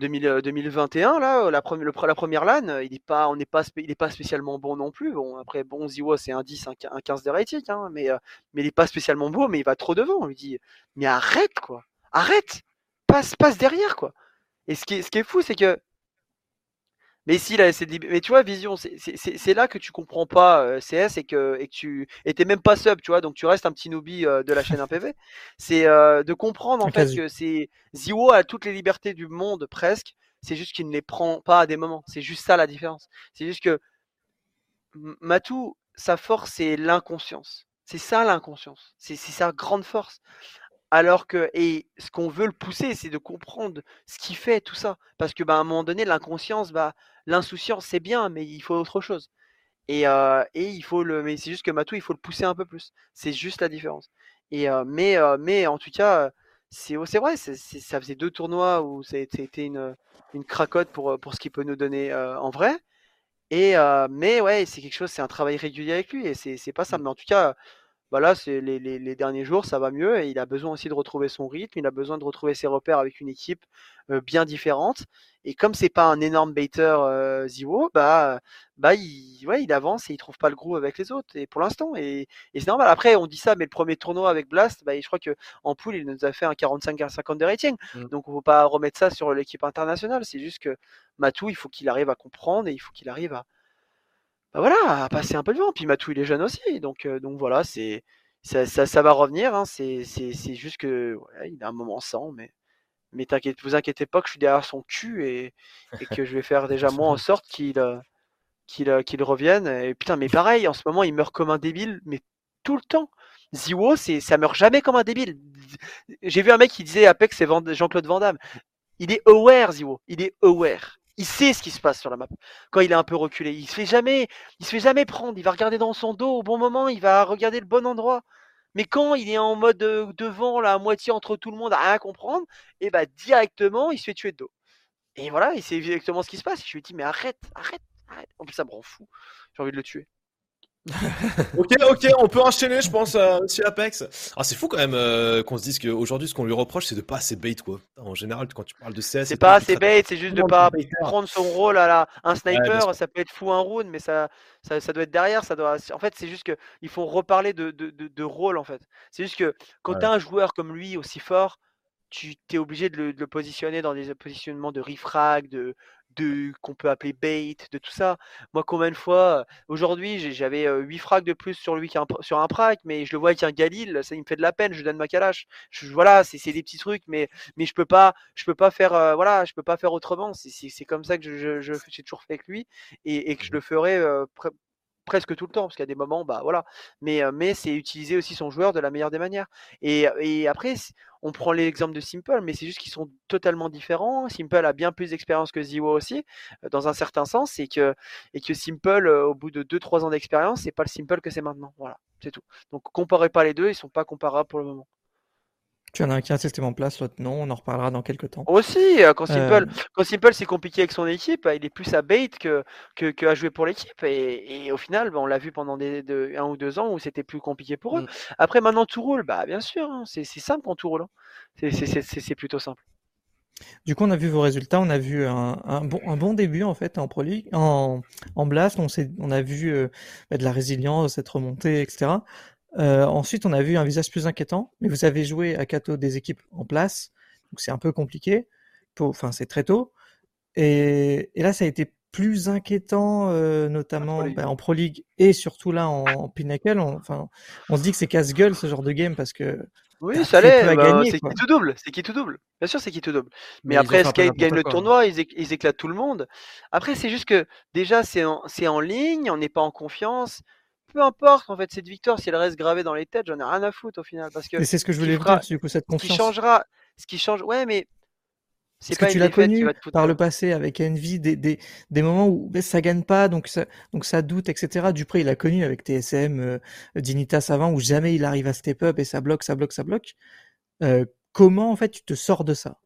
2021 là, la, première, la première LAN, il est pas, on n'est pas, il est pas spécialement bon non plus. Bon après, bon Ziwa c'est un 10, un, 15 de rating, hein, mais, euh, mais il est pas spécialement beau, mais il va trop devant. On lui dit mais arrête quoi, arrête, passe, passe derrière quoi. Et ce qui est fou, c'est que. Mais si, là, c'est Mais tu vois, Vision, c'est là que tu comprends pas euh, CS et que, et que tu. Et t'es même pas sub, tu vois, donc tu restes un petit newbie euh, de la chaîne 1PV. C'est euh, de comprendre, en fait, que c'est. Ziwo a toutes les libertés du monde, presque, C'est juste qu'il ne les prend pas à des moments. C'est juste ça la différence. C'est juste que Matou, sa force, c'est l'inconscience. C'est ça l'inconscience. C'est sa grande force. Alors que, et ce qu'on veut le pousser, c'est de comprendre ce qui fait tout ça. Parce que, bah, à un moment donné, l'inconscience, bah, l'insouciance, c'est bien, mais il faut autre chose. Et, et il faut le, mais c'est juste que Matou, il faut le pousser un peu plus. C'est juste la différence. Et mais, mais en tout cas, c'est c'est vrai, ça faisait deux tournois où ça a été une, une cracotte pour, pour ce qu'il peut nous donner en vrai. Et mais ouais, c'est quelque chose, c'est un travail régulier avec lui et c'est pas ça. Mmh. Mais en tout cas, bah là, c'est les, les, les, derniers jours, ça va mieux et il a besoin aussi de retrouver son rythme, il a besoin de retrouver ses repères avec une équipe bien différente. Et comme c'est pas un énorme baiter euh, bah, bah il, ouais, il avance et il trouve pas le groove avec les autres. Et pour l'instant, et, et c'est normal. Après, on dit ça, mais le premier tournoi avec Blast, bah, je crois que en poule, il nous a fait un 45-50 de rating. Mmh. Donc, on ne faut pas remettre ça sur l'équipe internationale. C'est juste que Matou, il faut qu'il arrive à comprendre et il faut qu'il arrive à, bah voilà, à passer un peu de vent. Puis Matou, il est jeune aussi, donc, euh, donc voilà, c'est ça, ça, ça, va revenir. Hein. C'est juste que ouais, il a un moment sans, mais mais t'inquiète, vous inquiétez pas que je suis derrière son cul et, et que je vais faire déjà moi en sorte qu'il qu'il qu'il revienne. Et putain, mais pareil, en ce moment, il meurt comme un débile, mais tout le temps. Ziwo, c'est ça meurt jamais comme un débile. J'ai vu un mec qui disait Apex, c'est Jean-Claude Van Damme. Il est aware, Ziwo. Il est aware. Il sait ce qui se passe sur la map. Quand il est un peu reculé, il se fait jamais, il se fait jamais prendre. Il va regarder dans son dos au bon moment. Il va regarder le bon endroit. Mais quand il est en mode devant, là, à moitié entre tout le monde, à rien comprendre, et bah directement, il se fait tuer de dos. Et voilà, il sait exactement ce qui se passe. Je lui dis, mais arrête, arrête, arrête. En plus, ça me rend fou. J'ai envie de le tuer ok, ok, on peut enchaîner, je pense, euh, aussi Apex. Ah, c'est fou quand même euh, qu'on se dise qu'aujourd'hui, ce qu'on lui reproche, c'est de pas assez bait, quoi. En général, quand tu parles de CS, c'est pas assez bait, c'est juste de pas prendre son rôle à la. Un sniper, ça peut être fou un round, mais ça, ça, doit être derrière. Ça doit. En fait, c'est juste que il faut reparler de, de, de, rôle, en fait. C'est juste que quand tu as un joueur comme lui aussi fort, tu es obligé de le, de le, positionner dans des positionnements de refrag, de, de qu'on peut appeler bait, de tout ça. Moi, combien de fois, aujourd'hui, j'avais 8 frags de plus sur lui qu'un sur un prac, mais je le vois avec un Galil, ça il me fait de la peine, je donne ma calache. Je, voilà, c'est des petits trucs, mais mais je peux pas, je peux pas faire, voilà, je peux pas faire autrement. C'est comme ça que je, je, j'ai toujours fait avec lui et, et que je mmh le ferai presque tout le temps, parce qu'il y a des moments, bah voilà. Mais, mais c'est utiliser aussi son joueur de la meilleure des manières. Et, et après, on prend l'exemple de Simple, mais c'est juste qu'ils sont totalement différents. Simple a bien plus d'expérience que Ziwa aussi, dans un certain sens, et que, et Simple, au bout de 2-3 ans d'expérience, c'est pas le Simple que c'est maintenant. Voilà, c'est tout. Donc comparez pas les deux, ils sont pas comparables pour le moment. Tu en as un qui a un système en place, l'autre non, on en reparlera dans quelques temps. Aussi, euh, quand Simple, euh. quand Simple c'est compliqué avec son équipe, il est plus à bait que, que, à jouer pour l'équipe. Et, au final, bah, on l'a vu pendant des, un ou deux ans où c'était plus compliqué pour eux. Mm. Après, maintenant tout roule, bah bien sûr, hein, c'est simple quand tout roule. Hein. C'est plutôt simple. Du coup, on a vu vos résultats, on a vu un, bon, un bon début en fait en Pro League, en, en Blast, on, on a vu euh, bah, de la résilience, cette remontée, etc. Euh, ensuite, on a vu un visage plus inquiétant, mais vous avez joué à Kato des équipes en place, donc c'est un peu compliqué. Enfin, c'est très tôt. Et, là, ça a été plus inquiétant, euh, notamment bah, en Pro League et surtout là en, Pinnacle. On, enfin, on se dit que c'est casse-gueule ce genre de game parce que oui, ça l'est. Bah, c'est qui tout double. C'est qui tout double. Bien sûr, c'est qui tout double. Mais, après, Skate gagne le tournoi, ils, ils, éclatent tout le monde. Après, c'est juste que déjà, c'est en, en, ligne, on n'est pas en confiance peu importe en fait cette victoire si elle reste gravée dans les têtes, j'en ai rien à foutre au final parce que c'est ce que je voulais vous dire du coup cette confiance. Ce qui changera, ce qui change, ouais mais c'est que tu l'as connu par le passé avec Envy des, des, des moments où ben, ça gagne pas donc ça donc ça doute etc. Dupré il a connu avec TSM, euh, Dinitas avant où jamais il arrive à step up et ça bloque ça bloque ça bloque. Euh, comment en fait tu te sors de ça?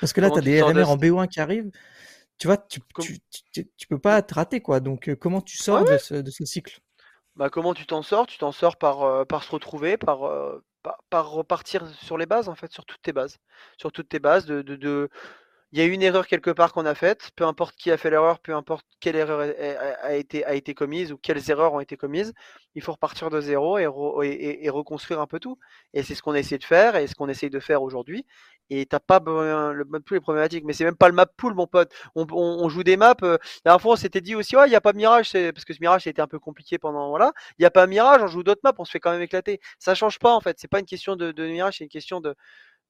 Parce que là tu as des RMR en BO1 qui arrivent tu vois, tu, tu, tu, peux pas te rater, quoi. Donc, euh, comment tu sors de, ce, de, ce, cycle? Bah, comment tu t'en sors? Tu t'en sors par, euh, se retrouver, par, euh, par repartir sur les bases, en fait, sur toutes tes bases. Sur toutes tes bases de il y a une erreur quelque part qu'on a faite, peu importe qui a fait l'erreur, peu importe quelle erreur a, été, commise ou quelles erreurs ont été commises, il faut repartir de zéro et, reconstruire un peu tout. Et c'est ce qu'on essaie de faire et ce qu'on essaie de faire aujourd'hui. Et t'as pas le map pool est problématique, mais c'est même pas le map pool, mon pote. On, joue des maps. Euh, la dernière fois, on s'était dit aussi, ouais, il n'y a pas Mirage, parce que ce Mirage a été un peu compliqué pendant, voilà. Il n'y a pas Mirage, on joue d'autres maps, on se fait quand même éclater. Ça change pas, en fait. C'est pas une question de Mirage, c'est une question de,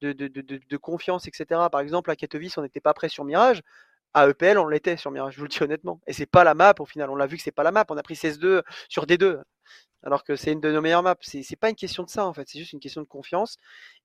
de, confiance, etc. Par exemple, à Katowice, on n'était pas prêt sur Mirage. À EPL, on l'était sur Mirage, je vous le dis honnêtement. Et c'est pas la map au final. On l'a vu que c'est pas la map. On a pris 16-2 sur D2 alors que c'est une de nos meilleures maps. C'est, c'est pas une question de ça en fait, c'est juste une question de confiance.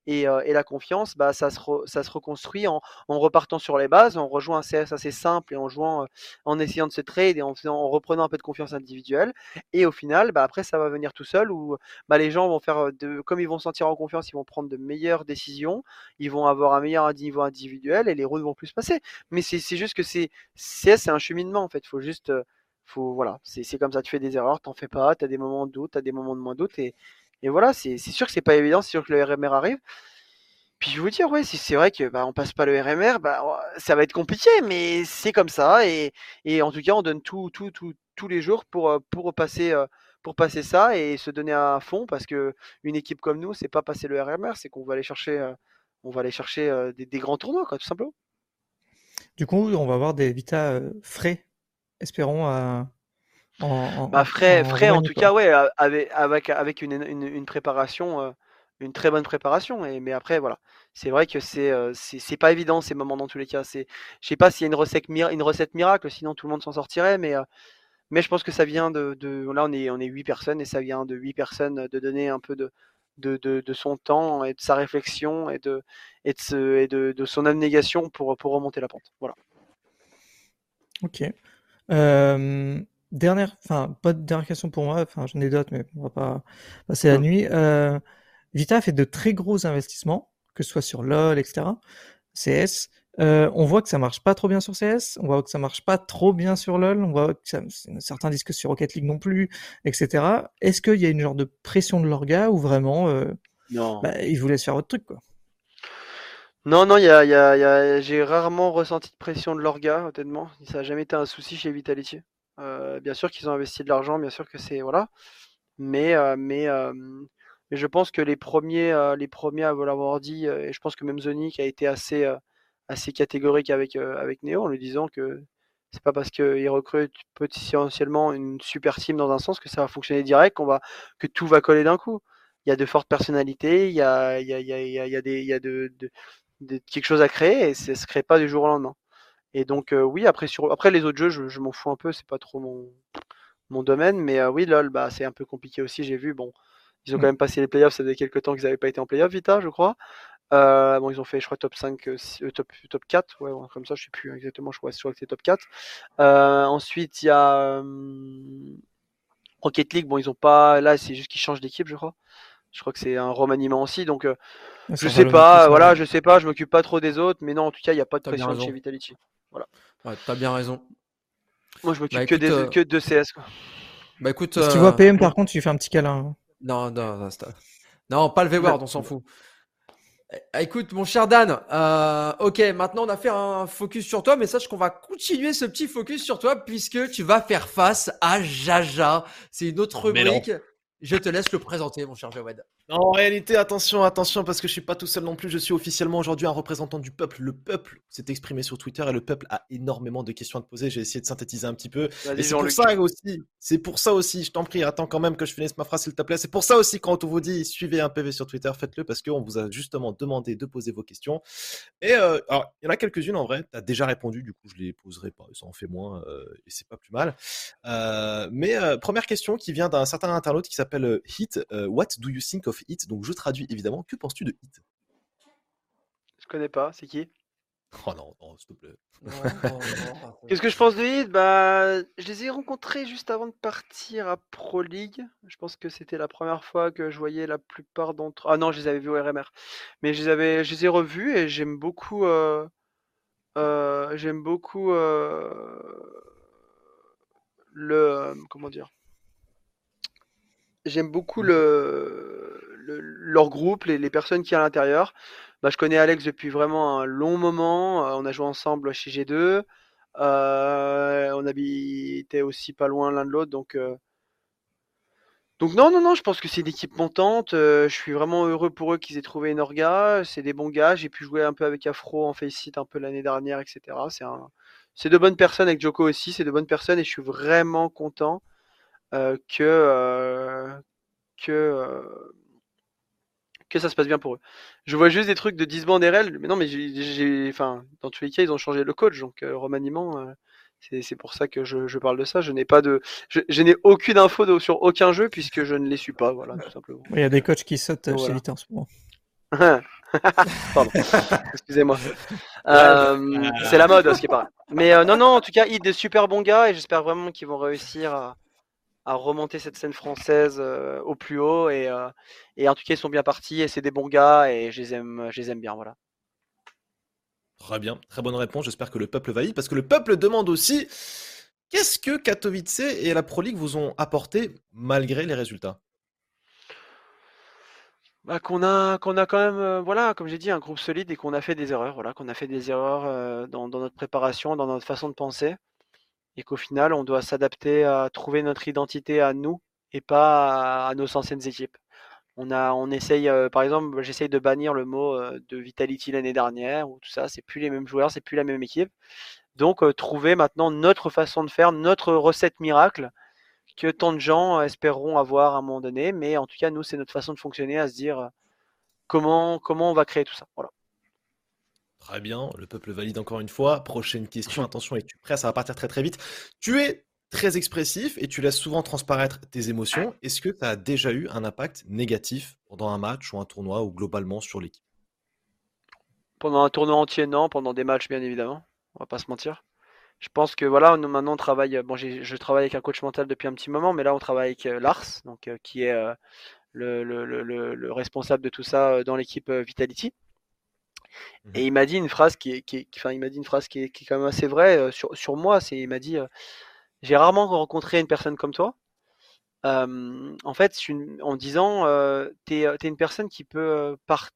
Et, euh, la confiance, bah, ça, se ça se reconstruit en, repartant sur les bases, en rejoignant un CS assez simple et en jouant, euh, en essayant de se trade et en, faisant, en reprenant un peu de confiance individuelle. Et au final, bah, après, ça va venir tout seul où bah, les gens vont faire, euh, de, comme ils vont se sentir en confiance, ils vont prendre de meilleures décisions, ils vont avoir un meilleur niveau individuel et les routes vont plus se passer. Mais c'est, juste que c'est, c'est un cheminement en fait. Il faut juste faut voilà, c'est comme ça, tu fais des erreurs, t'en fais pas, tu as des moments de doute, tu as des moments de moins doute et, et voilà, c'est sûr que c'est pas évident, c'est sûr que le RMR arrive. Puis je vais vous dire, ouais, si c'est vrai que bah, on passe pas le RMR, bah, ça va être compliqué, mais c'est comme ça et, et, en tout cas, on donne tout, tout, tout, tous les jours pour, euh, pour passer euh, pour passer ça et se donner à fond parce que une équipe comme nous, c'est pas passer le RMR, c'est qu'on va aller chercher euh, on va aller chercher des, grands tournois quoi, tout simplement. Du coup, on va avoir des Vita frais espérons. Euh, en, bah, frais, frais en, tout cas, ouais, avec, avec, avec une, une, préparation, euh, une très bonne préparation. Et, mais après, voilà, c'est vrai que c'est euh, c'est pas évident ces moments dans tous les cas. Je sais pas s'il y a une recette, une recette miracle, sinon tout le monde s'en sortirait, mais, mais je pense que ça vient de, de, Là, on est, on est 8 personnes et ça vient de 8 personnes de donner un peu de, de, de, de, son temps et de sa réflexion et de, et de, et de, de son abnégation pour, pour remonter la pente. Voilà. Ok. Euh, dernière, enfin, pas de dernière question pour moi, enfin, j'en ai d'autres, mais on va pas passer la nuit. Euh, Vita a fait de très gros investissements, que ce soit sur LoL, etc., CS. Euh, on voit que ça marche pas trop bien sur CS, on voit que ça marche pas trop bien sur LoL, on voit que ça, certains disent que sur Rocket League non plus, etc. Est-ce qu'il y a une genre de pression de l'orga ou vraiment euh, non. Bah, ils vous laissent faire votre truc quoi? Non, non, y a, y a, j'ai rarement ressenti de pression de l'orga, honnêtement. Ça n'a jamais été un souci chez Vitality. Euh, bien sûr qu'ils ont investi de l'argent, bien sûr que c'est. Voilà. Mais, euh, mais, euh, je pense que les premiers, euh, les premiers à l'avoir dit, et je pense que même Zonic a été assez, assez catégorique avec, avec Neo en lui disant que c'est pas parce qu'il recrute potentiellement une super team dans un sens que ça va fonctionner direct, qu'on va, que tout va coller d'un coup. Il y a de fortes personnalités, il y a, il y a, y a, y a des, il y a de quelque chose à créer et ça se crée pas du jour au lendemain. Et donc euh, oui, après sur après les autres jeux, je, m'en fous un peu, c'est pas trop mon mon domaine, mais euh, oui, lol, bah c'est un peu compliqué aussi. J'ai vu, bon, ils ont quand même passé les playoffs, ça faisait quelques temps qu'ils n'avaient pas été en playoffs, Vita, je crois. Euh, bon, ils ont fait, je crois, top 5, top, top 4, ouais, comme ça, je sais plus exactement, je crois, que c'est top 4. ensuite, il y a Rocket League, bon, ils ont pas, là, c'est juste qu'ils changent d'équipe, je crois. Je crois que c'est un remaniement aussi, donc je sais pas, voilà, je sais pas, je m'occupe pas trop des autres, mais non, en tout cas, il n'y a pas de pression chez Vitality. Voilà. Ouais, t'as bien raison. Moi, je m'occupe bah, que, des, euh, que de CS. Quoi. Bah écoute. Si tu vois euh, PM, par contre, tu fais un petit câlin. Non, non, non, non pas le V-Word, on s'en fout. Eh, écoute, mon cher Dan, ok, maintenant on a fait un focus sur toi, mais sache qu'on va continuer ce petit focus sur toi puisque tu vas faire face à Jaja. C'est une autre rubrique. Je te laisse le présenter, mon cher Jawed. En réalité, attention, attention, parce que je suis pas tout seul non plus. Je suis officiellement aujourd'hui un représentant du peuple. Le peuple s'est exprimé sur Twitter et le peuple a énormément de questions à te poser. J'ai essayé de synthétiser un petit peu. Et c'est pour ça aussi. C'est pour ça aussi. Je t'en prie, attends quand même que je finisse ma phrase, s'il te plaît. C'est pour ça aussi quand on vous dit suivez un PV sur Twitter, faites-le parce qu'on vous a justement demandé de poser vos questions. Et euh, alors, il y en a quelques-unes en vrai. Tu as déjà répondu, du coup, je les poserai pas. Ça en fait moins euh, et c'est pas plus mal. Euh, mais première question qui vient d'un certain internaute qui s'appelle Hit. what do you think of Hit Donc, je traduis évidemment. Que penses-tu de Hit? Je connais pas, c'est qui? Oh non, s'il te plaît. Qu'est-ce que je pense de Hit? Bah, je les ai rencontrés juste avant de partir à Pro League. Je pense que c'était la première fois que je voyais la plupart d'entre. Ah non, je les avais vus au RMR. Mais je les avais, je les ai revus et j'aime beaucoup. Euh, euh, j'aime beaucoup euh, le. Comment dire? J'aime beaucoup le leur groupe, les, personnes qui à l'intérieur. Bah, je connais Alex depuis vraiment un long moment. Euh, on a joué ensemble chez G2. Euh, on habitait aussi pas loin l'un de l'autre. Donc, euh, donc non, non, non, je pense que c'est une équipe montante. je suis vraiment heureux pour eux qu'ils aient trouvé une orga. C'est des bons gars. J'ai pu jouer un peu avec Afro en Faceit un peu l'année dernière, etc. C'est c'est de bonnes personnes avec Joko aussi. C'est de bonnes personnes et je suis vraiment content que que que ça se passe bien pour eux. Je vois juste des trucs de 10 bandes RL, mais non, mais j'ai, enfin, dans tous les cas, ils ont changé le coach, donc euh, remaniement, euh, c'est pour ça que je, je, parle de ça. Je n'ai pas de, je, n'ai aucune info sur aucun jeu puisque je ne les suis pas, voilà, tout simplement. Il y a des coachs qui sautent chez voilà. en ce moment. Pardon, excusez-moi. Euh, c'est la mode, ce qui est pas. Mais euh, non, non, en tout cas, ils des super bons gars et j'espère vraiment qu'ils vont réussir à, à, remonter cette scène française euh, au plus haut et, et, en tout cas, ils sont bien partis et c'est des bons gars et je les aime, je les aime bien, voilà. Très bien, très bonne réponse. J'espère que le peuple valide parce que le peuple demande aussi qu'est-ce que Katowice et la Pro League vous ont apporté malgré les résultats? Bah, qu'on a qu'on a quand même, euh, voilà, comme j'ai dit, un groupe solide et qu'on a fait des erreurs, voilà, qu'on a fait des erreurs, euh, dans dans notre préparation, dans notre façon de penser et qu'au final, on doit s'adapter à trouver notre identité à nous et pas à nos anciennes équipes. On a on essaye, euh, par exemple, j'essaye de bannir le mot, de Vitality l'année dernière ou tout ça, c'est plus les mêmes joueurs, c'est plus la même équipe. Donc trouver maintenant notre façon de faire, notre recette miracle que tant de gens espéreront avoir à un moment donné. Mais en tout cas, nous, c'est notre façon de fonctionner à se dire comment, comment on va créer tout ça. Voilà. Très bien, le peuple valide encore une fois. Prochaine question, attention, es-tu prêt? Ça va partir très très vite. Tu es très expressif et tu laisses souvent transparaître tes émotions. Est-ce que tu as déjà eu un impact négatif pendant un match ou un tournoi ou globalement sur l'équipe? Pendant un tournoi entier, non. Pendant des matchs, bien évidemment. On va pas se mentir je pense que voilà, nous maintenant on travaille. Bon, je travaille avec un coach mental depuis un petit moment, mais là on travaille avec euh, Lars, donc euh, qui est euh, le, le, le, le, responsable de tout ça dans l'équipe Vitality. Et mhm. il m'a dit une phrase qui est, enfin, il m'a dit une phrase qui est, quand même assez vraie sur, sur moi. C'est, il m'a dit, j'ai rarement rencontré une personne comme toi. en fait, en disant, tu es, une personne qui peut, par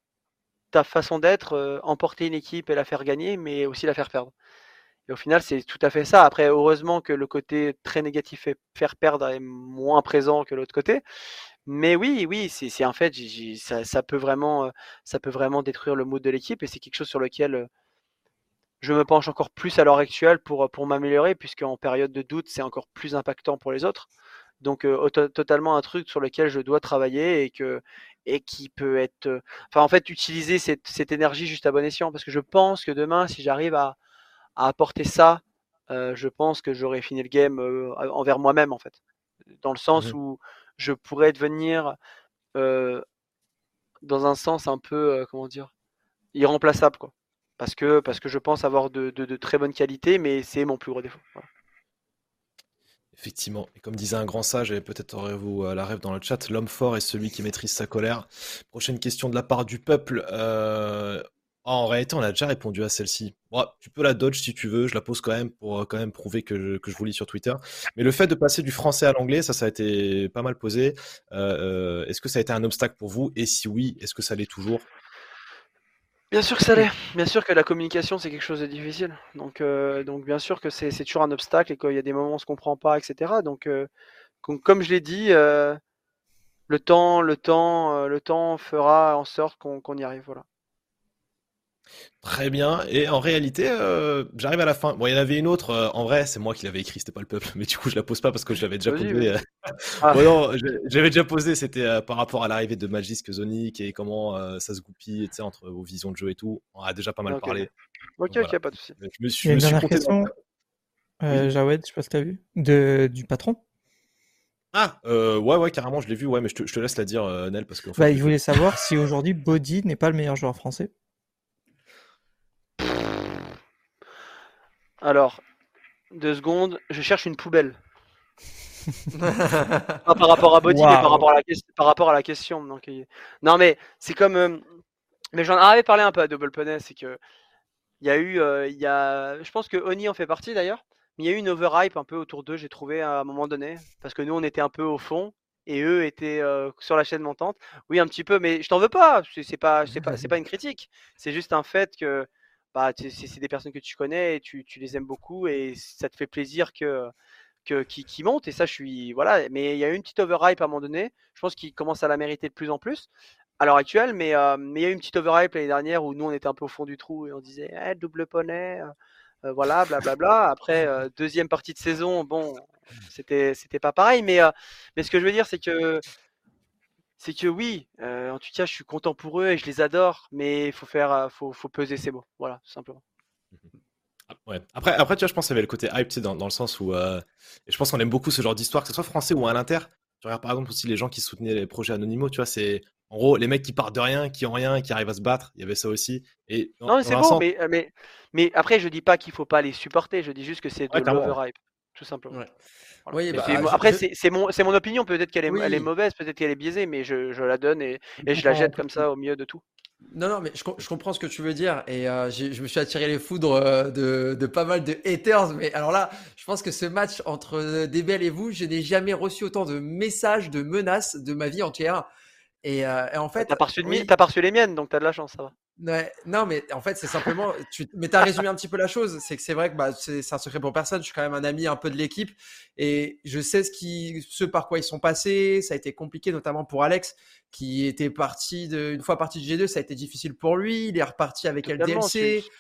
ta façon d'être, emporter une équipe et la faire gagner, mais aussi la faire perdre. Et au final, c'est tout à fait ça. Après, heureusement que le côté très négatif et faire perdre est moins présent que l'autre côté. Mais oui, oui, c'est un fait. ça, ça, peut vraiment, euh, ça peut vraiment détruire le mood de l'équipe et c'est quelque chose sur lequel euh, je me penche encore plus à l'heure actuelle pour, pour m'améliorer, puisque en période de doute, c'est encore plus impactant pour les autres. Donc, euh, totalement un truc sur lequel je dois travailler et que et qui peut être, enfin, en fait, utiliser cette, cette énergie juste à bon escient, parce que je pense que demain, si j'arrive à à apporter ça, euh, je pense que j'aurais fini le game euh, envers moi-même en fait, dans le sens mmh où je pourrais devenir euh, dans un sens un peu comment dire irremplaçable quoi, parce que je pense avoir de, très bonnes qualités, mais c'est mon plus gros défaut. Effectivement, et comme disait un grand sage, et peut-être aurez-vous la rêve dans le chat, l'homme fort est celui qui maîtrise sa colère. Prochaine question de la part du peuple. En réalité, on a déjà répondu à celle-ci. tu peux la dodge si tu veux, je la pose quand même pour euh, quand même prouver que je, que je vous lis sur Twitter. Mais le fait de passer du français à l'anglais, ça, ça a été pas mal posé. Euh, euh, est-ce que ça a été un obstacle pour vous? Et si oui, est-ce que ça l'est toujours? Bien sûr que ça l'est. Bien sûr que la communication, c'est quelque chose de difficile. Donc, donc bien sûr que c'est toujours un obstacle et qu'il y a des moments où on ne se comprend pas, etc. Donc, comme je l'ai dit, le temps, le temps, le temps fera en sorte qu'on y arrive. Voilà. Très bien. Et en réalité, euh, j'arrive à la fin. Bon, il y en avait une autre. Euh, en vrai, c'est moi qui l'avais écrit, c'était pas le peuple. Mais du coup, je la pose pas parce que je l'avais déjà posée. Euh. Ah. non, j'avais déjà posé. C'était par rapport à l'arrivée de Magisk Zonic et comment ça se goupille, entre vos visions de jeu et tout. On a déjà pas mal parlé. Ok, ok, pas de souci. Je me suis. une dernière question. Jawed, je sais pas si t'as vu, de, du patron. Ah, ouais, ouais, carrément, je l'ai vu, ouais, mais je te, laisse la dire, Nel, parce que. bah, il voulait savoir si aujourd'hui Body n'est pas le meilleur joueur français. Alors, deux secondes, je cherche une poubelle. Pas par rapport à Body, mais par rapport à la, par rapport à la question. Donc, non, mais c'est comme. Euh, mais j'en avais parlé un peu à Double Pony, c'est que. Il y a eu. Euh, il y a, je pense que Oni en fait partie d'ailleurs. Mais il y a eu une overhype un peu autour d'eux, j'ai trouvé à un moment donné. Parce que nous, on était un peu au fond et eux étaient euh, sur la chaîne montante. Oui, un petit peu, mais je t'en veux pas. C'est pas, c'est pas, c'est pas une critique. C'est juste un fait que bah, c'est des personnes que tu connais et tu, tu, les aimes beaucoup et ça te fait plaisir que, que qui, montent et ça je suis voilà mais il y a eu une petite overhype à un moment donné. Je pense qu'il commence à la mériter de plus en plus à l'heure actuelle mais euh, mais il y a eu une petite overhype l'année dernière où nous on était un peu au fond du trou et on disait eh, double poney euh, euh, voilà blablabla après deuxième partie de saison bon c'était c'était pas pareil mais mais ce que je veux dire c'est que c'est que oui, euh, en tout cas, je suis content pour eux et je les adore, mais il faut faire, euh, faut, faut peser ses mots. Voilà, tout simplement. Ouais. Après, après, tu vois, je pense qu'il y avait le côté hype, tu sais, dans, dans le sens où. euh, et je pense qu'on aime beaucoup ce genre d'histoire, que ce soit français ou à l'inter. Tu regardes par exemple aussi les gens qui soutenaient les projets Anonymaux, tu vois, c'est. En gros, les mecs qui partent de rien, qui ont rien, qui arrivent à se battre, il y avait ça aussi. Et dans- Non, c'est sens- mais, mais, mais après, je dis pas qu'il faut pas les supporter, je dis juste que c'est Ouais, de l'overhype, tout simplement. Ouais. Voilà. Oui, Mais bah, c'est- je- après, je- c'est c'est mon, c'est mon opinion, peut-être qu'elle est, elle est Oui. mauvaise, peut-être qu'elle est biaisée, mais je, je la donne et, et je la jette comme ça au milieu de tout. Non, non, mais je, com- je comprends ce que tu veux dire et euh, je me suis attiré les foudres euh, de, de pas mal de haters. Mais alors là, je pense que ce match entre euh, Debel et vous, je n'ai jamais reçu autant de messages, de menaces de ma vie entière. Et, euh, et en fait, T'as pas, reçu de mi- oui, t'as pas reçu les miennes, donc t'as de la chance, ça va. Ouais, non, mais en fait, c'est simplement. Tu, mais t'as résumé un petit peu la chose. C'est que c'est vrai que bah, c'est un secret pour personne. Je suis quand même un ami un peu de l'équipe et je sais ce qui, ce par quoi ils sont passés. Ça a été compliqué, notamment pour Alex, qui était parti de, une fois parti de G2, ça a été difficile pour lui. Il est reparti avec Totalement, LDLC. tu-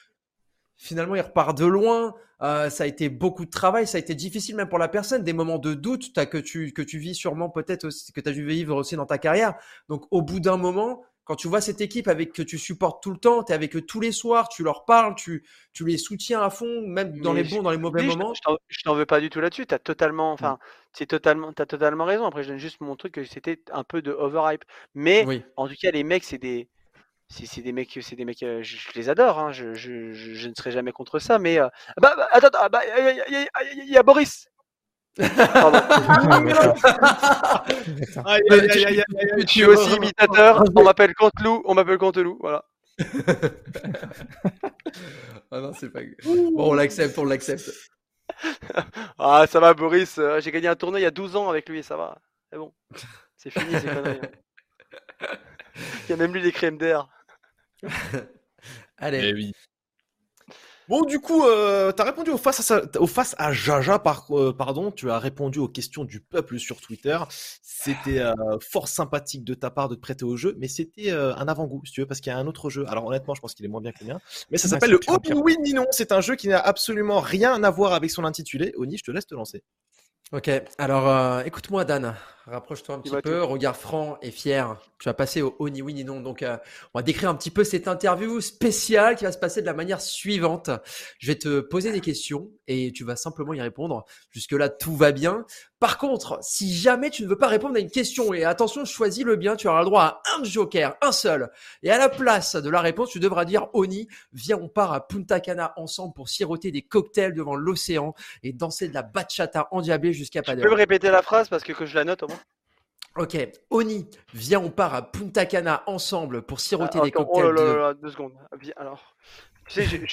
Finalement, il repart de loin. Euh, ça a été beaucoup de travail. Ça a été difficile même pour la personne. Des moments de doute que tu que tu vis sûrement peut-être aussi que tu as dû vivre aussi dans ta carrière. Donc, au bout d'un moment, quand tu vois cette équipe avec que tu supportes tout le temps, tu es avec eux tous les soirs, tu leur parles, tu, tu les soutiens à fond, même dans Mais les bons, dans les mauvais moments. je t'en- veux pas du tout là-dessus. T'as totalement, Mm. enfin, c'est totalement, t'as totalement raison. Après, je donne juste mon truc que c'était un peu de overhype. Mais Oui. en tout cas, les mecs, c'est des, c'est des mecs, c'est des mecs, euh, je, je les adore. Hein, je, je, ne serai jamais contre ça. Mais euh, bah, bah, attends, attends, bah, il y, il il il y a Boris. Pardon. Aïe, aïe, aïe. Je suis aussi imitateur. On m'appelle Cantelou. On m'appelle Cantelou. Voilà. Ah non, c'est pas. Bon, on l'accepte, on l'accepte. Ah, ça va, Boris. euh, J'ai gagné un tournoi il y a 12 ans avec lui. Ça va. C'est bon. C'est fini ces conneries. hein. Il y a même lui des crèmes d'air. Allez. Eh oui. Bon, du coup, euh, t'as répondu au face, à sa- au face à Jaja, par, euh, pardon. Tu as répondu aux questions du peuple sur Twitter. C'était euh, fort sympathique de ta part de te prêter au jeu, mais c'était euh, un avant-goût, si tu veux, parce qu'il y a un autre jeu. Alors, honnêtement, je pense qu'il est moins bien que le mien. Mais ça s'appelle le pire, pire. Oni Oui Ni Non. C'est un jeu qui n'a absolument rien à voir avec son intitulé. Oni, je te laisse te lancer. Ok, alors euh, écoute-moi Dan, rapproche-toi un petit peu, regard franc et fier. Tu vas passer au oh ni oui ni non. Donc euh, on va décrire un petit peu cette interview spéciale qui va se passer de la manière suivante. Je vais te poser des questions et tu vas simplement y répondre. Jusque-là, tout va bien. Par contre, si jamais tu ne veux pas répondre à une question, et attention, choisis le bien, tu auras le droit à un joker, un seul. Et à la place de la réponse, tu devras dire Oni, viens, on part à Punta Cana ensemble pour siroter des cocktails devant l'océan et danser de la bachata endiablée jusqu'à pas Tu peux me répéter la phrase parce que, que je la note au moins Ok, Oni, viens, on part à Punta Cana ensemble pour siroter Ah, des attends, cocktails. oh là là de- là là, deux secondes. Ah, Viens, alors. Tu sais,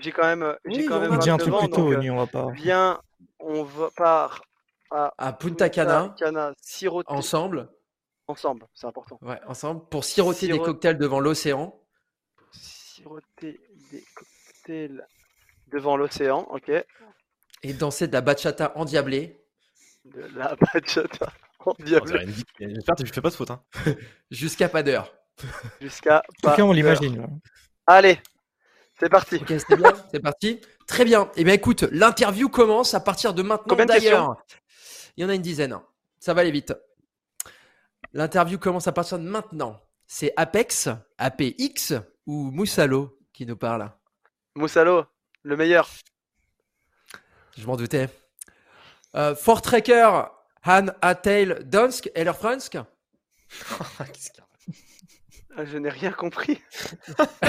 j'ai- quand même, Oui, quand on même un 29 truc ans, plus tôt, donc, euh, Oni, on va pas. viens, on va part à À Punta Cana, Cana siroter ensemble, ensemble, c'est important. ouais, ensemble, pour siroter des cocktails devant l'océan. Siroter des cocktails devant l'océan, ok. Et danser de la bachata endiablée De la bachata geek. J'espère que tu fais pas de faute. Hein. jusqu'à pas d'heure. jusqu'à En tout pas cas, on d'heure. l'imagine. Allez, c'est parti. Ok, c'est bien, c'est parti. Très bien. Eh bien, écoute, l'interview commence à partir de maintenant. Combien D'ailleurs, il y en a une dizaine. Ça va aller vite. L'interview commence à partir de maintenant. C'est Apex, APX ou Moussalo qui nous parle? Moussalo, le meilleur. Je m'en doutais. Euh, Fort Tracker, Han Atail Donsk, Fransk. Qu'il y a Ah, Je n'ai rien compris.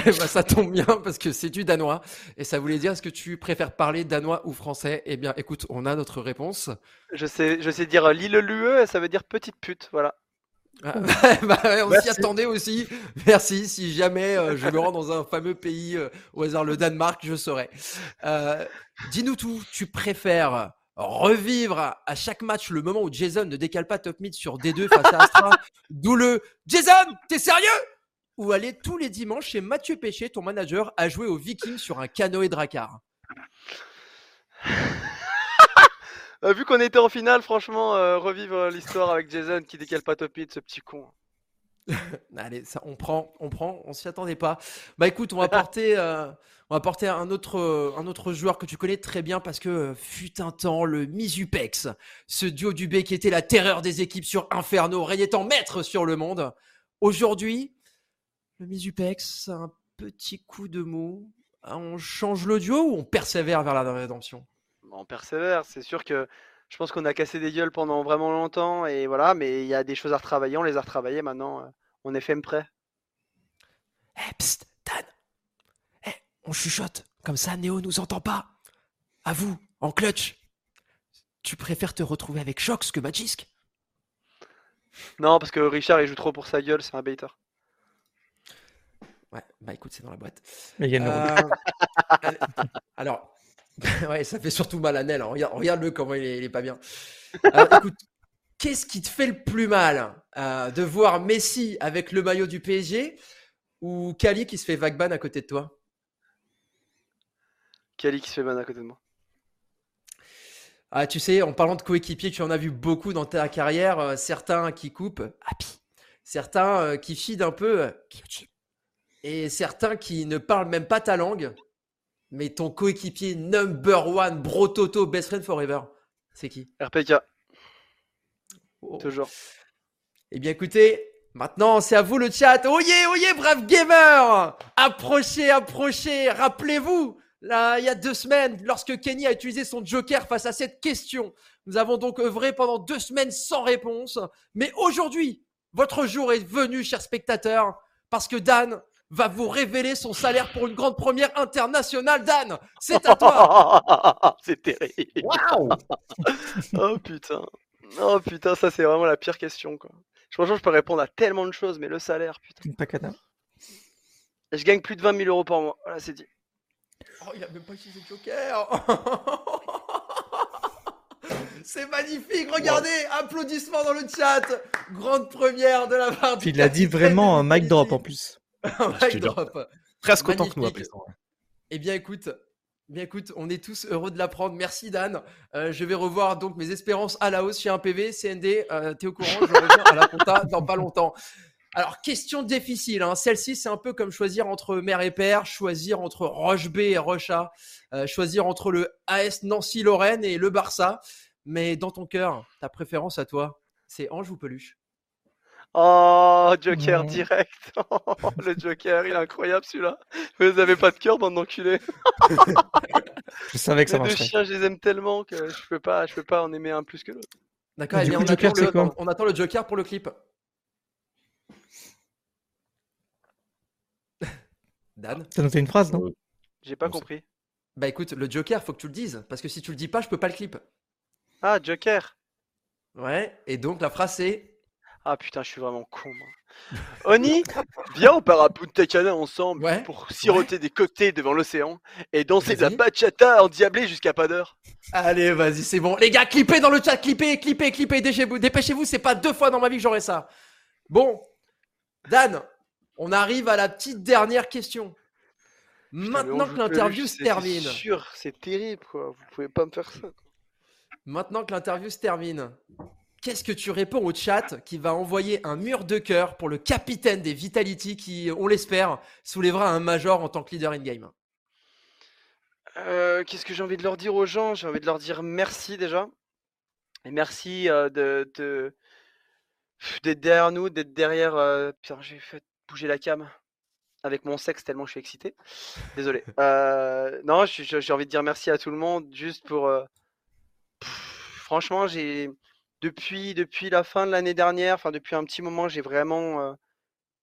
Eh ben, ça tombe bien parce que c'est du danois. Et ça voulait dire est-ce que tu préfères parler danois ou français? Eh bien, écoute, on a notre réponse. Je sais, je sais dire l'île Lue, ça veut dire petite pute, voilà. Ah, bah, on s'y Merci. attendait aussi. Merci. Si jamais euh, je me rends dans un fameux pays, euh, au hasard le Danemark, je saurai. Euh, Dis-nous tout. Tu préfères revivre à, à chaque match le moment où Jason ne décale pas top mid sur D2 face à Astra, d'où le Jason, t'es sérieux? Ou aller tous les dimanches chez Mathieu Péché, ton manager, à jouer aux Vikings sur un canoë Dracar Euh, vu qu'on était en finale, franchement, euh, revivre l'histoire avec Jason qui décale pas top mid, ce petit con. Allez, ça, on prend, on prend, on s'y attendait pas. Bah écoute, on va porter, euh, on va porter un autre, euh, un autre joueur que tu connais très bien parce que euh, fut un temps le Mizupex, ce duo du B qui était la terreur des équipes sur Inferno, régnait en maître sur le monde. Aujourd'hui, le Mizupex, un petit coup de mou. On change le duo ou on persévère vers la rédemption? On persévère, c'est sûr que je pense qu'on a cassé des gueules pendant vraiment longtemps et voilà, mais il y a des choses à retravailler, on les a retravaillées maintenant, euh, on est fait prêt. Eh, psst, Dan. Eh, on chuchote. Comme ça, Néo nous entend pas. À vous, en clutch. Tu préfères te retrouver avec Shox que Magisk Non, parce que Richard il joue trop pour sa gueule, c'est un baiter. Ouais, bah écoute, c'est dans la boîte. Mais il y a une Euh, allez, alors, ouais, ça fait surtout mal à Nel. hein. Regarde, regarde-le comment il est, il est pas bien. Alors, écoute, qu'est-ce qui te fait le plus mal euh, de voir Messi avec le maillot du PSG ou Kali qui se fait vague ban à côté de toi? Kali qui se fait ban à côté de moi. Ah, tu sais, en parlant de coéquipiers, tu en as vu beaucoup dans ta carrière. euh, certains qui coupent, happy. Certains euh, qui feed un peu, euh. Et certains qui ne parlent même pas ta langue. Mais ton coéquipier number one, bro Toto, best friend forever. C'est qui RPK, Oh. toujours. Eh bien, écoutez, maintenant, c'est à vous le chat. Oyez, oyez, brave gamer Approchez, approchez Rappelez-vous, là, il y a deux semaines, lorsque Kenny a utilisé son joker face à cette question, nous avons donc œuvré pendant deux semaines sans réponse. Mais aujourd'hui, votre jour est venu, chers spectateurs, parce que Dan va vous révéler son salaire pour une grande première internationale. Dan, c'est à toi c'est terrible. Waouh Oh putain. Oh putain, ça c'est vraiment la pire question quoi. Franchement, je peux répondre à tellement de choses, mais le salaire, putain. Une pacana. Je gagne plus de 20 000 euros par mois. Voilà, c'est dit. Oh, il a même pas utilisé le Joker. C'est magnifique, regardez, applaudissements dans le chat. Grande première de la part du il a dit vraiment un mic drop en plus. Un mic drop. Presque autant que nous, appelez ça. Eh bien écoute, bien écoute, on est tous heureux de l'apprendre. Merci Dan. Euh, je vais revoir donc mes espérances à la hausse chez un PV, CND. Euh, T'es au courant, je reviens à la compta dans pas longtemps. Alors question difficile, hein. celle-ci c'est un peu comme choisir entre mère et père, choisir entre Roche B et Roche A, euh, choisir entre le AS Nancy Lorraine et le Barça. Mais dans ton cœur, ta préférence à toi, c'est Ange ou Peluche? Oh, Joker direct. le Joker, il est incroyable celui-là. Vous avez pas de cœur, bande d'enculés. Je savais que ça Les deux marcherait. chiens, je les aime tellement que je peux pas, je peux pas en aimer un plus que l'autre. D'accord, Et eh on, Joker, attend le, quoi on attend le Joker pour le clip. Dan T'as noté une phrase, non? J'ai pas compris. Bah écoute, le Joker, faut que tu le dises, parce que si tu le dis pas, je peux pas le clip. Ah, Joker. Ouais, et donc la phrase c'est Ah putain, je suis vraiment con. moi. Oni, viens, on part à Punta Cana ensemble Ouais, pour siroter des cocktails devant l'océan et danser de la bachata endiablée jusqu'à pas d'heure. Allez, vas-y, c'est bon. Les gars, clippez dans le chat, clippez, clippez, clippez, dépêchez-vous, dépêchez-vous, c'est pas deux fois dans ma vie que j'aurai ça. Bon, Dan, on arrive à la petite dernière question. Putain, Maintenant que l'interview se termine, C'est sûr, c'est terrible quoi. Vous pouvez pas me faire ça. maintenant que l'interview se termine, qu'est-ce que tu réponds au chat qui va envoyer un mur de cœur pour le capitaine des Vitality qui, on l'espère, soulèvera un major en tant que leader in-game? Euh, Qu'est-ce que j'ai envie de leur dire aux gens? J'ai envie de leur dire merci déjà. Et merci euh, de, de- d'être derrière nous, d'être derrière. euh, Putain, j'ai fait bouger la cam avec mon sexe tellement je suis excité. Désolé. Non, j'ai envie de dire merci à tout le monde juste pour. pff, franchement, j'ai depuis depuis la fin de l'année dernière, enfin depuis un petit moment, j'ai vraiment euh,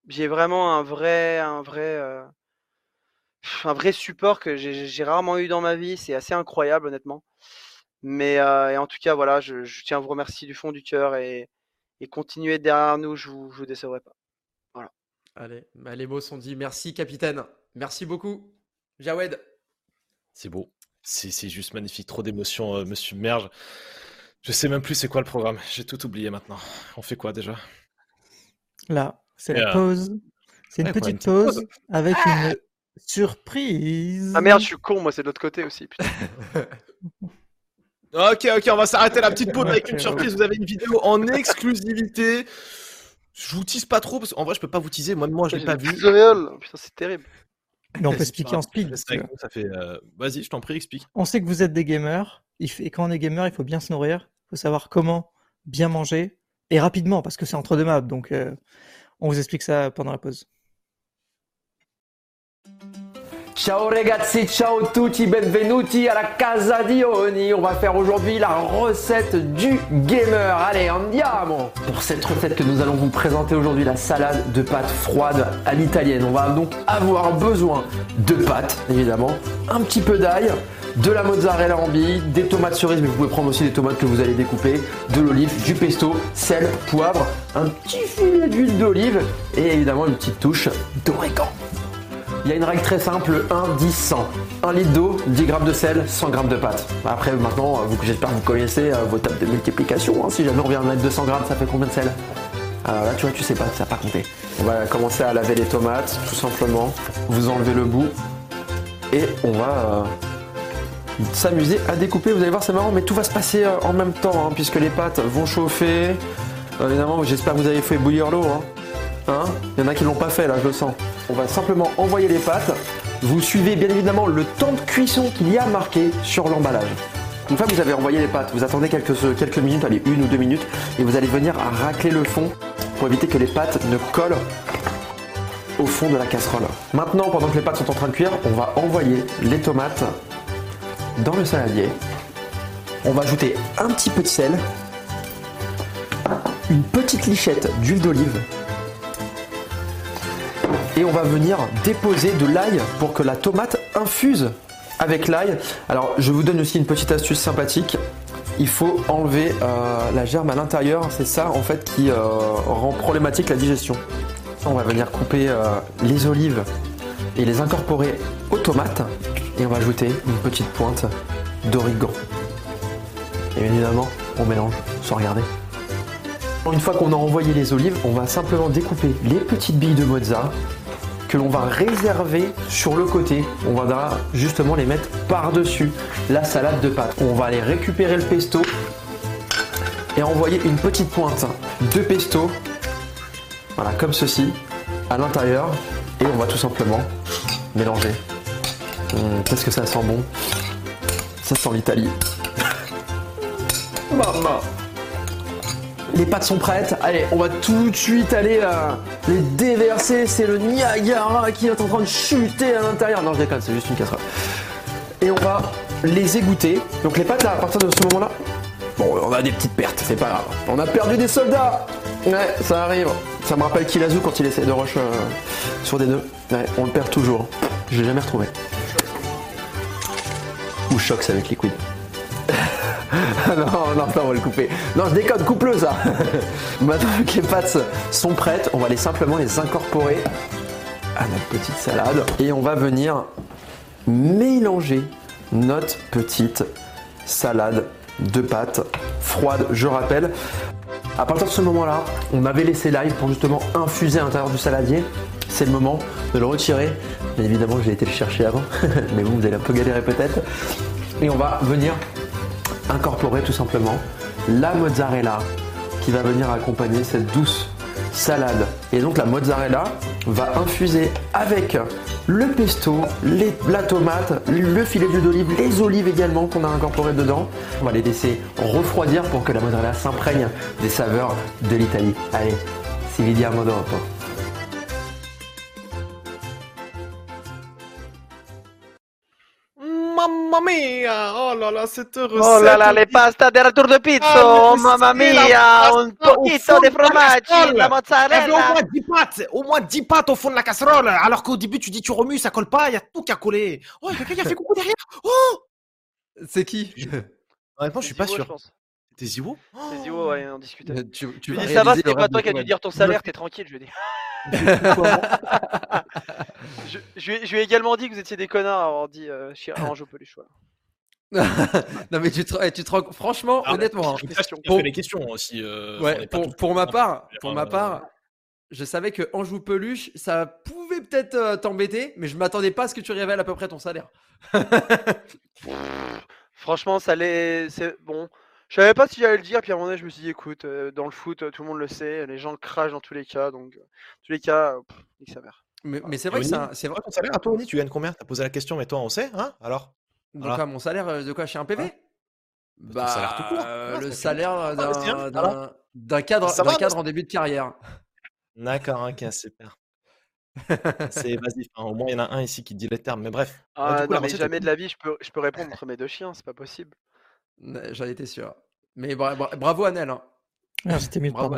j'ai vraiment un vrai un vrai euh, un vrai support que j'ai j'ai rarement eu dans ma vie. C'est assez incroyable, honnêtement. Mais euh, et en tout cas, voilà, je, je tiens à vous remercier du fond du cœur et, et continuez derrière nous, je vous, je vous décevrai pas. Allez, bah, les mots sont dits. Merci, capitaine. Merci beaucoup. Jawed. C'est beau. C'est c'est juste magnifique. Trop d'émotions euh, me submergent. Je sais même plus c'est quoi le programme. J'ai tout oublié maintenant. On fait quoi déjà? Là, c'est la euh, pause. C'est une ouais, prends une petite pause. pause avec une surprise. Ah merde, je suis con, moi c'est de l'autre côté aussi. Putain. Ok, ok, on va s'arrêter la petite pause avec une surprise. Vous avez une vidéo en exclusivité. Je vous tease pas trop parce qu'en vrai, je peux pas vous teaser. Moi, moi, je l'ai pas vu. Putain, c'est terrible. Mais on peut expliquer en speed. Ça fait. euh, Vas-y, je t'en prie, explique. On sait que vous êtes des gamers. Et quand on est gamer, il faut bien se nourrir. Il faut savoir comment bien manger et rapidement parce que c'est entre deux maps. Donc, euh, on vous explique ça pendant la pause. Ciao ragazzi, ciao tutti, benvenuti à la Casa di Oni. On va faire aujourd'hui la recette du gamer. Allez, andiamo Pour cette recette que nous allons vous présenter aujourd'hui, la salade de pâtes froides à l'italienne. On va donc avoir besoin de pâtes, évidemment, un petit peu d'ail, de la mozzarella en billes, des tomates cerises, mais vous pouvez prendre aussi des tomates que vous allez découper, de l'olive, du pesto, sel, poivre, un petit filet d'huile d'olive et évidemment une petite touche d'origan. Il y a une règle très simple, 1, 10, 100. 1 litre d'eau, 10 grammes de sel, 100 grammes de pâte. Après, maintenant, j'espère que vous connaissez euh, vos tables de multiplication. hein. Si jamais on vient de mettre 200 grammes, ça fait combien de sel? Alors là, tu vois, tu sais pas, ça n'a pas compté. On va commencer à laver les tomates, tout simplement. Vous enlevez le bout. Et on va euh, s'amuser à découper. Vous allez voir, c'est marrant, mais tout va se passer euh, en même temps, hein, puisque les pâtes vont chauffer. Évidemment, j'espère que vous avez fait bouillir l'eau. Hein. Hein Il y en a qui l'ont pas fait là, je le sens. On va simplement envoyer les pâtes. Vous suivez bien évidemment le temps de cuisson qu'il y a marqué sur l'emballage. Une fois que vous avez envoyé les pâtes, vous attendez quelques, quelques minutes, allez une ou deux minutes, et vous allez venir racler le fond pour éviter que les pâtes ne collent au fond de la casserole. Maintenant, pendant que les pâtes sont en train de cuire, on va envoyer les tomates dans le saladier. On va ajouter un petit peu de sel, une petite lichette d'huile d'olive et on va venir déposer de l'ail pour que la tomate infuse avec l'ail. Alors je vous donne aussi une petite astuce sympathique. Il faut enlever euh, la germe à l'intérieur, c'est ça en fait qui euh, rend problématique la digestion. On va venir couper euh, les olives et les incorporer aux tomates et on va ajouter une petite pointe d'origan. Et bien évidemment, on mélange sans regarder. Une fois qu'on a envoyé les olives, on va simplement découper les petites billes de mozza que l'on va réserver sur le côté. On va justement les mettre par-dessus la salade de pâtes. On va aller récupérer le pesto et envoyer une petite pointe de pesto, voilà, comme ceci, à l'intérieur. Et on va tout simplement mélanger. Hum, Qu'est-ce que ça sent bon? Ça sent l'Italie. Maman les pâtes sont prêtes. Allez, on va tout de suite aller euh, les déverser. C'est le Niagara qui est en train de chuter à l'intérieur. Non, je déconne, c'est juste une casserole. Et on va les égoutter. Donc les pâtes à partir de ce moment-là, bon, on a des petites pertes, c'est pas grave. On a perdu des soldats. Ouais, ça arrive. Ça me rappelle Kilazu quand il essaie de rush euh, sur des nœuds. Ouais, on le perd toujours. Je l'ai jamais retrouvé. Ou Shox avec Liquid. non, non, non, on va le couper. Non, je déconne, coupe-le ça. Maintenant que les pâtes sont prêtes, on va les simplement les incorporer à notre petite salade et on va venir mélanger notre petite salade de pâtes froide. Je rappelle, à partir de ce moment-là, on avait laissé l'ail pour justement infuser à l'intérieur du saladier. C'est le moment de le retirer. Bien évidemment, j'ai été le chercher avant, mais vous, vous allez un peu galérer peut-être. Et on va venir incorporer tout simplement la mozzarella qui va venir accompagner cette douce salade. Et donc la mozzarella va infuser avec le pesto, la tomate, le filet d'huile d'olive, les olives également qu'on a incorporées dedans. On va les laisser refroidir pour que la mozzarella s'imprègne des saveurs de l'Italie. Allez, si vediamo dopo. Mamma mia! Oh là là, cette recette! Oh là là, les pastas del retour de pizza, Ah, oh mamma c'est mia, pasta un au fond de la fromaggi, la T'avais au mozzarella. moins 10 pâtes, au moins 10 pâtes au fond de la casserole, alors qu'au début tu dis tu remues, ça colle pas, il y a tout qui a collé. Oh, quelqu'un qui a fait coucou derrière. Oh! C'est qui? Honnêtement, je suis pas Ziwo, sûr. C'était Ziwo? C'est Ziwo, ouais, on discutait. Tu, tu dis, ça va, c'était le pas toi qui as dû dire ton salaire, t'es tranquille, je ai dit. Je, je lui ai, je lui ai également dit que vous étiez des connards à avoir dit euh, au peluche. Voilà. non mais tu te, tu te rends- franchement, Ah, honnêtement, hein, Je sais Pour- fait les questions aussi. euh, ouais, pour, tous- pour ma part, pour ma Euh, part, je savais que Anjou peluche, ça pouvait peut-être euh, t'embêter, mais je m'attendais pas à ce que tu révèles à peu près ton salaire. Franchement, ça l'est. c'est- Bon, Je savais pas si j'allais le dire, puis à un moment donné, je me suis dit, écoute, euh, dans le foot, euh, tout le monde le sait, les gens crachent dans tous les cas, donc, euh, tous les cas, euh, pff, nique sa mère. Mais, mais c'est vrai que c'est un- vrai. Ton salaire à toi, Oni, tu gagnes combien? T'as posé la question, mais toi, on sait, hein Alors? Voilà. quoi mon salaire De quoi chez un PV Ouais. Ton salaire tout court. le salaire Ah, d'un bien, d'un- cadre, va, cadre en début de carrière. D'accord, ok, super. C'est vas-y, enfin, au moins il y en a un ici qui dit les termes, mais bref. Ouais, Ah coup, non, mais jamais de la vie, je peux, je peux répondre entre mes deux chiens, c'est pas possible. J'en étais sûr. Mais bra- bra- bravo Anel. hein. Ah, J'étais mieux, Bravo.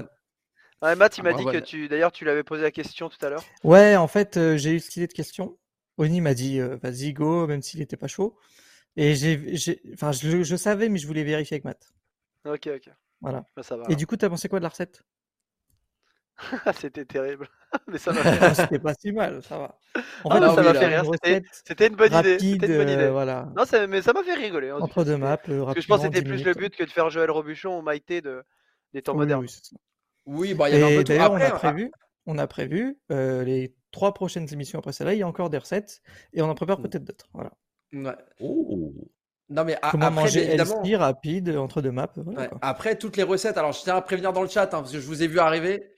Ouais, Matt, il Ah, m'a dit que tu, d'ailleurs, tu l'avais posé la question tout à l'heure. Ouais, en fait, euh, j'ai eu cette idée de question. Oni m'a dit, euh, vas-y, go, même s'il était pas chaud. Et j'ai, enfin, je, le- je savais, mais je voulais vérifier avec Matt. Ok, ok. Voilà. Bah, ça va. Et du coup, t'as pensé quoi de la recette? C'était terrible. mais ça m'a fait Ah, rire. C'était pas si mal, ça va. En Ah, fait, mais non, ça m'a fait rire. C'était, une bonne idée. rapide, C'était une bonne euh, idée. voilà. Non, ça, mais ça m'a fait rigoler. hein, Entre deux maps, euh, Parce que je pense que c'était 10 plus le but que de faire Joël Robuchon ou Maïté de, des temps Oui, modernes. oui, bah, il y avait un peu d'ailleurs, on a prévu, on a prévu euh, les trois prochaines émissions après celle-là, il y a encore des recettes et on en prépare Mm. peut-être d'autres. Voilà. ouais. Oh. Non, mais a- Comment après, manger évidemment. rapide, entre deux maps. Voilà, Ouais, quoi. Après, toutes les recettes, alors je tiens à prévenir dans le chat, hein, parce que je vous ai vu arriver.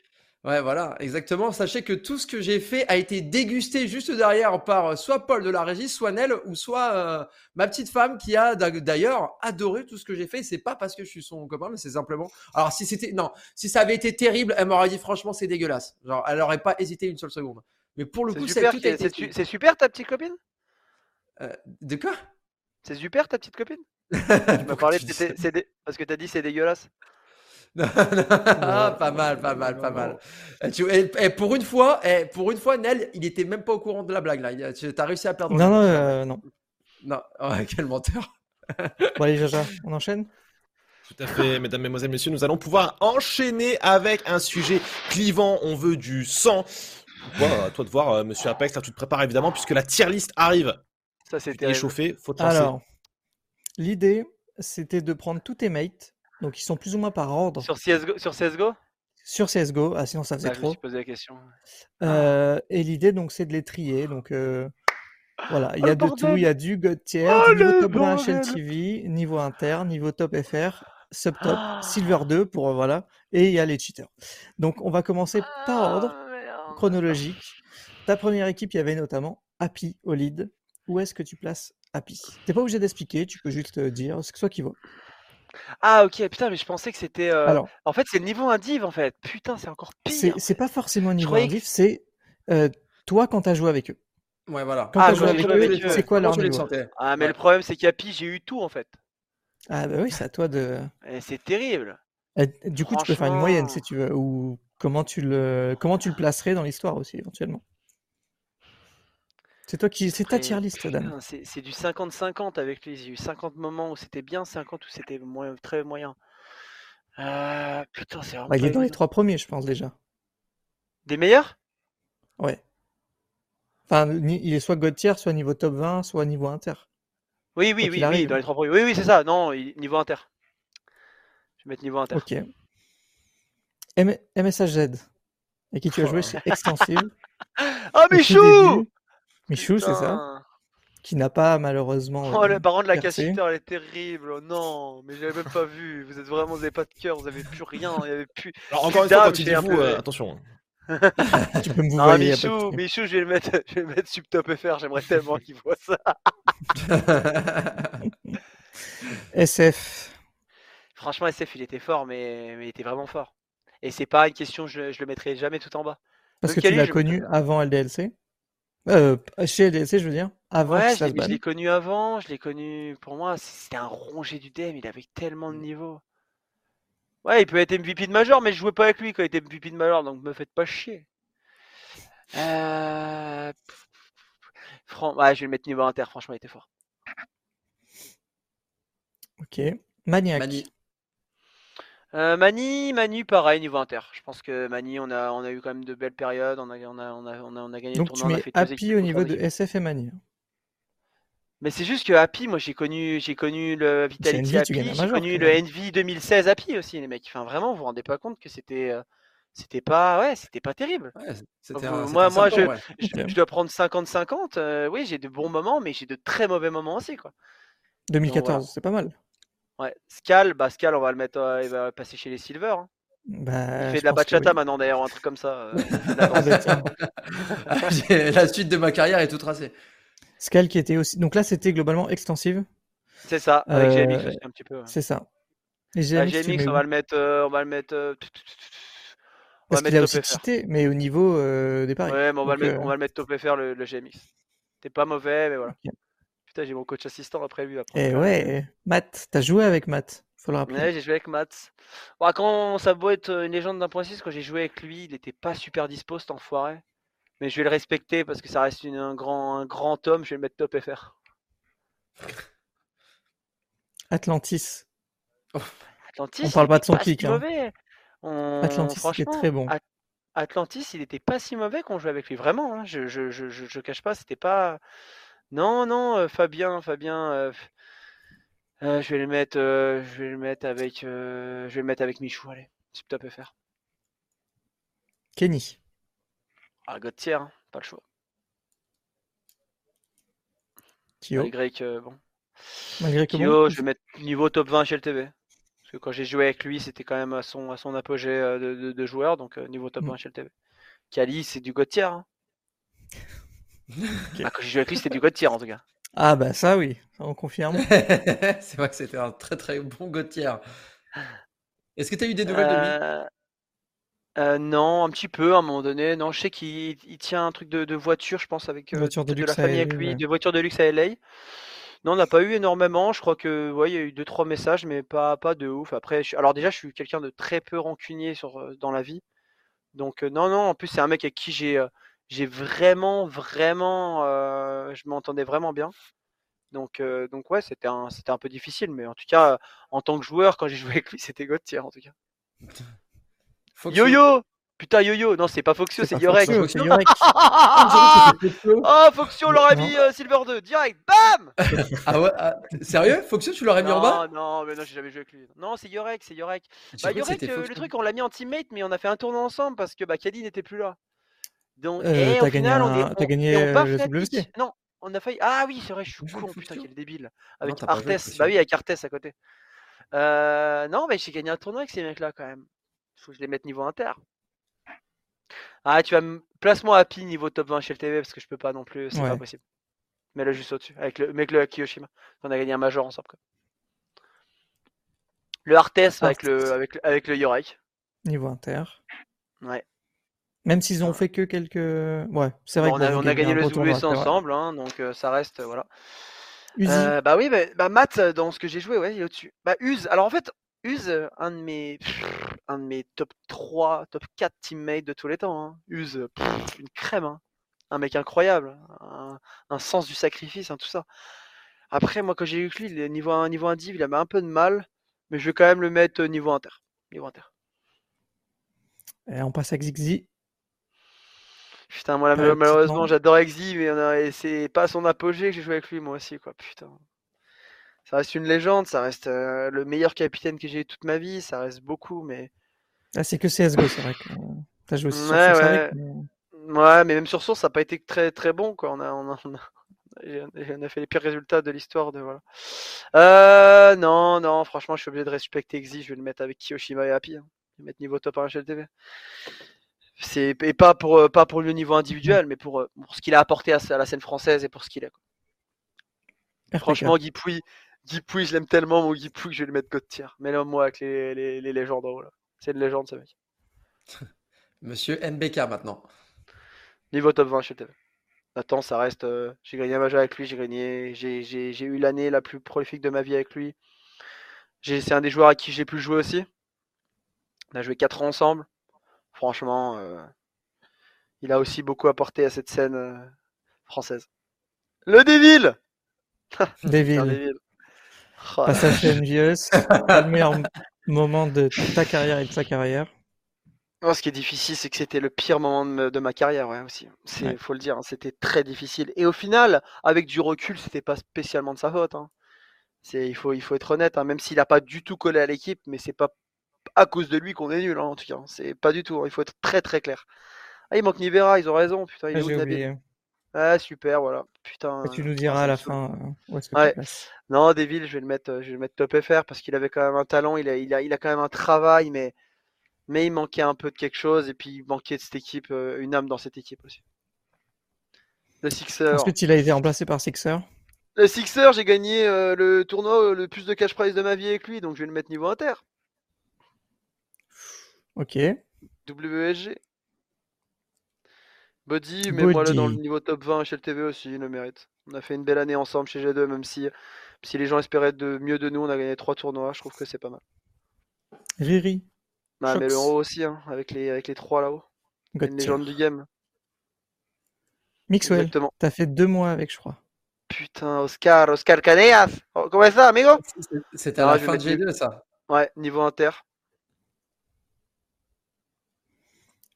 Ouais, voilà, exactement. Sachez que tout ce que j'ai fait a été dégusté juste derrière par euh, soit Paul de la régie, soit Nel, ou soit euh, ma petite femme qui a d'a- d'ailleurs adoré tout ce que j'ai fait. C'est pas parce que je suis son copain, mais c'est simplement. Alors, si c'était. Non, si ça avait été terrible, elle m'aurait dit franchement, c'est dégueulasse. Genre, elle aurait pas hésité une seule seconde. Mais pour le C'est coup, ça super, été. c'est su- c'est super ta petite copine? Euh, de quoi? C'est super ta petite copine? Tu m'as parlé c'est- c'est dé- parce que t'as dit c'est dégueulasse. Non, non, ah, pas mal, pas mal, pas mal. Tu- pour une fois, eh, pour une fois, Nel, il était même pas au courant de la blague là. Tu as réussi à perdre. Non, non, euh, non. Non, ouais, quel menteur. Bon, allez, Jaja, on enchaîne Tout à fait, mesdames, mesdemoiselles, messieurs, nous allons pouvoir enchaîner avec un sujet clivant. On veut du sang. Toi, à toi de voir, euh, monsieur Apex, là, tu te prépares évidemment, puisque la tier list arrive. Ça terrible. échauffé, faut te lancer. Alors, l'idée, c'était de prendre tous tes mates, donc ils sont plus ou moins par ordre Sur CSGO, sur CSGO sur CSGO, ah, sinon ça faisait Ah, Je me trop. suis posé la question. Euh, et l'idée, donc, c'est de les trier. Donc, euh, voilà, il y Oh, a de tout. Il y a du God tier, Oh, niveau top 1 bordel TV, niveau inter, niveau top FR, subtop, Ah. silver 2 pour, euh, voilà. Et il y a les cheaters. Donc, on va commencer par ordre Ah, merde. chronologique. Ta première équipe, il y avait notamment Happy au lead. Où est-ce que tu places Happy? T'es pas obligé d'expliquer, tu peux juste dire ce que soit qui vaut. Ah ok, putain, mais je pensais que c'était. euh, Alors, En fait, c'est le niveau indiv en fait. Putain, c'est encore c'est pire. c'est pas forcément niveau croyais que- indiff, c'est euh, toi quand t'as joué avec eux. Ouais, voilà. Quand Ah, t'as joué quand avec eux, joué avec eux, c'est quoi Comment leur tu les niveau? sentais? Ah, mais Ouais. le problème, c'est qu'Happy, j'ai eu tout en fait. Ah bah oui, c'est à toi de. Et c'est terrible. Eh, Du coup, tu peux faire une moyenne si Franchement. tu veux, ou comment tu le, comment tu le placerais dans l'histoire aussi éventuellement. C'est toi qui, c'est ta tier list, Dan. c'est c'est du 50-50 avec lui. J'ai eu 50 moments où c'était bien, 50 où c'était très moyen. Euh, putain, c'est vraiment Bah, il est dans les trois premiers, je pense déjà. Des meilleurs? Ouais. Enfin, il est soit God tier, soit niveau top 20, soit niveau inter. Oui, oui, oui, oui, dans les trois premiers. Oui, oui, c'est ça. Non, niveau inter. Je vais mettre niveau inter. Ok. M- MSHZ, avec qui tu as Oh joué là chez Extensive. Oh, tout Michou. Michou, c'est ça. Qui n'a pas malheureusement. Oh, euh, le baron de la percé. cassiter, elle est terrible. Oh, non, mais j'avais même pas vu. Vous êtes vraiment, vous avez pas de cœur, vous avez plus rien. Il y avait plus. Alors, encore une fois, quand il dit un vous, euh, attention. Tu peux me vous Non, Michou. Michou, je vais le mettre, je vais le mettre sub top FR. J'aimerais tellement qu'il voit ça. SF. Franchement, SF, il était fort, mais, mais il était vraiment fort. Et c'est pas une question, je, je le mettrai jamais tout en bas. Parce Même que tu l'as connu avant LDLC. Euh, chez LDLC, je veux dire. Avant Ouais, je se l'ai je connu avant, je l'ai connu. Pour moi, c'était un rongé du DM, il avait tellement de niveau. Ouais, il peut être MVP de Major, mais je jouais pas avec lui quand il était MVP de Major, donc me faites pas chier. Euh... Fran... Ouais, je vais le mettre niveau inter, franchement, il était fort. Ok. Maniac. Mani. Euh, Mani, Manu, pareil, niveau inter. Je pense que Mani, on a, on a eu quand même de belles périodes, on a, on a, on a, on a, on a gagné Donc le tu tournoi, on a mets fait deux Happy au niveau de. SF et Mani. Mais c'est juste que Happy, moi j'ai connu, j'ai connu le Vitality Happy, j'ai connu le même. Envy 2016 Happy aussi, les mecs. Enfin, vraiment, vous vous rendez pas compte que c'était, euh, c'était pas, ouais, c'était pas terrible. Ouais, un, moi- moi, sympa, je- ouais. Je, dois prendre 50-50. euh, oui, j'ai de bons moments, mais j'ai de très mauvais moments aussi, quoi. 2014, voilà. c'est pas mal. Ouais, Scal, bah Scal, on va le mettre, euh, il va passer chez les Silver. hein. Bah, Il fait de la bachata oui. maintenant d'ailleurs, un truc comme ça. euh, la Ah, bah, La suite de ma carrière est tout tracée. Scal qui était aussi. Donc là, c'était globalement extensive. C'est ça, avec Euh, GMX aussi un petit peu. ouais. C'est ça. Et GMX, tu GMX, mets on va le mettre, euh, on va le mettre, euh, on va Parce mettre qu'il a aussi cheaté, mais au niveau euh, des paris. Ouais, mais on va, Donc, le mettre, euh, on va le mettre top FR le, le GMX. T'es pas mauvais, mais voilà. Ok. Putain, j'ai mon coach assistant après lui. Après, Et euh, ouais, Matt, t'as joué avec Matt, faut le rappeler. Ouais, j'ai joué avec Mats. Bon, quand ça a beau être une légende d'un point 6, quand j'ai joué avec lui, il était pas super dispo cet enfoiré. Mais je vais le respecter parce que ça reste une- un, grand, un grand homme, je vais le mettre top FR. Atlantis. Atlantis, On parle pas de son si kick, hein. On- Atlantis, il est franchement, très bon. At- Atlantis, il était pas si mauvais quand on jouait avec lui. Vraiment, hein, je, je, je, je, je cache pas, c'était pas. Non, non, euh, Fabien, Fabien. euh, euh, je vais le mettre, euh, je vais le mettre avec, euh, je vais le mettre avec Michou. Allez, c'est top FR. Kenny. Ah, God tier, hein, pas le choix. Kyo. Malgré que bon. Malgré que Kyo, bon. je vais mettre niveau top 20 chez le TV. Parce que quand j'ai joué avec lui, c'était quand même à son, à son apogée euh, de, de, de joueur, donc euh, niveau top Mm. 20 chez le TV. Kali, c'est du God tier. Hein. Ah, quand j'ai joué avec lui, c'était du God tier en tout cas. Ah bah ça oui, ça, on confirme. c'est vrai que c'était un très très bon Gauthier. Est-ce que tu as eu des nouvelles de lui? Euh, euh, non, un petit peu à un moment donné. Non, je sais qu'il il tient un truc de, de voiture, je pense, avec euh, Voiture de la famille avec lui, ouais. de voiture de luxe à LA. Non, on n'a pas eu énormément. Je crois que ouais, il y a eu deux trois messages, mais pas pas de ouf. Après, je- alors déjà, je suis quelqu'un de très peu rancunier sur dans la vie. Donc euh, non, non. En plus, c'est un mec avec qui j'ai euh, j'ai vraiment vraiment euh, je m'entendais vraiment bien. Donc euh, donc ouais, c'était un c'était un peu difficile, mais en tout cas, en tant que joueur, quand j'ai joué avec lui, c'était God tier en tout cas. Foxo. Yo-yo Putain, yo-yo Non, c'est pas Foxio, c'est Yorek. Foxio. Oh, Foxio, on l'aurait mis euh, Silver 2, direct, BAM Ah ouais ah, Sérieux? Foxio, tu l'aurais mis en bas? Non, non, mais non, j'ai jamais joué avec lui. Non, c'est Yorek, c'est Yorek. Bah, Yorek, euh, le truc, on l'a mis en teammate, mais on a fait un tournoi ensemble parce que bah, Caddy n'était plus là. Donc, Euh, et t'as au final, on est. t'as gagné, euh. Non, on a failli. Ah oui, c'est vrai, je suis con, putain, quel débile. Avec joué avec. Foxio. Bah oui, avec Arthès à côté. Euh, non, mais j'ai gagné un tournoi avec ces mecs-là quand même. Faut que je les mette niveau inter. Ah, tu vas me. Place-moi Happy niveau top 20 chez le TV parce que je peux pas non plus, c'est pas possible. Mets-le juste au-dessus. Avec le... Mec le Kiyoshima. On a gagné un major ensemble. Quoi. Le Arthès avec le, avec, le- avec le Yorek. Niveau inter. Ouais. Même s'ils ont fait que quelques. Ouais, c'est vrai Bon, on, que a, bon, on vous a gagné le vrai. ensemble, hein, donc euh, ça reste. euh, voilà. Euh, bah oui, bah, bah, Matt, euh, dans ce que j'ai joué, ouais, il est au-dessus. Bah Uz, alors en fait, Uz, euh, un de mes un de mes top 3, top 4 teammates de tous les temps. Hein. Uz, pff, une crème, hein. un mec incroyable, un, un sens du sacrifice, hein, tout ça. Après, moi, quand j'ai eu lui, niveau 1, niveau 1 div, il avait un peu de mal, mais je vais quand même le mettre niveau inter. Niveau inter. Et on passe à Xixi. Putain, moi, là, Ouais, malheureusement, j'adore Exi, mais a- c'est pas à son apogée que j'ai joué avec lui, moi aussi, quoi. Putain. Ça reste une légende, ça reste euh, le meilleur capitaine que j'ai eu toute ma vie, ça reste beaucoup, mais. Ah, c'est que CSGO, c'est vrai. que, euh, T'as joué aussi sur Ouais, Source ouais. avec, mais- Ouais, mais même sur Source, ça n'a pas été très très bon, quoi. On a, on a, on a, on a fait les pires résultats de l'histoire de voilà. Euh, non, non, franchement, je suis obligé de respecter Exi, je vais le mettre avec Kiyoshima et Happy. Hein. Je vais mettre niveau top 1 HLTV. C'est et pas pour euh, pas pour le niveau individuel, mais pour, euh, pour ce qu'il a apporté à, à la scène française et pour ce qu'il est. Franchement, Guy Pouy, Guy Pouy, je l'aime tellement, mon Guy Pouy, que je vais le mettre God tier. Mais là, moi, avec les, les, les légendes en haut, là. C'est une légende, ce mec. Monsieur NBK maintenant. Niveau top 20 chez TV. Nathan, ça reste. euh, j'ai gagné un majeur avec lui, j'ai gagné. J'ai, eu l'année la plus prolifique de ma vie avec lui. C'est un des joueurs à qui j'ai pu jouer aussi. On a joué 4 ans ensemble. Franchement, euh, il a aussi beaucoup apporté à cette scène euh, française. Le Devil Devil. Oh, Passage chez. Pas le meilleur moment de ta carrière et de sa carrière. Non, ce qui est difficile, c'est que c'était le pire moment de, ma carrière, ouais, aussi. C'est, Ouais. faut le dire, hein, c'était très difficile. Et au final, avec du recul, c'était pas spécialement de sa faute. hein. C'est, il faut, il faut être honnête, hein, même s'il a pas du tout collé à l'équipe, mais c'est pas à cause de lui qu'on est nul, hein, en tout cas. C'est pas du tout. hein, Il faut être très très clair. Ah, il manque Nivera, ils ont raison. Putain, il Ah, est oublié. Ah, super, voilà. Putain. Et tu nous diras à la fin où est-ce que Ouais. tu places. Non, Deville, je vais le mettre, euh, je vais le mettre top FR parce qu'il avait quand même un talent, il a, il a, il a quand même un travail, mais, mais il manquait un peu de quelque chose et puis il manquait de cette équipe, euh, une âme dans cette équipe aussi. Le Sixer. Ensuite, il a été remplacé par Sixer? Le Sixer, j'ai gagné euh, le tournoi le plus de cash prize de ma vie avec lui, donc je vais le mettre niveau inter. Ok. WSG. Buddy, mets-moi là dans le niveau top 20 chez le TV aussi, il le mérite. On a fait une belle année ensemble chez G2, même si, si les gens espéraient de mieux de nous, on a gagné trois tournois, je trouve que c'est pas mal. Riri. Ah, mais Shox. l'euro aussi, hein, avec, les, avec les trois là-haut. Une légende du game. Mixwell. Exactement. T'as fait deux mois avec, je crois. Putain, Oscar, Oscar Caneas. Oh, comment ça, amigo? C'était à Ah, la fin de mettre G2, ça. Ouais, niveau inter.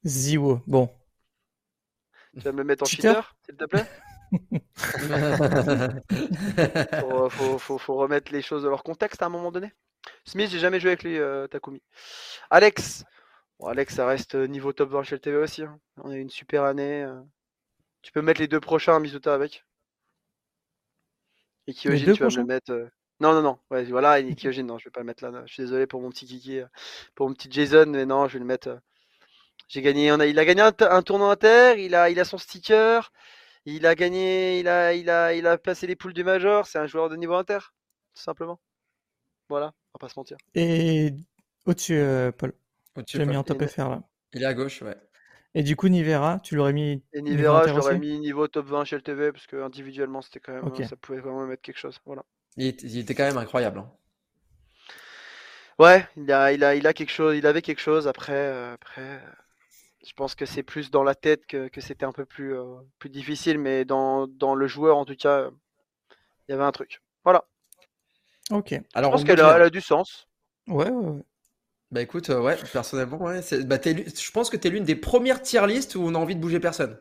Ziwo. Bon. Tu vas me le mettre en Cheater cheater, s'il te plaît faut, faut, faut, faut remettre les choses dans leur contexte à un moment donné. Smith, j'ai jamais joué avec lui, euh, Takumi. Alex. Bon, Alex, ça reste euh, niveau top 20 chez le TV aussi. hein. On a eu une super année. euh. Tu peux mettre les deux prochains, Mizuta, avec. Et Kyojin, deux tu vas me mettre. euh, Non, non, non. Ouais, voilà, et Kyojin, non, je vais pas le mettre là. Je suis désolé pour mon petit Kiki, pour mon petit Jason, mais non, je vais le mettre. J'ai gagné, on a, il a gagné un, tournoi inter, il a, il a son sticker, il a gagné, il a, il a, il a placé les poules du Major, c'est un joueur de niveau inter, tout simplement. Voilà, on va pas se mentir. Et au-dessus, euh, Paul. Au-dessus, Tu l'as mis en top Et- FR là. Il est à gauche, ouais. Et du coup, Nivera, tu l'aurais mis Et Nivera, je l'aurais mis niveau top 20 chez le TV, parce que individuellement, c'était quand même, ça pouvait quand même être quelque chose. Voilà. Il était, il était quand même incroyable. hein. Ouais, il a, il a, il a quelque chose, il avait quelque chose. Après, euh, après, euh, je pense que c'est plus dans la tête que, que c'était un peu plus, euh, plus difficile, mais dans, dans le joueur, en tout cas, euh, il y avait un truc. Voilà. Ok. Alors, Je pense qu'elle a, du sens. Ouais, ouais, ouais. Bah écoute, euh, ouais, personnellement, ouais. Bah, je pense que t'es l'une des premières tier list où on a envie de bouger personne.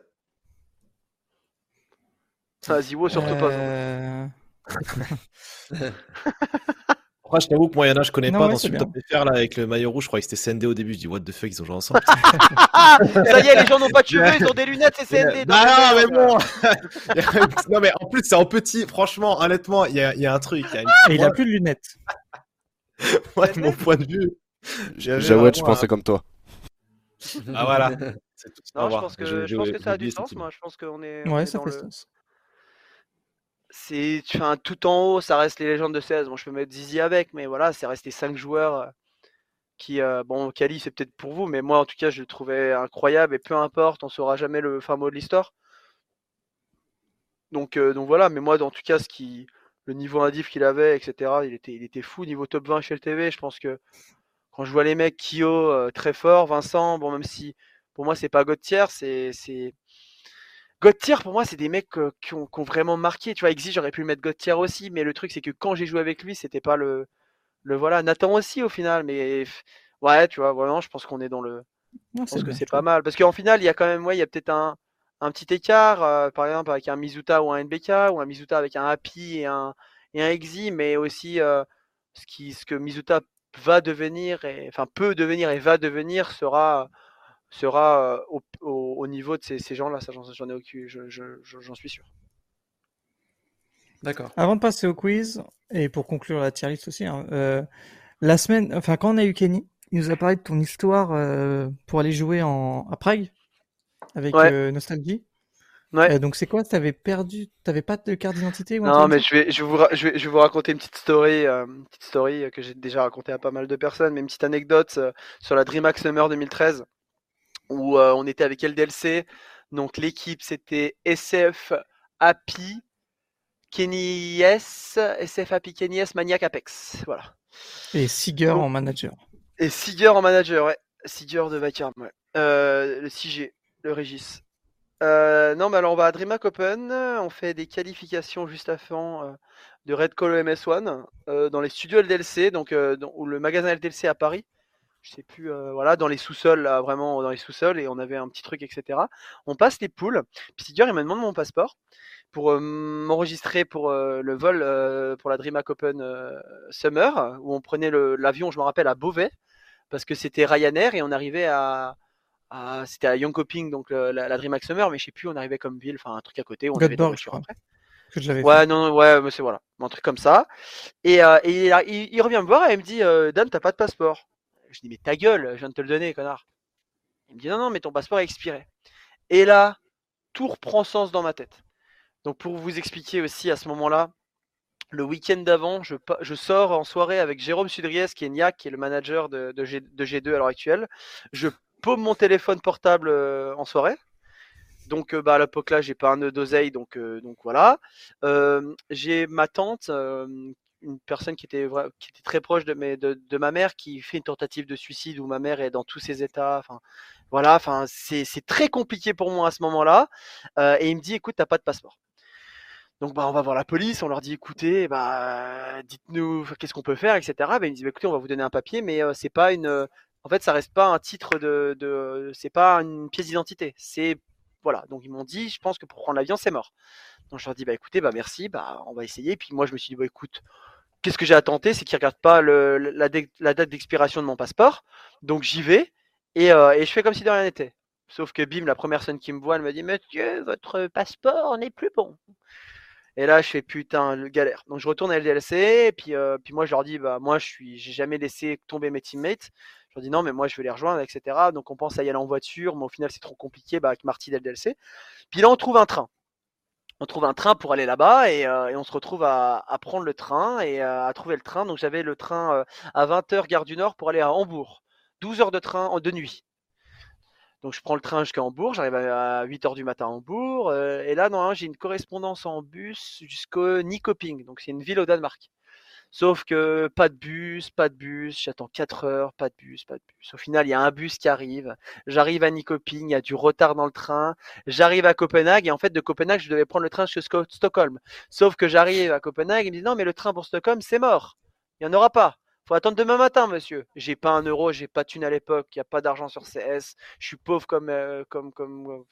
Ça, Ziwo, surtout pas. Après, je t'avoue que moi, il y en a, je connais Non, pas ouais, dans ce top FR là avec le maillot rouge. Je croyais que c'était CND au début. Je dis, what the fuck, ils ont joué ensemble. Ah, ça y est, les gens n'ont pas de cheveux, ils ont des lunettes, c'est CND. Bah non, mais bon. Non, mais en plus, c'est en petit. Franchement, honnêtement, il y a, il y a un truc. il y a une- Et il a plus de lunettes. moi, de mon point de vue. Jawed, je pensais comme toi. Ah voilà. C'est tout ce qu'on va Non, je pense que, je pense que ça a du sens, moi. Je pense qu'on est. Ouais, ça fait le- sens. C'est, un tout en haut, ça reste les légendes de 16. Bon, je peux mettre Zizi avec, mais voilà, c'est resté 5 joueurs euh, qui, euh, bon, Kali, c'est peut-être pour vous, mais moi, en tout cas, je le trouvais incroyable et peu importe, on saura jamais le fin mot de l'histoire. Donc, euh, donc voilà, mais moi, en tout cas, ce qui, le niveau indiv qu'il avait, etc., il était, fou. Niveau top 20 chez le TV, je pense que quand je vois les mecs, Kyo, très fort, Vincent, bon, même si pour moi, c'est pas God tier, c'est, tier, pour moi, c'est des mecs euh, qui, ont, qui ont vraiment marqué. Tu vois, Exi, j'aurais pu le mettre God tier aussi, mais le truc, c'est que quand j'ai joué avec lui, c'était pas le, le voilà. Nathan aussi, au final, mais ouais, tu vois, vraiment, je pense qu'on est dans le. Non, Je pense que c'est pas mal. Parce qu'en final, il y a quand même, ouais, il y a peut-être un, un petit écart, euh, par exemple, avec un Mizuta ou un NBK, ou un Mizuta avec un Happy et un, et un Exi, mais aussi euh, ce, qui, ce que Mizuta va devenir, et, enfin, peut devenir et va devenir sera sera au, au- au niveau de ces, ces gens-là. Ça, j'en j'en ai aucune, je- je- je- j'en suis sûr. D'accord. Avant de passer au quiz, et pour conclure la tier list aussi, hein, euh, la semaine, enfin quand on a eu Kenny, il nous a parlé de ton histoire euh, pour aller jouer en, à Prague avec Ouais. euh, Nostalgie. Ouais. Euh, donc c'est quoi? T'avais perdu, t'avais pas de carte d'identité Non, mais je vais, je, vais vous, ra- je, vais, je vais vous raconter une petite story, euh, une petite story que j'ai déjà racontée à pas mal de personnes, mais une petite anecdote euh, sur la DreamHack Summer 2013 où euh, on était avec LDLC. Donc l'équipe c'était SF Happy, Kenny S, SF Happy Kenny S, Maniac Apex. Voilà. Et Donc- en manager. Et Siger en manager, ouais. Siger de Vacarme, ouais. Euh, le 6G, le Régis. Euh, non, mais alors on va à DreamHack Open. On fait des qualifications juste avant euh, de Red Call MS1 euh, dans les studios LDLC, donc dans- ou le magasin LDLC à Paris. Je sais plus, euh, voilà, dans les sous-sols, là, vraiment dans les sous-sols, et on avait un petit truc, etc. On passe les poules. Puis il me demande mon passeport pour euh, m'enregistrer pour euh, le vol pour la DreamHack Open Summer, où on prenait l'avion, je me rappelle, à Beauvais parce que c'était Ryanair et on arrivait à, à- c'était à Yonkoping, donc la, la DreamHack Summer, mais je sais plus, on arrivait comme ville, enfin un truc à côté, on avait je crois. après. Que je l'avais Ouais, fait. non, ouais, mais c'est voilà, un truc comme ça. Et, et il, a- il- il revient me voir et il me dit, Dan, t'as pas de passeport. Je dis, mais ta gueule, je viens de te le donner, connard. Il me dit, non, non, mais ton passeport est expiré. Et là, tout reprend sens dans ma tête. Donc pour vous expliquer aussi à ce moment-là, le week-end d'avant, je, je sors en soirée avec Jérôme Sudriès, qui est Niac, qui est le manager de, de G, de G2 à l'heure actuelle. Je paume mon téléphone portable euh, en soirée. Donc euh, bah, à l'époque là, j'ai pas un nœud d'oseille, donc, euh, donc voilà. J'ai ma tante, une personne qui était, qui était très proche de, ma mère, qui fait une tentative de suicide où ma mère est dans tous ses états. Enfin, voilà, enfin, c'est très compliqué pour moi à ce moment-là. Euh, et il me dit, écoute, t'as pas de passeport. Donc bah on va voir la police, on leur dit écoutez, bah dites-nous qu'est-ce qu'on peut faire, etc. Bah, ils me disent bah, écoutez, on va vous donner un papier, mais euh, c'est pas une, en fait ça reste pas un titre de, de c'est pas une pièce d'identité, c'est voilà. Donc ils m'ont dit, je pense que pour prendre l'avion c'est mort. Donc je leur dis bah écoutez, bah merci, bah on va essayer. Puis moi je me suis dit bah écoute, qu'est-ce que j'ai à tenter, c'est qu'ils regardent pas le, la, date d'expiration de mon passeport, donc j'y vais et, euh, et je fais comme si de rien n'était. Sauf que bim, la première personne qui me voit, elle me dit Monsieur, votre passeport n'est plus bon. Et là, je fais putain, le galère. Donc je retourne à LDLC, et puis, euh, puis moi je leur dis, bah moi je suis, j'ai jamais laissé tomber mes teammates. Je leur dis non, mais moi je vais les rejoindre, etc. Donc on pense à y aller en voiture, mais au final c'est trop compliqué bah, avec Marty d'LDLC. Puis là on trouve un train. On trouve un train pour aller là-bas et, euh, on se retrouve à, prendre le train et euh, à trouver le train. Donc j'avais le train euh, à 20h gare du Nord pour aller à Hambourg. 12 heures de train en de nuit. Donc je prends le train jusqu'à Hambourg, j'arrive à 8h du matin à Hambourg, et là normalement j'ai une correspondance en bus jusqu'au Nykoping, donc c'est une ville au Danemark. Sauf que pas de bus, pas de bus, j'attends 4 heures, pas de bus, pas de bus. Au final, il y a un bus qui arrive, j'arrive à Nykoping, il y a du retard dans le train, j'arrive à Copenhague, et en fait de Copenhague je devais prendre le train jusqu'à Stockholm. Sauf que j'arrive à Copenhague, ils me disent non mais le train pour Stockholm c'est mort, il n'y en aura pas. Faut attendre demain matin, monsieur. J'ai pas un euro, j'ai pas de thune à l'époque, il n'y a pas d'argent sur CS, je suis pauvre comme, euh, comme, comme euh,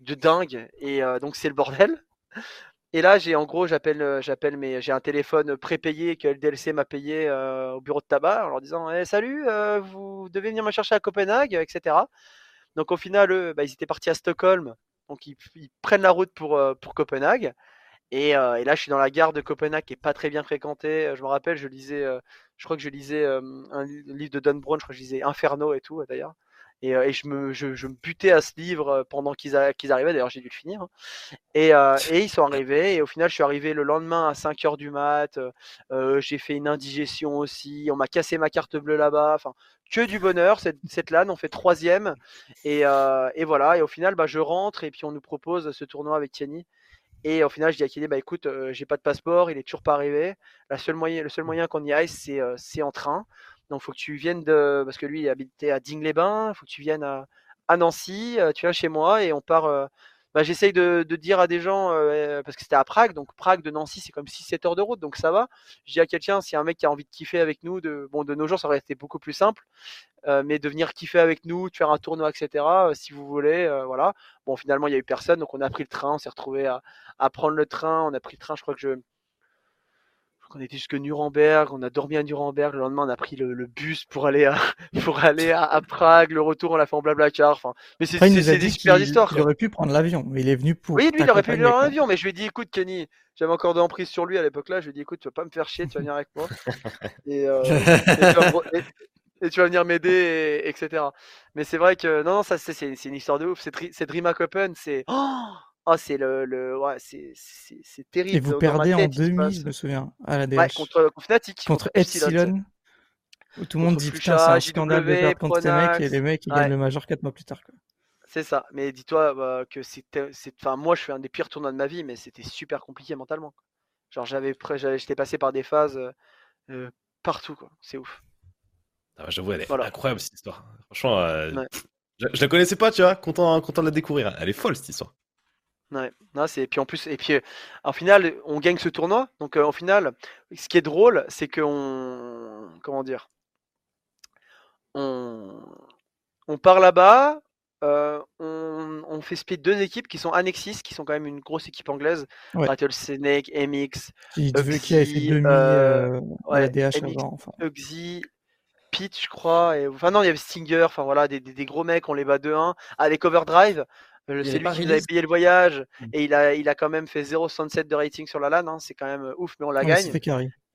de dingue, et euh, donc c'est le bordel. Et là, j'ai en gros, j'appelle, euh, j'appelle mes, j'ai un téléphone prépayé que LDLC m'a payé euh, au bureau de tabac en leur disant Eh, Salut, euh, vous devez venir me chercher à Copenhague, etc. Donc au final, eux, bah, ils étaient partis à Stockholm, donc ils, prennent la route pour, pour Copenhague. Et, et là, je suis dans la gare de Copenhague qui est pas très bien fréquentée. Je me rappelle, je lisais, je crois que je lisais un li- livre de Don Brown, je crois que je lisais Inferno et tout d'ailleurs. Et, euh, et je, me, je, je me butais à ce livre euh, pendant qu'ils arrivaient. D'ailleurs, j'ai dû le finir. hein. Et, euh, et ils sont arrivés. Et au final, je suis arrivé le lendemain à 5 heures du mat. euh, j'ai fait une indigestion aussi. On m'a cassé ma carte bleue là-bas. Enfin, que du bonheur. Cette, cette LAN, on fait troisième. Et, euh, et voilà. Et au final, bah, je rentre. Et puis, on nous propose ce tournoi avec Kenny. Et au final, je dis à Kenny, bah écoute, euh, j'ai pas de passeport, il est toujours pas arrivé. La seule moyen, le seul moyen qu'on y aille, c'est euh, c'est en train. Donc, faut que tu viennes de, parce que lui, il habitait à Digne-les-Bains, faut que tu viennes à, Nancy, euh, tu viens chez moi et on part. euh, bah, j'essaye de, dire à des gens, euh, parce que c'était à Prague, donc Prague de Nancy, c'est comme 6-7 heures de route, donc ça va. Je dis à quelqu'un, s'il y a un mec qui a envie de kiffer avec nous, de, bon, de nos jours, ça aurait été beaucoup plus simple, mais de venir kiffer avec nous, de faire un tournoi, etc., si vous voulez, voilà. Bon, finalement, il y a eu personne, donc on a pris le train, on s'est retrouvé à prendre le train, on a pris le train, je crois que je. Qu'on était jusque Nuremberg, on a dormi à Nuremberg, le lendemain on a pris le, le bus pour aller à, pour aller à, à Prague, le retour on l'a fait en blablacar, enfin, mais c'est des super histoires. il aurait pu prendre l'avion, mais il est venu pour. Oui, lui, il aurait pu t'accompagner, venir en quoi. avion, mais je lui ai dit, écoute, Kenny, j'avais encore de l'emprise sur lui à l'époque là, je lui ai dit, écoute, tu vas pas me faire chier, tu vas venir avec moi. Et, euh, et tu vas me- et- et tu vas venir m'aider, et- etc. Mais c'est vrai que, non, non, ça, c'est une histoire de ouf. C'est Dri- c'est DreamHack Open, c'est. Oh, oh, c'est le, le. Ouais, c'est- terrible. Et vous perdez en tête, il se demi, passe- je me souviens, à la DH. Ouais, contre, contre Fnatic. contre Epsilon, Epsilon, où tout le monde dit putain, c'est un scandale de perdre contre ces mecs, et les mecs ils Ouais. gagnent le Major 4 mois plus tard. Quoi. C'est ça. Mais dis-toi bah, que c'était. c'est- Enfin, moi, je fais un des pires tournois de ma vie, mais c'était super compliqué mentalement. quoi. Genre, j'avais j'étais passé par des phases euh, euh, partout, quoi. C'est ouf. Ah, J'avoue, elle est Voilà. incroyable cette histoire. Franchement, euh, Ouais. je, je la connaissais pas, tu vois. Content, content de la découvrir. Elle est folle cette histoire. Ouais, non, c'est puis en plus et puis euh, en final on gagne ce tournoi. Donc euh, au final, ce qui est drôle, c'est que on comment dire, on on part là-bas, euh, on, on fait split deux équipes qui sont Annexis, qui sont quand même une grosse équipe anglaise, Ouais. Rattlesnake, MX, Qui, qui fait Uxie, demi euh, à ouais, la DH MX, avant. Enfin, Uxie, Pete, je crois. Et... Enfin, non, il y avait Stinger. Enfin, voilà, des, des- des gros mecs, on les bat 2-1. Avec Overdrive, euh, Il y c'est lui qui nous avait payé le voyage. Mm. Et il a, il a quand même fait 0,67 de rating sur la LAN. hein, C'est quand même euh, ouf, mais on la Ouais, s'est gagne. fait.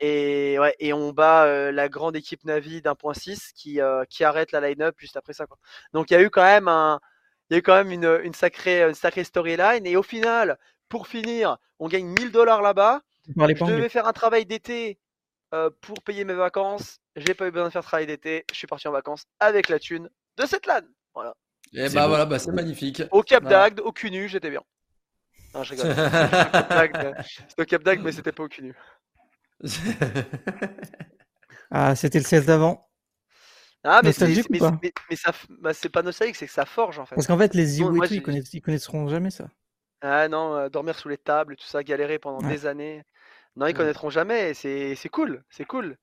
Et, ouais, et on bat euh, la grande équipe Navi d'1.6 qui, euh, qui arrête la line-up juste après ça. Quoi. Donc il y a eu quand même, un, il y a eu quand même une, une sacrée, une sacrée storyline. Et au final, pour finir, on gagne 1000 dollars là-bas. Je devais faire un travail d'été euh, pour payer mes vacances. J'ai pas eu besoin de faire travail d'été. Je suis parti en vacances avec la thune de cette LAN. Voilà. Et C'est bah beau. voilà, bah, c'est magnifique. Au Cap Voilà. d'Agde, au cunu, j'étais bien. Non, je rigole. C'était au Cap d'Agde, mais c'était pas au cunu. Ah, c'était le CS d'avant. Ah, mais, mais, mais- mais ça, f- bah, c'est pas nostalgique, c'est que ça forge en fait. Parce qu'en fait, les tout, ils, connaissent- ils connaîtront jamais ça. Ah non, euh, dormir sous les tables, tout ça, galérer pendant Ouais. des années. Non, ils Ouais. connaîtront jamais. c'est cool, c'est cool.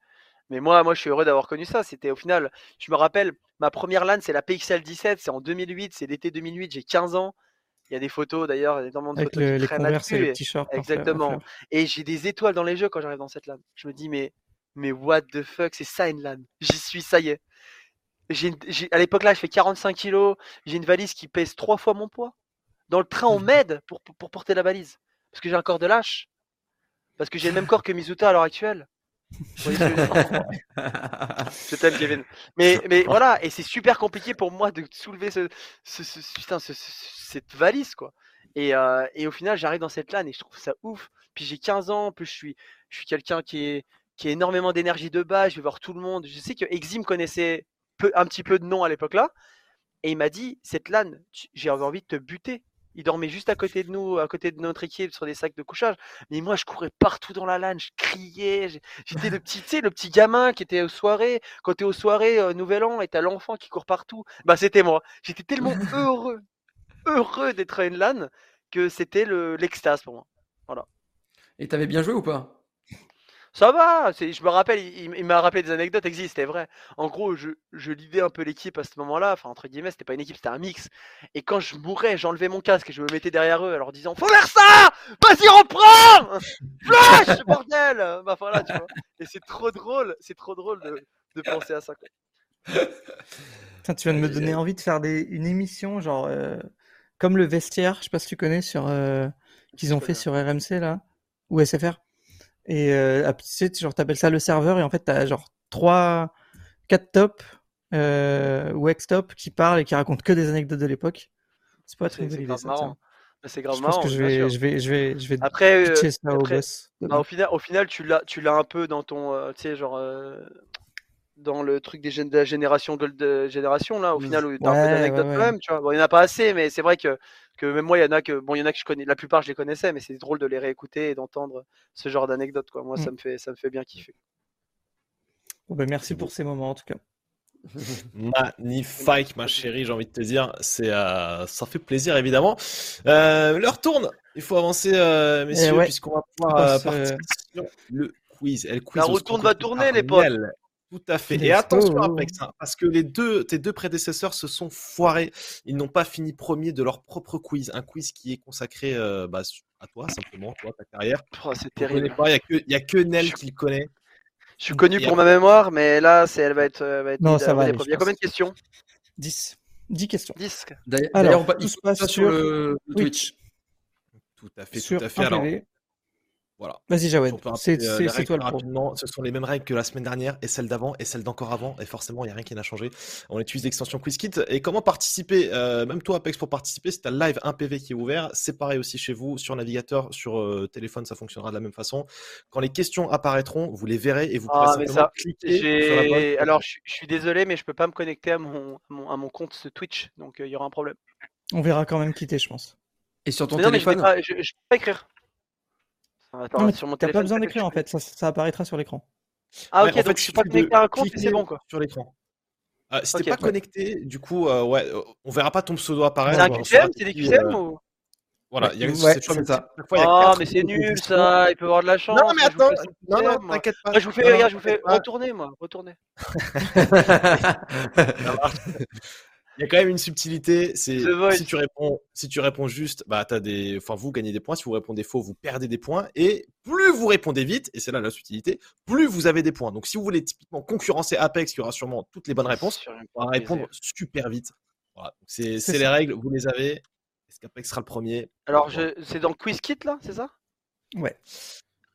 Mais moi, moi, je suis heureux d'avoir connu ça. C'était au final, je me rappelle, ma première LAN, c'est la PXL 17, c'est en 2008, c'est l'été 2008, j'ai 15 ans. Il y a des photos d'ailleurs, énormément de Avec photos le- qui les traînent et là-dessus. et- Exactement. Et j'ai des étoiles dans les jeux quand j'arrive dans cette LAN. Je me dis, mais, mais what the fuck, c'est ça une LAN. J'y suis, ça y est. À l'époque là, je fais 45 kilos. J'ai une valise qui pèse trois fois mon poids. Dans le train, on m'aide pour, pour, pour porter la valise. Parce que j'ai un corps de lâche. Parce que j'ai le même corps que Mizuta à l'heure actuelle. Je t'aime, Kevin. Mais, mais voilà, et c'est super compliqué pour moi de soulever ce, ce, ce- ce- putain, ce- ce- cette valise, quoi. Et, euh, et au final, j'arrive dans cette LAN et je trouve ça ouf. Puis j'ai 15 ans, en plus je suis, je suis quelqu'un qui, est, qui a énormément d'énergie de base, je vais voir tout le monde. Je sais que Exim connaissait peu, un petit peu de nom à l'époque là, et il m'a dit, cette LAN, tu- j'ai envie de te buter. Il dormait juste à côté de nous, à côté de notre équipe, sur des sacs de couchage. Mais moi, je courais partout dans la LAN, je criais. J'étais le petit, le petit gamin qui était aux soirées. Quand t'es aux soirées euh, Nouvel An et t'as l'enfant qui court partout, bah c'était moi. J'étais tellement heureux, heureux d'être à une LAN que c'était le- l'extase pour moi. Et t'avais bien joué ou pas? Ça va, je me rappelle, il, m'a rappelé des anecdotes, existe, c'était vrai. En gros, je, je lidais un peu l'équipe à ce moment-là, enfin entre guillemets, c'était pas une équipe, c'était un mix. Et quand je mourais, j'enlevais mon casque et je me mettais derrière eux, en leur disant Faut faire ça Vas-y, reprends Flash Bordel Bah voilà, tu vois. Et c'est trop drôle, c'est trop drôle de, de penser à ça. Quoi. Putain, tu viens de me donner envie de faire des, une émission, genre, euh, comme le vestiaire, je sais pas si tu connais, sur, euh, qu'ils ont fait sur RMC, là, ou SFR. Et, euh, ah, tu sais, genre, t'appelles ça le serveur, et en fait, t'as genre trois, quatre tops, euh, ou ex-top qui parlent et qui racontent que des anecdotes de l'époque. C'est pas très C'est grave marrant. C'est grave Je pense marrant, que je vais, je vais, je vais, je vais Après, euh, ça au après, boss. bah, au final, au final, tu l'as, tu l'as un peu dans ton, euh, tu sais, genre euh, dans le truc des gén- de la génération Gold euh, génération là. Au Mm. final, où t'as un peu Ouais, d'anecdotes ouais, quand ouais. même, tu vois. Bon, il y en a pas assez, mais c'est vrai que que même moi, il y en a que, bon, il y en a que je connais. La plupart, je les connaissais, mais c'est drôle de les réécouter et d'entendre ce genre d'anecdotes, quoi. Moi, Mm. ça me fait, ça me fait bien kiffer. Bon, ben, merci pour ces moments, en tout cas. Magnifique, ma chérie, j'ai envie de te dire. C'est, euh, ça fait plaisir, évidemment. Euh, l'heure tourne. Il faut avancer, euh, messieurs, Eh ouais. puisqu'on va pouvoir euh, partir sur le quiz. Et le quiz La au roue score tourne va tourner, les potes. Tout à fait. Et attention, go. Apex, hein, parce que les deux, tes deux prédécesseurs se sont foirés. Ils n'ont pas fini premier de leur propre quiz. Un quiz qui est consacré euh, bah, à toi, simplement, toi, ta carrière. Oh, c'est terrible. Il n'y a, que- il y a que Nel qui le connaît. Je suis connu Et pour ma mémoire, mais là, c'est, elle va être, euh, va être Non, ça va aller, Il y a combien de questions? 10. 10 questions. 10. D'ailleurs, on tout se passe sur- le, Twitch. Tout à fait, sur tout à fait. un Alors. Voilà. Vas-y, Jawed. C'est euh, toi le rapidement. Ce sont les mêmes règles que la semaine dernière et celle d'avant et celle d'encore avant. Et forcément, il n'y a rien qui n'a changé. On utilise l'extension QuizKit. Et comment participer euh, Même toi, Apex, pour participer, c'est un live 1 PV qui est ouvert. C'est pareil aussi chez vous. Sur navigateur, sur euh, téléphone, ça fonctionnera de la même façon. Quand les questions apparaîtront, vous les verrez et vous pourrez Ah, simplement ça, cliquer sur la bonne. J'ai... Alors, je, je suis désolé, mais je peux pas me connecter à mon, à mon, à mon compte ce Twitch, donc euh, il y aura un problème. On verra quand même quitter, je pense. Et sur ton Mais non, mais je téléphone. je peux pas écrire. Attends, non, mais sur mon t'as pas besoin d'écrire en fait, ça, ça apparaîtra sur l'écran. Ah, Ouais, ok, en donc fait, je suis pas connecté à un compte c'est bon, quoi. Sur l'écran. Euh, si Ok, t'es pas ouais. connecté, du coup, euh, ouais, euh, on verra pas ton pseudo apparaître. C'est un QCM C'est des QCM euh, ou? Voilà, il y a Ouais, cette fois, ça. fois, Ah, quatre mais c'est nul ça, il peut avoir de la chance. Non, mais moi, je vous attends, non, non, moi. t'inquiète pas. Moi, je vous fais, Non, regarde, je vous fais retourner, moi, retourner. Il y a quand même une subtilité. C'est si tu réponds, si tu réponds juste, bah t'as des, enfin vous gagnez des points. Si vous répondez faux, vous perdez des points. Et plus vous répondez vite, et c'est là la subtilité, plus vous avez des points. Donc si vous voulez typiquement concurrencer Apex, qui aura sûrement toutes les bonnes réponses, on va répondre super vite. Voilà. Donc, C'est les ça. règles, vous les avez. Est-ce qu'Apex sera le premier? Alors, je... c'est dans le quiz kit là, c'est ça? Ouais.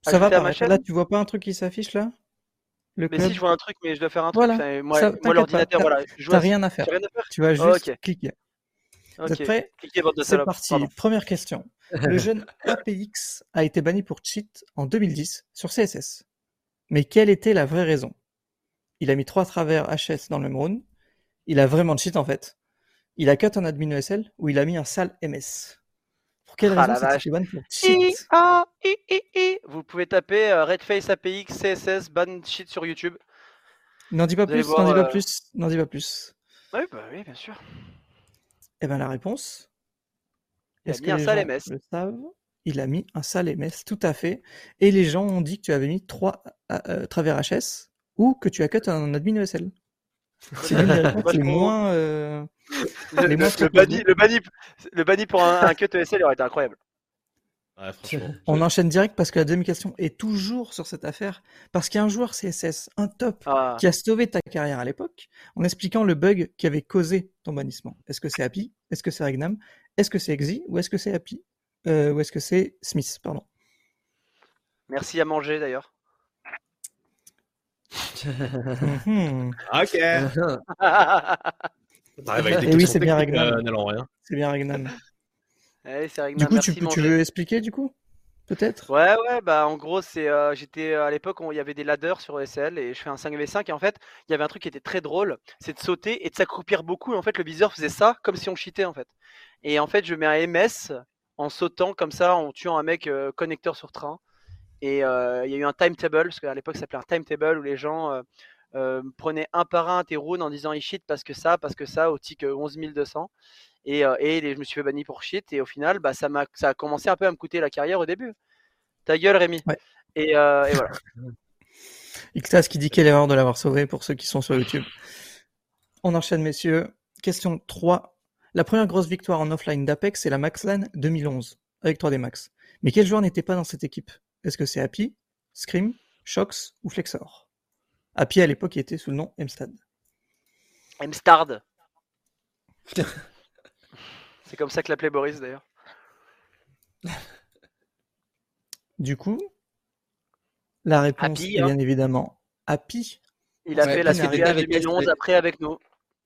Ça va Ajouter chaîne Là, tu vois pas un truc qui s'affiche là? Le Mais club si je vois un truc, mais je dois faire un truc. Voilà. Moi, Ça, moi, t'inquiète l'ordinateur, voilà. T'as vois- rien à faire. J'ai rien à faire. Tu vas Oh, juste ok. cliquer. Vous Ok. êtes prêts Cliquez, bande de C'est parti. Pardon. Première question. Le jeune APX a été banni pour cheat en 2010 sur CSS. Mais quelle était la vraie raison? Il a mis trois travers HS dans le même round. Il a vraiment cheat en fait. Il a cut un admin ESL ou il a mis un sale MS. Quelle Ah, raison fait ban pour I, cheat A, I, I, I. Vous pouvez taper euh, Redface APX CSS ban shit sur YouTube. N'en dis pas Vous allez plus, n'en dis pas euh, plus, n'en dis pas plus. Oui, bah oui, bien sûr. Eh ben la réponse. Il a mis un sale MS. le savent? Il a mis un sale MS, tout à fait. Et les gens ont dit que tu avais mis trois euh, euh, travers HS ou que tu as cut un admin ESL. C'est moins. euh, Le, Les le- moins le banni, le, banni, le banni pour un, un cut ESL aurait été incroyable. Ouais. On enchaîne direct parce que la deuxième question est toujours sur cette affaire. Parce qu'il y a un joueur CSS, un top, Ah, qui a sauvé ta carrière à l'époque en expliquant le bug qui avait causé ton bannissement. Est-ce que c'est Happy? Est-ce que c'est Regnam Est-ce que c'est Exi? Ou est-ce que c'est Happy? Euh, Ou est-ce que c'est Smith? Pardon. merci à manger d'ailleurs. Ok. T'arrives avec des Et oui, questions c'est bien Ragnar. euh. C'est bien. Allez, c'est Du coup, merci tu, peux- tu veux expliquer du coup Peut-être? Ouais, ouais, bah en gros, c'est euh, j'étais à l'époque où il y avait des ladders sur ESL et je fais un 5v5 et en fait, il y avait un truc qui était très drôle, c'est de sauter et de s'accroupir beaucoup. Et en fait, le viseur faisait ça comme si on cheatait en fait. Et en fait, je mets un MS en sautant comme ça, en tuant un mec euh, connecteur sur train. Et euh, il y a eu un timetable, parce qu'à l'époque, ça s'appelait un timetable où les gens euh, euh, prenaient un par un tes runes en disant il cheat parce que ça, parce que ça, au tic euh, 11200. Et, et les- je me suis fait banni pour shit. Et au final, bah, ça, a commencé un peu à me coûter la carrière au début. Ta gueule, Rémi. Ouais. Et, euh, et voilà. Ixtas qui dit quelle erreur de l'avoir sauvé pour ceux qui sont sur YouTube. On enchaîne, messieurs. Question 3. La première grosse victoire en offline d'Apex, c'est la MaxLAN 2011, avec 3D Max. Mais quel joueur n'était pas dans cette équipe? Est-ce que c'est Happy, Scream, Shox ou Flexor? Happy, à l'époque, il était sous le nom Mstad. Mstard. C'est comme ça que l'appelait Boris d'ailleurs. Du coup, la réponse Happy, est hein. bien évidemment Happy. Il a Ouais, fait la CPA avec 2011 Estre. après avec nous.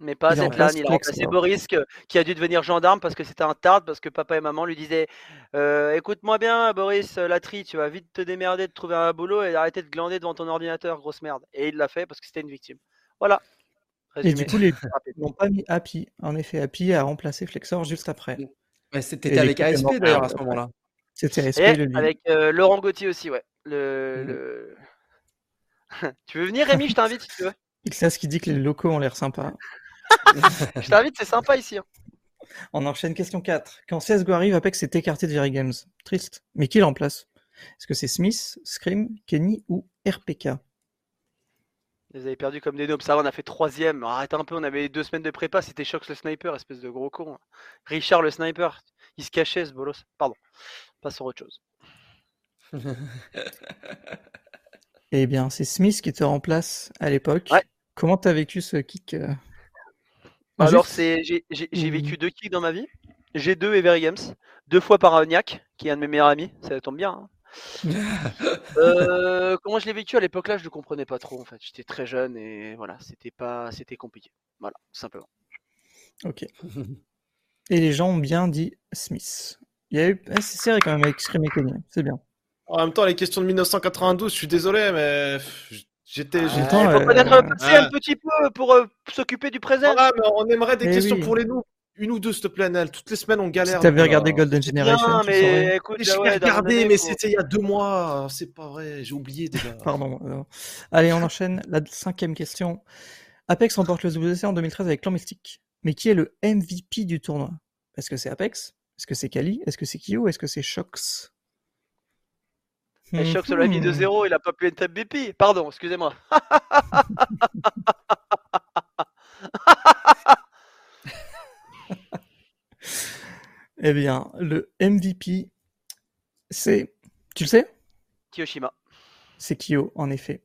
Mais pas cette LAN. Il a remplacé. Boris qui a dû devenir gendarme parce que c'était un tard, parce que papa et maman lui disaient euh, Écoute-moi bien, Boris, la tri, tu vas vite te démerder de trouver un boulot et d'arrêter de glander devant ton ordinateur, grosse merde. Et il l'a fait parce que c'était une victime. Voilà. Et du coup, les n'ont pas mis Happy. En effet, Happy a remplacé Flexor juste après. Ouais, c'était Et avec ASP d'ailleurs à ce moment-là. C'était Et SP le avec euh, Laurent Gauthier aussi, ouais. Le, Mhm. le- tu veux venir, Rémi? Je t'invite si tu veux. Ixtas qui dit que les locaux ont l'air sympas. Je t'invite, c'est sympa ici. hein. On enchaîne question 4. Quand CSGO arrive, Apex est écarté de Very Games. Triste. Mais qui le remplace Est-ce que c'est Smith, Scream, Kenny ou RPK Vous avez perdu comme des noobs. Ça, va, on a fait troisième. Arrête un peu, on avait deux semaines de prépa. C'était Shox le sniper, espèce de gros con. Richard le sniper. Il se cachait, ce bolos. Pardon. Pas sur autre chose. Eh bien, c'est Smith qui te remplace à l'époque. Ouais. Comment t'as vécu ce kick euh? Alors, Juste- c'est j'ai j'ai- j'ai Hmm. vécu deux kicks dans ma vie. G2 et Very Games. Deux fois par Agnac, qui est un de mes meilleurs amis. Ça tombe bien. hein. Euh, comment je l'ai vécu à l'époque là, je ne comprenais pas trop en fait. J'étais très jeune et voilà, c'était pas, c'était compliqué. Voilà, simplement. Ok. Et les gens ont bien dit Smith. Il y a eu... ah, c'est serré quand même avec Scream. C'est bien. En même temps, les questions de 1992, je suis désolé, mais j'étais. Temps, Il faut euh, peut-être passer ah. un petit peu pour euh, s'occuper du présent. Ah, mais on aimerait des Eh questions oui. pour les nous. Une ou deux, s'il te plaît, Nel. Toutes les semaines, on galère. Si t'avais donc, regardé Golden Generation, saurais. mais écoute, J'ai ah ouais, moment regardé, mais c'était il y a deux mois. C'est pas vrai, j'ai oublié déjà. Pardon. Allez, on enchaîne. La cinquième question. Apex remporte le WC en 2013 avec Clan Mystique. Mais qui est le MVP du tournoi? Est-ce que c'est Apex? Est-ce que c'est Kali? Est-ce que c'est Kyo? Est-ce que c'est Shox? Et Shox l'a mis de Mhm. 0, il a pas pu être BP. Pardon, excusez-moi. Eh bien, le MVP, c'est. Tu le sais? Kiyoshima, C'est Kyo, en effet.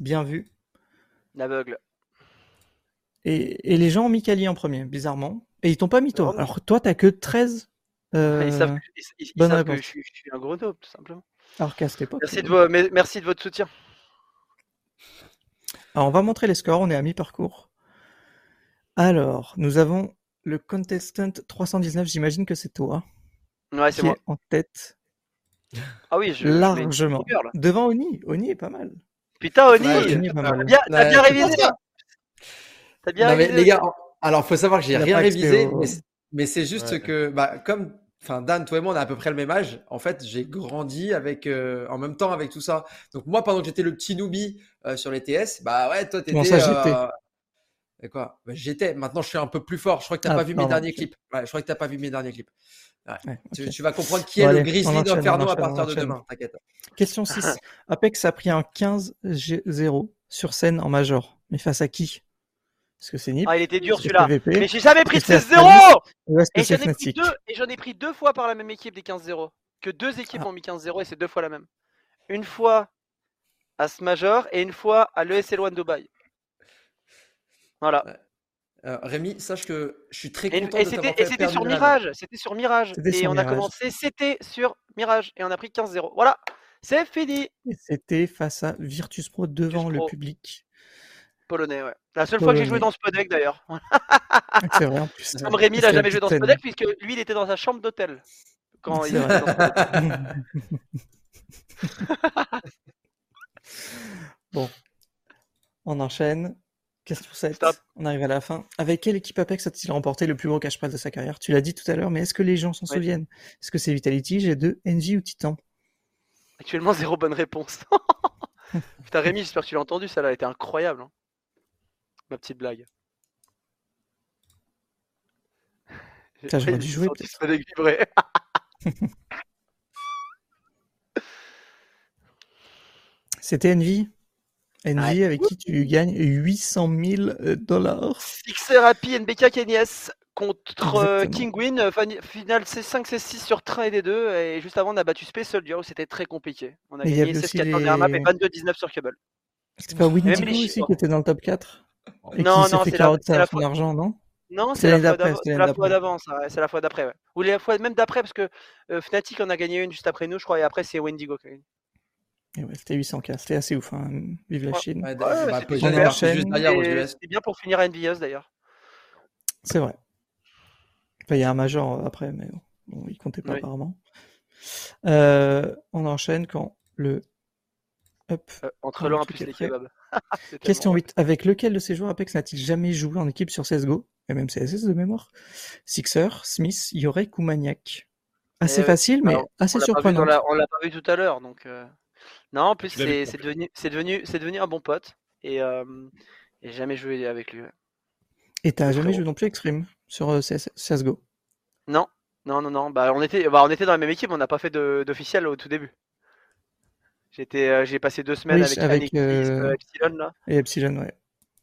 Bien vu. l'aveugle. Et, et les gens ont mis Kali en premier, bizarrement. Et ils t'ont pas mis toi. Alors toi, t'as que 13. euh, Ils savent, que- ils- ils- ils bonne savent que réponse. je, suis- je suis un gros noob, tout simplement. Alors qu'à cette époque. Merci de, euh, merci de votre soutien. Alors, on va montrer les scores, on est à mi-parcours. Alors, nous avons le contestant 319, j'imagine que c'est toi, Ouais, c'est qui moi. est en tête Ah oui, je, largement. Devant Oni, Oni est pas mal. Putain, Oni, Ouais, t'as bien, Ouais, révisé. T'as bien Non, mais révisé. les gars, alors faut savoir que j'ai rien révisé, mais, c'est- mais c'est juste Ouais. que, bah, comme, enfin, Dan, toi et moi, on a à peu près le même âge. En fait, j'ai grandi avec, euh, en même temps avec tout ça. Donc moi, pendant que j'étais le petit newbie euh, sur les TS, bah ouais, toi, t'étais. Ça, j'étais euh, et quoi? Bah, J'étais. Maintenant, je suis un peu plus fort. Je crois que t'as Ah, pas vu mes derniers clips. Ouais, je crois que t'as pas vu mes derniers clips. Ouais, Tu, vas comprendre qui Bon, est le allez, Grizzly d'Inferno à partir de demain. T'inquiète. Question 6. Apex a pris un 15-0 sur scène en major. Mais face à qui? Est-ce que c'est Nip Ah, il était dur celui-là. Mais j'ai jamais pris de Est-ce que c'est 16-0 ou est-ce que Et j'en ai, pris deux, et j'en ai pris deux fois par la même équipe des 15-0. Que deux équipes Ah. ont mis 15-0 et c'est deux fois la même. Une fois à ce Major et une fois à l'ESL One Dubai. Voilà. Euh, Rémi, sache que je suis très Et, content et de c'était t'avoir et fait c'était sur. Mirage. C'était sur Mirage. C'était Et sur on a commencé, c'était sur Mirage. Et on a pris 15-0. Voilà. C'est fini. Et c'était face à Virtus Pro devant le Pro. public. Polonais, ouais. La seule fois que j'ai joué dans Spodek d'ailleurs. C'est vrai en plus. Comme Rémi, il Parce a que jamais joué dans petite Spodek puisque lui, il était dans sa chambre d'hôtel. Quand il était dans. Bon, on enchaîne. Question 7. Stop. On arrive à la fin. Avec quelle équipe Apex a-t-il remporté le plus gros cash prize de sa carrière? Tu l'as dit tout à l'heure, mais est-ce que les gens s'en souviennent? Est-ce que c'est Vitality, G2, NG ou Titan? Actuellement, zéro bonne réponse. Putain, Rémi, j'espère que tu l'as entendu, ça là, elle était incroyable. hein. Ma petite blague. J'aurais dû jouer. C'était Envy Envy Ouais. avec qui tu gagnes 800 000 euh, dollars. Xerapi, NBK, Kenyes contre. Kingwin. Finale C5, C6 sur train et des deux. Et juste avant, on a battu Space Soldier où c'était très compliqué. On a Mais gagné avait 16 aussi 14 dernière map et les- 22-19 sur Cable. C'était pas Windigo les aussi qui était dans le top 4 et Non, non, c'est la- fois- argent, non? Non, C'est la fois d'après, d'avant- c'est la fois d'après. d'avant, ça, ouais, c'est la fois d'après, ouais. Ou la fois même d'après, parce que euh, Fnatic en a gagné une juste après nous, je crois, et après c'est Wendigo qui a gagné. Et ouais, C'était 800K, c'était assez ouf. Hein. Vive la Ouais. Chine. Ouais, Ouais, bah, c'est bien. pour finir à NBS d'ailleurs. C'est vrai. Enfin, il y a un major euh, après, mais bon, il comptait pas Oui. apparemment. Euh, on enchaîne quand le. Hop. Euh, entre l'un le plus les kebabs. Question tellement- 8. Avec lequel de ces joueurs Apex n'a-t-il jamais joué en équipe sur CSGO et même CSS de mémoire Sixer, Smith, Yorek ou Maniac Assez Euh, facile, mais alors, assez surprenant. la- On l'a pas vu tout à l'heure, donc. euh, Non, en plus c'est devenu, c'est devenu, c'est devenu un bon pote et, euh, et jamais joué avec lui. ouais. Et t'as jamais joué non plus Extreme sur euh, CS CSGO Non, non, non, non. Bah on était, bah, on était dans la même équipe, on n'a pas fait d'officiel au tout début. J'étais, euh, j'ai passé deux semaines Oui, avec, avec, Annick euh, euh, Epsilon là. et Epsilon, ouais.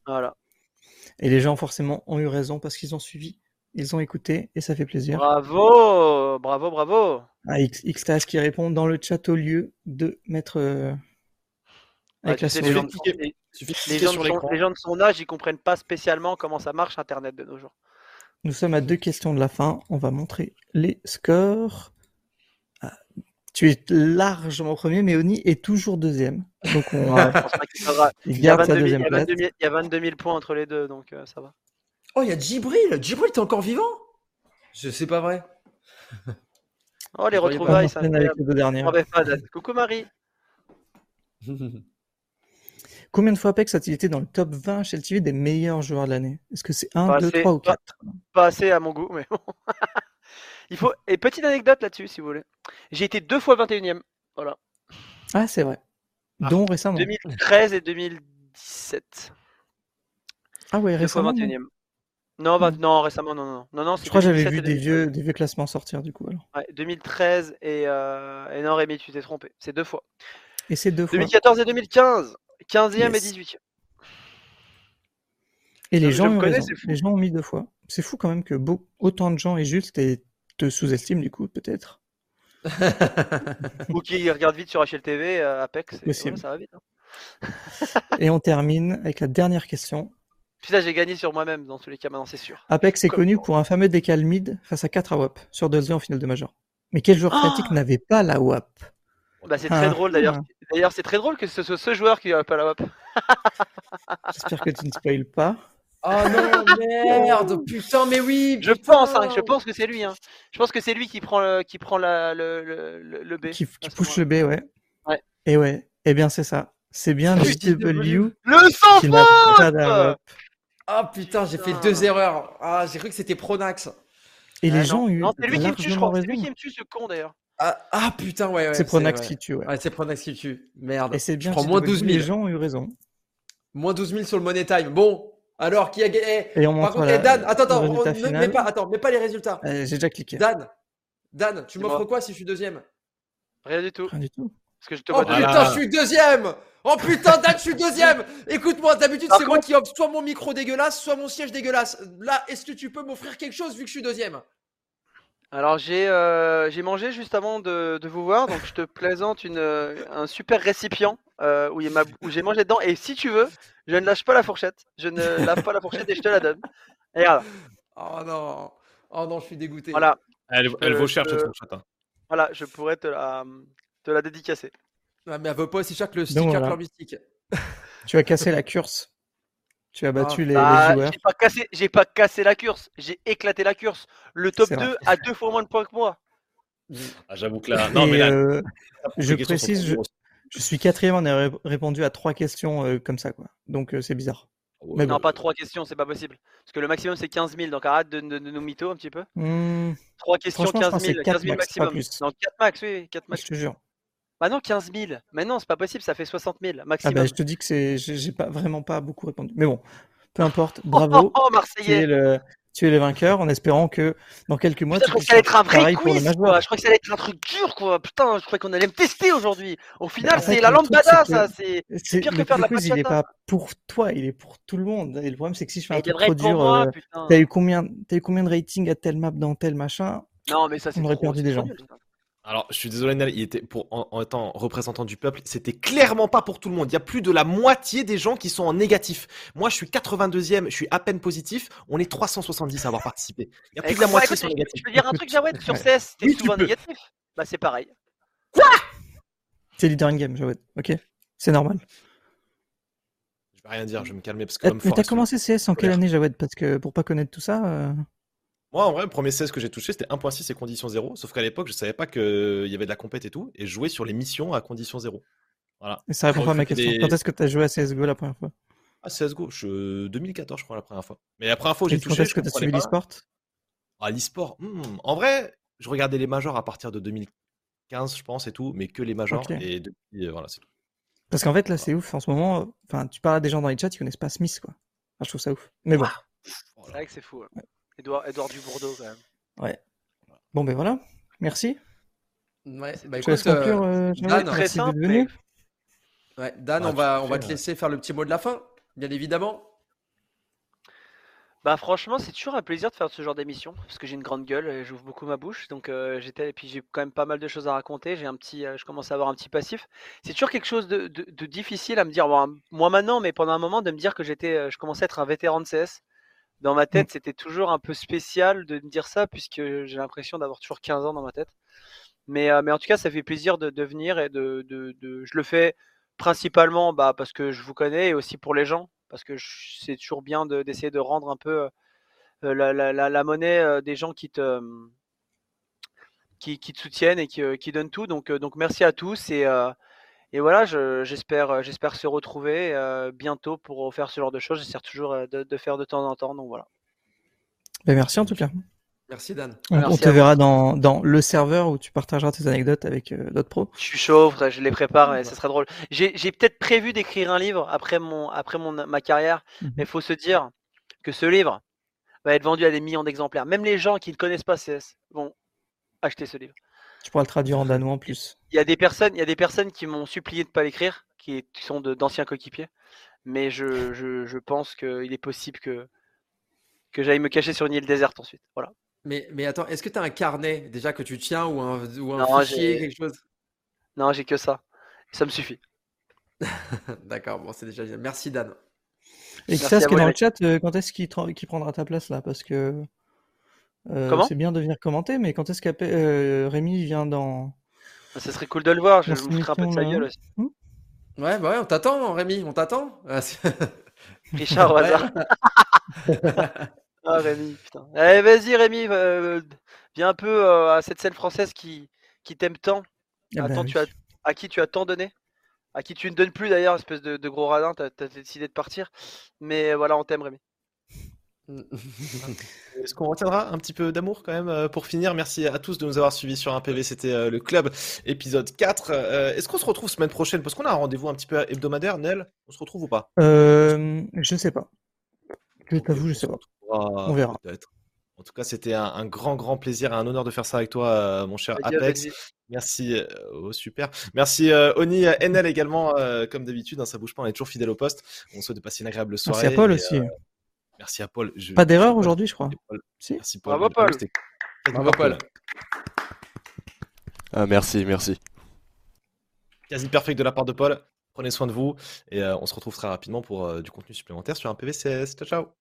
Voilà. Et les gens forcément ont eu raison parce qu'ils ont suivi, ils ont écouté et ça fait plaisir. Bravo, bravo, bravo. Ah, X- Xtas qui répond dans le chat au lieu de mettre euh, avec la sais, les, gens de son, cliquer- les- gens sur son- les gens de son âge, ils comprennent pas spécialement comment ça marche Internet de nos jours. Nous sommes à deux questions de la fin. On va montrer les scores. Tu es largement premier, mais Oni est toujours deuxième. Donc on, euh, il Il y, a garde sa 22 000, deuxième il y a place. 22 000 il y a 22 000 points entre les deux, donc euh, ça va. Oh, il y a Djibril. Djibril, t'es encore vivant? Je sais pas vrai. Oh, les retrouvailles, enchaîne avec les deux dernières. Oh, ben. Coucou Marie. Combien de fois Apex a-t-il été dans le top 20 chez LTV des meilleurs joueurs de l'année? Est-ce que c'est 1, Pas 2, assez, 3 ou pas- 4 Pas assez à mon goût, mais bon. Il faut... Et petite anecdote là-dessus, si vous voulez. J'ai été deux fois 21 e Voilà. Ah, c'est vrai. Dont récemment. 2013 et 2017. Ah ouais, Deux fois récemment. 21 non e Non, récemment, non, non. Non, non, Je crois que j'avais 2017 vu des 2013. vieux, des vieux classements sortir du coup. Alors. Ouais, 2013 et, euh... et non, Rémi, tu t'es trompé. C'est deux fois. Et c'est deux fois. 2014 et 2015. 15e et Yes. 18e. Et les gens, connais, les gens ont mis deux fois. C'est fou quand même que beau, autant de gens aient juste et te sous-estiment, du coup, peut-être. Ou qui regarde vite sur HLTV, euh, Apex. et ouais, ça va vite. hein. Et on termine avec la dernière question. Putain, j'ai gagné sur moi-même dans tous les cas, maintenant c'est sûr. Apex est Comme- connu pour un fameux décal mid face à 4 AWAP sur 2 en finale de Major. Mais quel joueur Ah fanatique n'avait pas la WAP Bah, c'est très Ah, drôle d'ailleurs. ah. D'ailleurs, c'est très drôle que ce soit ce joueur qui a pas la WAP. J'espère que tu ne spoiles pas. Oh non, merde, putain, mais oui. Je pense, hein, je pense que c'est lui. Hein. Je pense que c'est lui qui prend le, qui prend la, le, le, le, B. Qui, push le B, ouais. Ouais. Et ouais, eh bien c'est ça. C'est bien JW Le WAP. Ah putain, j'ai fait deux erreurs. Ah, j'ai cru que c'était Pronax. Et Ah, les non. gens ont eu Non, c'est lui qui me tue, je crois. C'est lui qui me tue, ce con d'ailleurs. Ah, ah, putain, ouais, ouais. C'est Pronax qui tue, ouais. Ouais, c'est Pronax qui tue. Merde. Et c'est bien Je prends moins 12 000. Les gens ont eu raison. Moins 12 000 sur le Money Time. Bon, alors qui a gagné Et on Par contre, la- eh, Dan, attends, attends, on- ne- mets pas, attends, mets pas les résultats. Euh, J'ai déjà cliqué. Dan, Dan, tu m'offres quoi si je suis deuxième Rien du tout. Rien du tout. Parce que je te Oh putain, je suis deuxième Oh putain, Dan, je suis deuxième Écoute-moi, d'habitude, c'est moi qui offre soit mon micro dégueulasse, soit mon siège dégueulasse. Là, est-ce que tu peux m'offrir quelque chose vu que je suis deuxième? Alors j'ai euh, j'ai mangé juste avant de, de vous voir, donc je te présente une, euh, un super récipient euh, où, il y a ma- où j'ai mangé dedans. Et si tu veux, je ne lâche pas la fourchette. Je ne lave pas la fourchette et je te la donne. Et regarde, Oh non Oh non, je suis dégoûté. voilà, Elle, elle vaut cher cette fourchette. hein. voilà, je pourrais te la, te la dédicacer. Ah, mais elle veut pas aussi cher que le sticker voilà. Mystique. Tu as cassé la curse. Tu as battu Ah. les, les Bah, joueurs. j'ai pas cassé, j'ai pas cassé la curse, j'ai éclaté la curse. Le top C'est vrai. 2 a deux fois moins de points que moi. Ah, J'avoue que là. Non, mais là, euh, je précise, je. Je suis quatrième, on a ré- répondu à trois questions euh, comme ça, quoi. Donc euh, c'est bizarre. Mais Non, bon. pas trois questions, c'est pas possible. Parce que le maximum c'est 15 000, donc arrête de, de- de nous mytho un petit peu. Hmm, Trois questions, Franchement, je 15 pense que 000, c'est quatre 15 000 max, pas maximum. plus. Non, 4 max, oui, 4 max. je te jure. Bah non, 15 000. Mais non, c'est pas possible, ça fait 60 000 Ah maximum. bah, je te dis que c'est, j'ai pas vraiment pas beaucoup répondu. Mais bon, peu importe. Oh, Bravo. oh, oh, Marseillais le, tu es le vainqueur, en espérant que dans quelques mois, Putain, tu je crois que ça allait être un vrai quiz, quoi. Je crois que ça allait être un truc dur, quoi. Putain, je croyais qu'on allait me tester aujourd'hui. Au final, c'est la lambada, ça. C'est pire que faire de le la quiz, il est bachata. pas pour toi, il est pour tout le monde. Et le problème, c'est que si je fais un truc trop dur, euh, t'as eu combien, t'as eu combien de rating à telle map dans tel machin? Non, mais ça, c'est on aurait perdu des gens. Alors, je suis désolé, Nel, il était pour en, en étant représentant du peuple, c'était clairement pas pour tout le monde. Il y a plus de la moitié des gens qui sont en négatif. Moi, je suis 82e, je suis à peine positif. On est 370 à avoir participé. Il y a plus de la moitié qui sont négatifs. Je peux dire un truc, Jawed, sur. CS, t'es Oui, souvent négatif. Bah, c'est pareil. C'est leader in game, Jawed. Ok, c'est normal. Je vais rien dire, je vais me calmer parce que comme mais t'as commencé CS en quelle année, Jawed? Parce que pour pas connaître tout ça, euh, Moi, en vrai, le premier 16 que j'ai touché, c'était 1.6 et condition 0. Sauf qu'à l'époque, je savais pas qu'il y avait de la compète et tout. Et je jouais sur les missions à condition 0. Voilà. ça répond pas à ma question. des- Quand est-ce que t'as joué à CSGO la première fois? Ah, CSGO, je... 2014, je crois, la première fois. Mais la première fois où Et j'ai quand touché, est-ce je que t'as comprenais suivi l'e-sport? Ah, l'e-sport. hmm, En vrai, je regardais les majors à partir de 2015, je pense, et tout, mais que les majors. Et depuis, euh, voilà, c'est tout. Parce qu'en fait, là, c'est ouf. En ce moment, euh, enfin, tu parles à des gens dans les chats, ils connaissent pas Smith, quoi. Enfin, je trouve ça ouf. Mais bon, C'est vrai que c'est fou. ouais. Edouard, Edouard Dubourdeau, quand même. ouais. Bon, ben voilà. Merci. Ouais, bah Je te laisse écoute, euh, conclure, euh, Dan, Jawed. Très simple. mais- ouais, Dan, Ah, on tout va, on va te ouais. laisser faire le petit mot de la fin, bien évidemment. Bah franchement, c'est toujours un plaisir de faire ce genre d'émission parce que j'ai une grande gueule et j'ouvre beaucoup ma bouche. Donc euh, j'étais et puis j'ai quand même pas mal de choses à raconter. J'ai un petit, euh, je commence à avoir un petit passif. C'est toujours quelque chose de, de- de difficile à me dire. Bon, moi maintenant, mais pendant un moment, de me dire que j'étais, euh, je commençais à être un vétéran de CS. Dans ma tête, c'était toujours un peu spécial de me dire ça puisque j'ai l'impression d'avoir toujours 15 ans dans ma tête. Mais, euh, mais en tout cas, ça fait plaisir de, de venir et de, de, de- je le fais principalement bah, parce que je vous connais et aussi pour les gens parce que c'est toujours bien de- d'essayer de rendre un peu euh, la, la- la- la monnaie euh, des gens qui te, qui, qui te soutiennent et qui, qui donnent tout. Donc, donc merci à tous et, et voilà, j'espère euh, j'espère se retrouver euh, bientôt pour faire ce genre de choses. J'essaie toujours euh, de, de faire de temps en temps. Donc voilà. Ben, merci en tout cas. Merci Dan. On, Merci on te verra dans, dans le serveur où tu partageras tes anecdotes avec euh, d'autres pros. Je suis chaud, je les prépare et ça sera drôle. J'ai peut-être prévu d'écrire un livre après, mon, après mon, ma carrière, Mhm. mais il faut se dire que ce livre va être vendu à des millions d'exemplaires. Même les gens qui ne connaissent pas CS vont acheter ce livre. Tu pourras le traduire en danois en plus. Il y a des personnes, il y a des personnes qui m'ont supplié de ne pas l'écrire, qui, qui sont de- d'anciens coéquipiers, mais je, je, je pense qu'il est possible que, que j'aille me cacher sur une île déserte ensuite. Voilà. Mais, mais attends, est-ce que tu as un carnet déjà que tu tiens ou un, ou un Non, fichier, j'ai- quelque chose? Non, j'ai que ça. Ça me suffit. D'accord, bon, c'est déjà bien. Merci Dan. Et Merci ça, à ce qui est dans le chat, euh, quand est-ce qu'il prendra ta place là? Parce que euh, Comment? c'est bien de venir commenter, mais quand est-ce que Rémi vient dans. Ça serait cool de le voir. Je vais me un peu de sa gueule aussi. Ouais, bah ouais, on t'attend, Rémi, on t'attend. Ah, Richard au hasard. Ah, Rémi, putain. Allez, vas-y, Rémi. euh, viens un peu euh, à cette scène française qui, qui t'aime tant. Ah bah Attends, oui. tu as, à qui tu as tant donné? À qui tu ne donnes plus d'ailleurs, espèce de, de gros radin. T'as as décidé de partir. Mais voilà, on t'aime, Rémi. Est-ce qu'on retiendra un petit peu d'amour quand même euh, pour finir? Merci à tous de nous avoir suivis sur un PV, c'était euh, le club épisode 4. Euh, Est-ce qu'on se retrouve semaine prochaine? Parce qu'on a un rendez-vous un petit peu hebdomadaire, Nel On se retrouve ou pas? Euh, je sais pas. Je t'avoue, je sais pas. On verra. En tout cas, c'était un, un grand, grand plaisir et un honneur de faire ça avec toi, euh, mon cher Apex. Merci, euh, oh, super. Merci euh, Oni, NL également, euh, comme d'habitude, hein, ça bouge pas, on est toujours fidèle au poste. On souhaite de passer une agréable soirée. Merci à Paul et, aussi. Merci à Paul. Je- Pas d'erreur aujourd'hui, je crois. Paul. Si. Merci Paul. Bravo, Paul. Bravo. Ah, merci, merci. Quasi parfait de la part de Paul. Prenez soin de vous et euh, on se retrouve très rapidement pour euh, du contenu supplémentaire sur un PVCS. Ciao, ciao.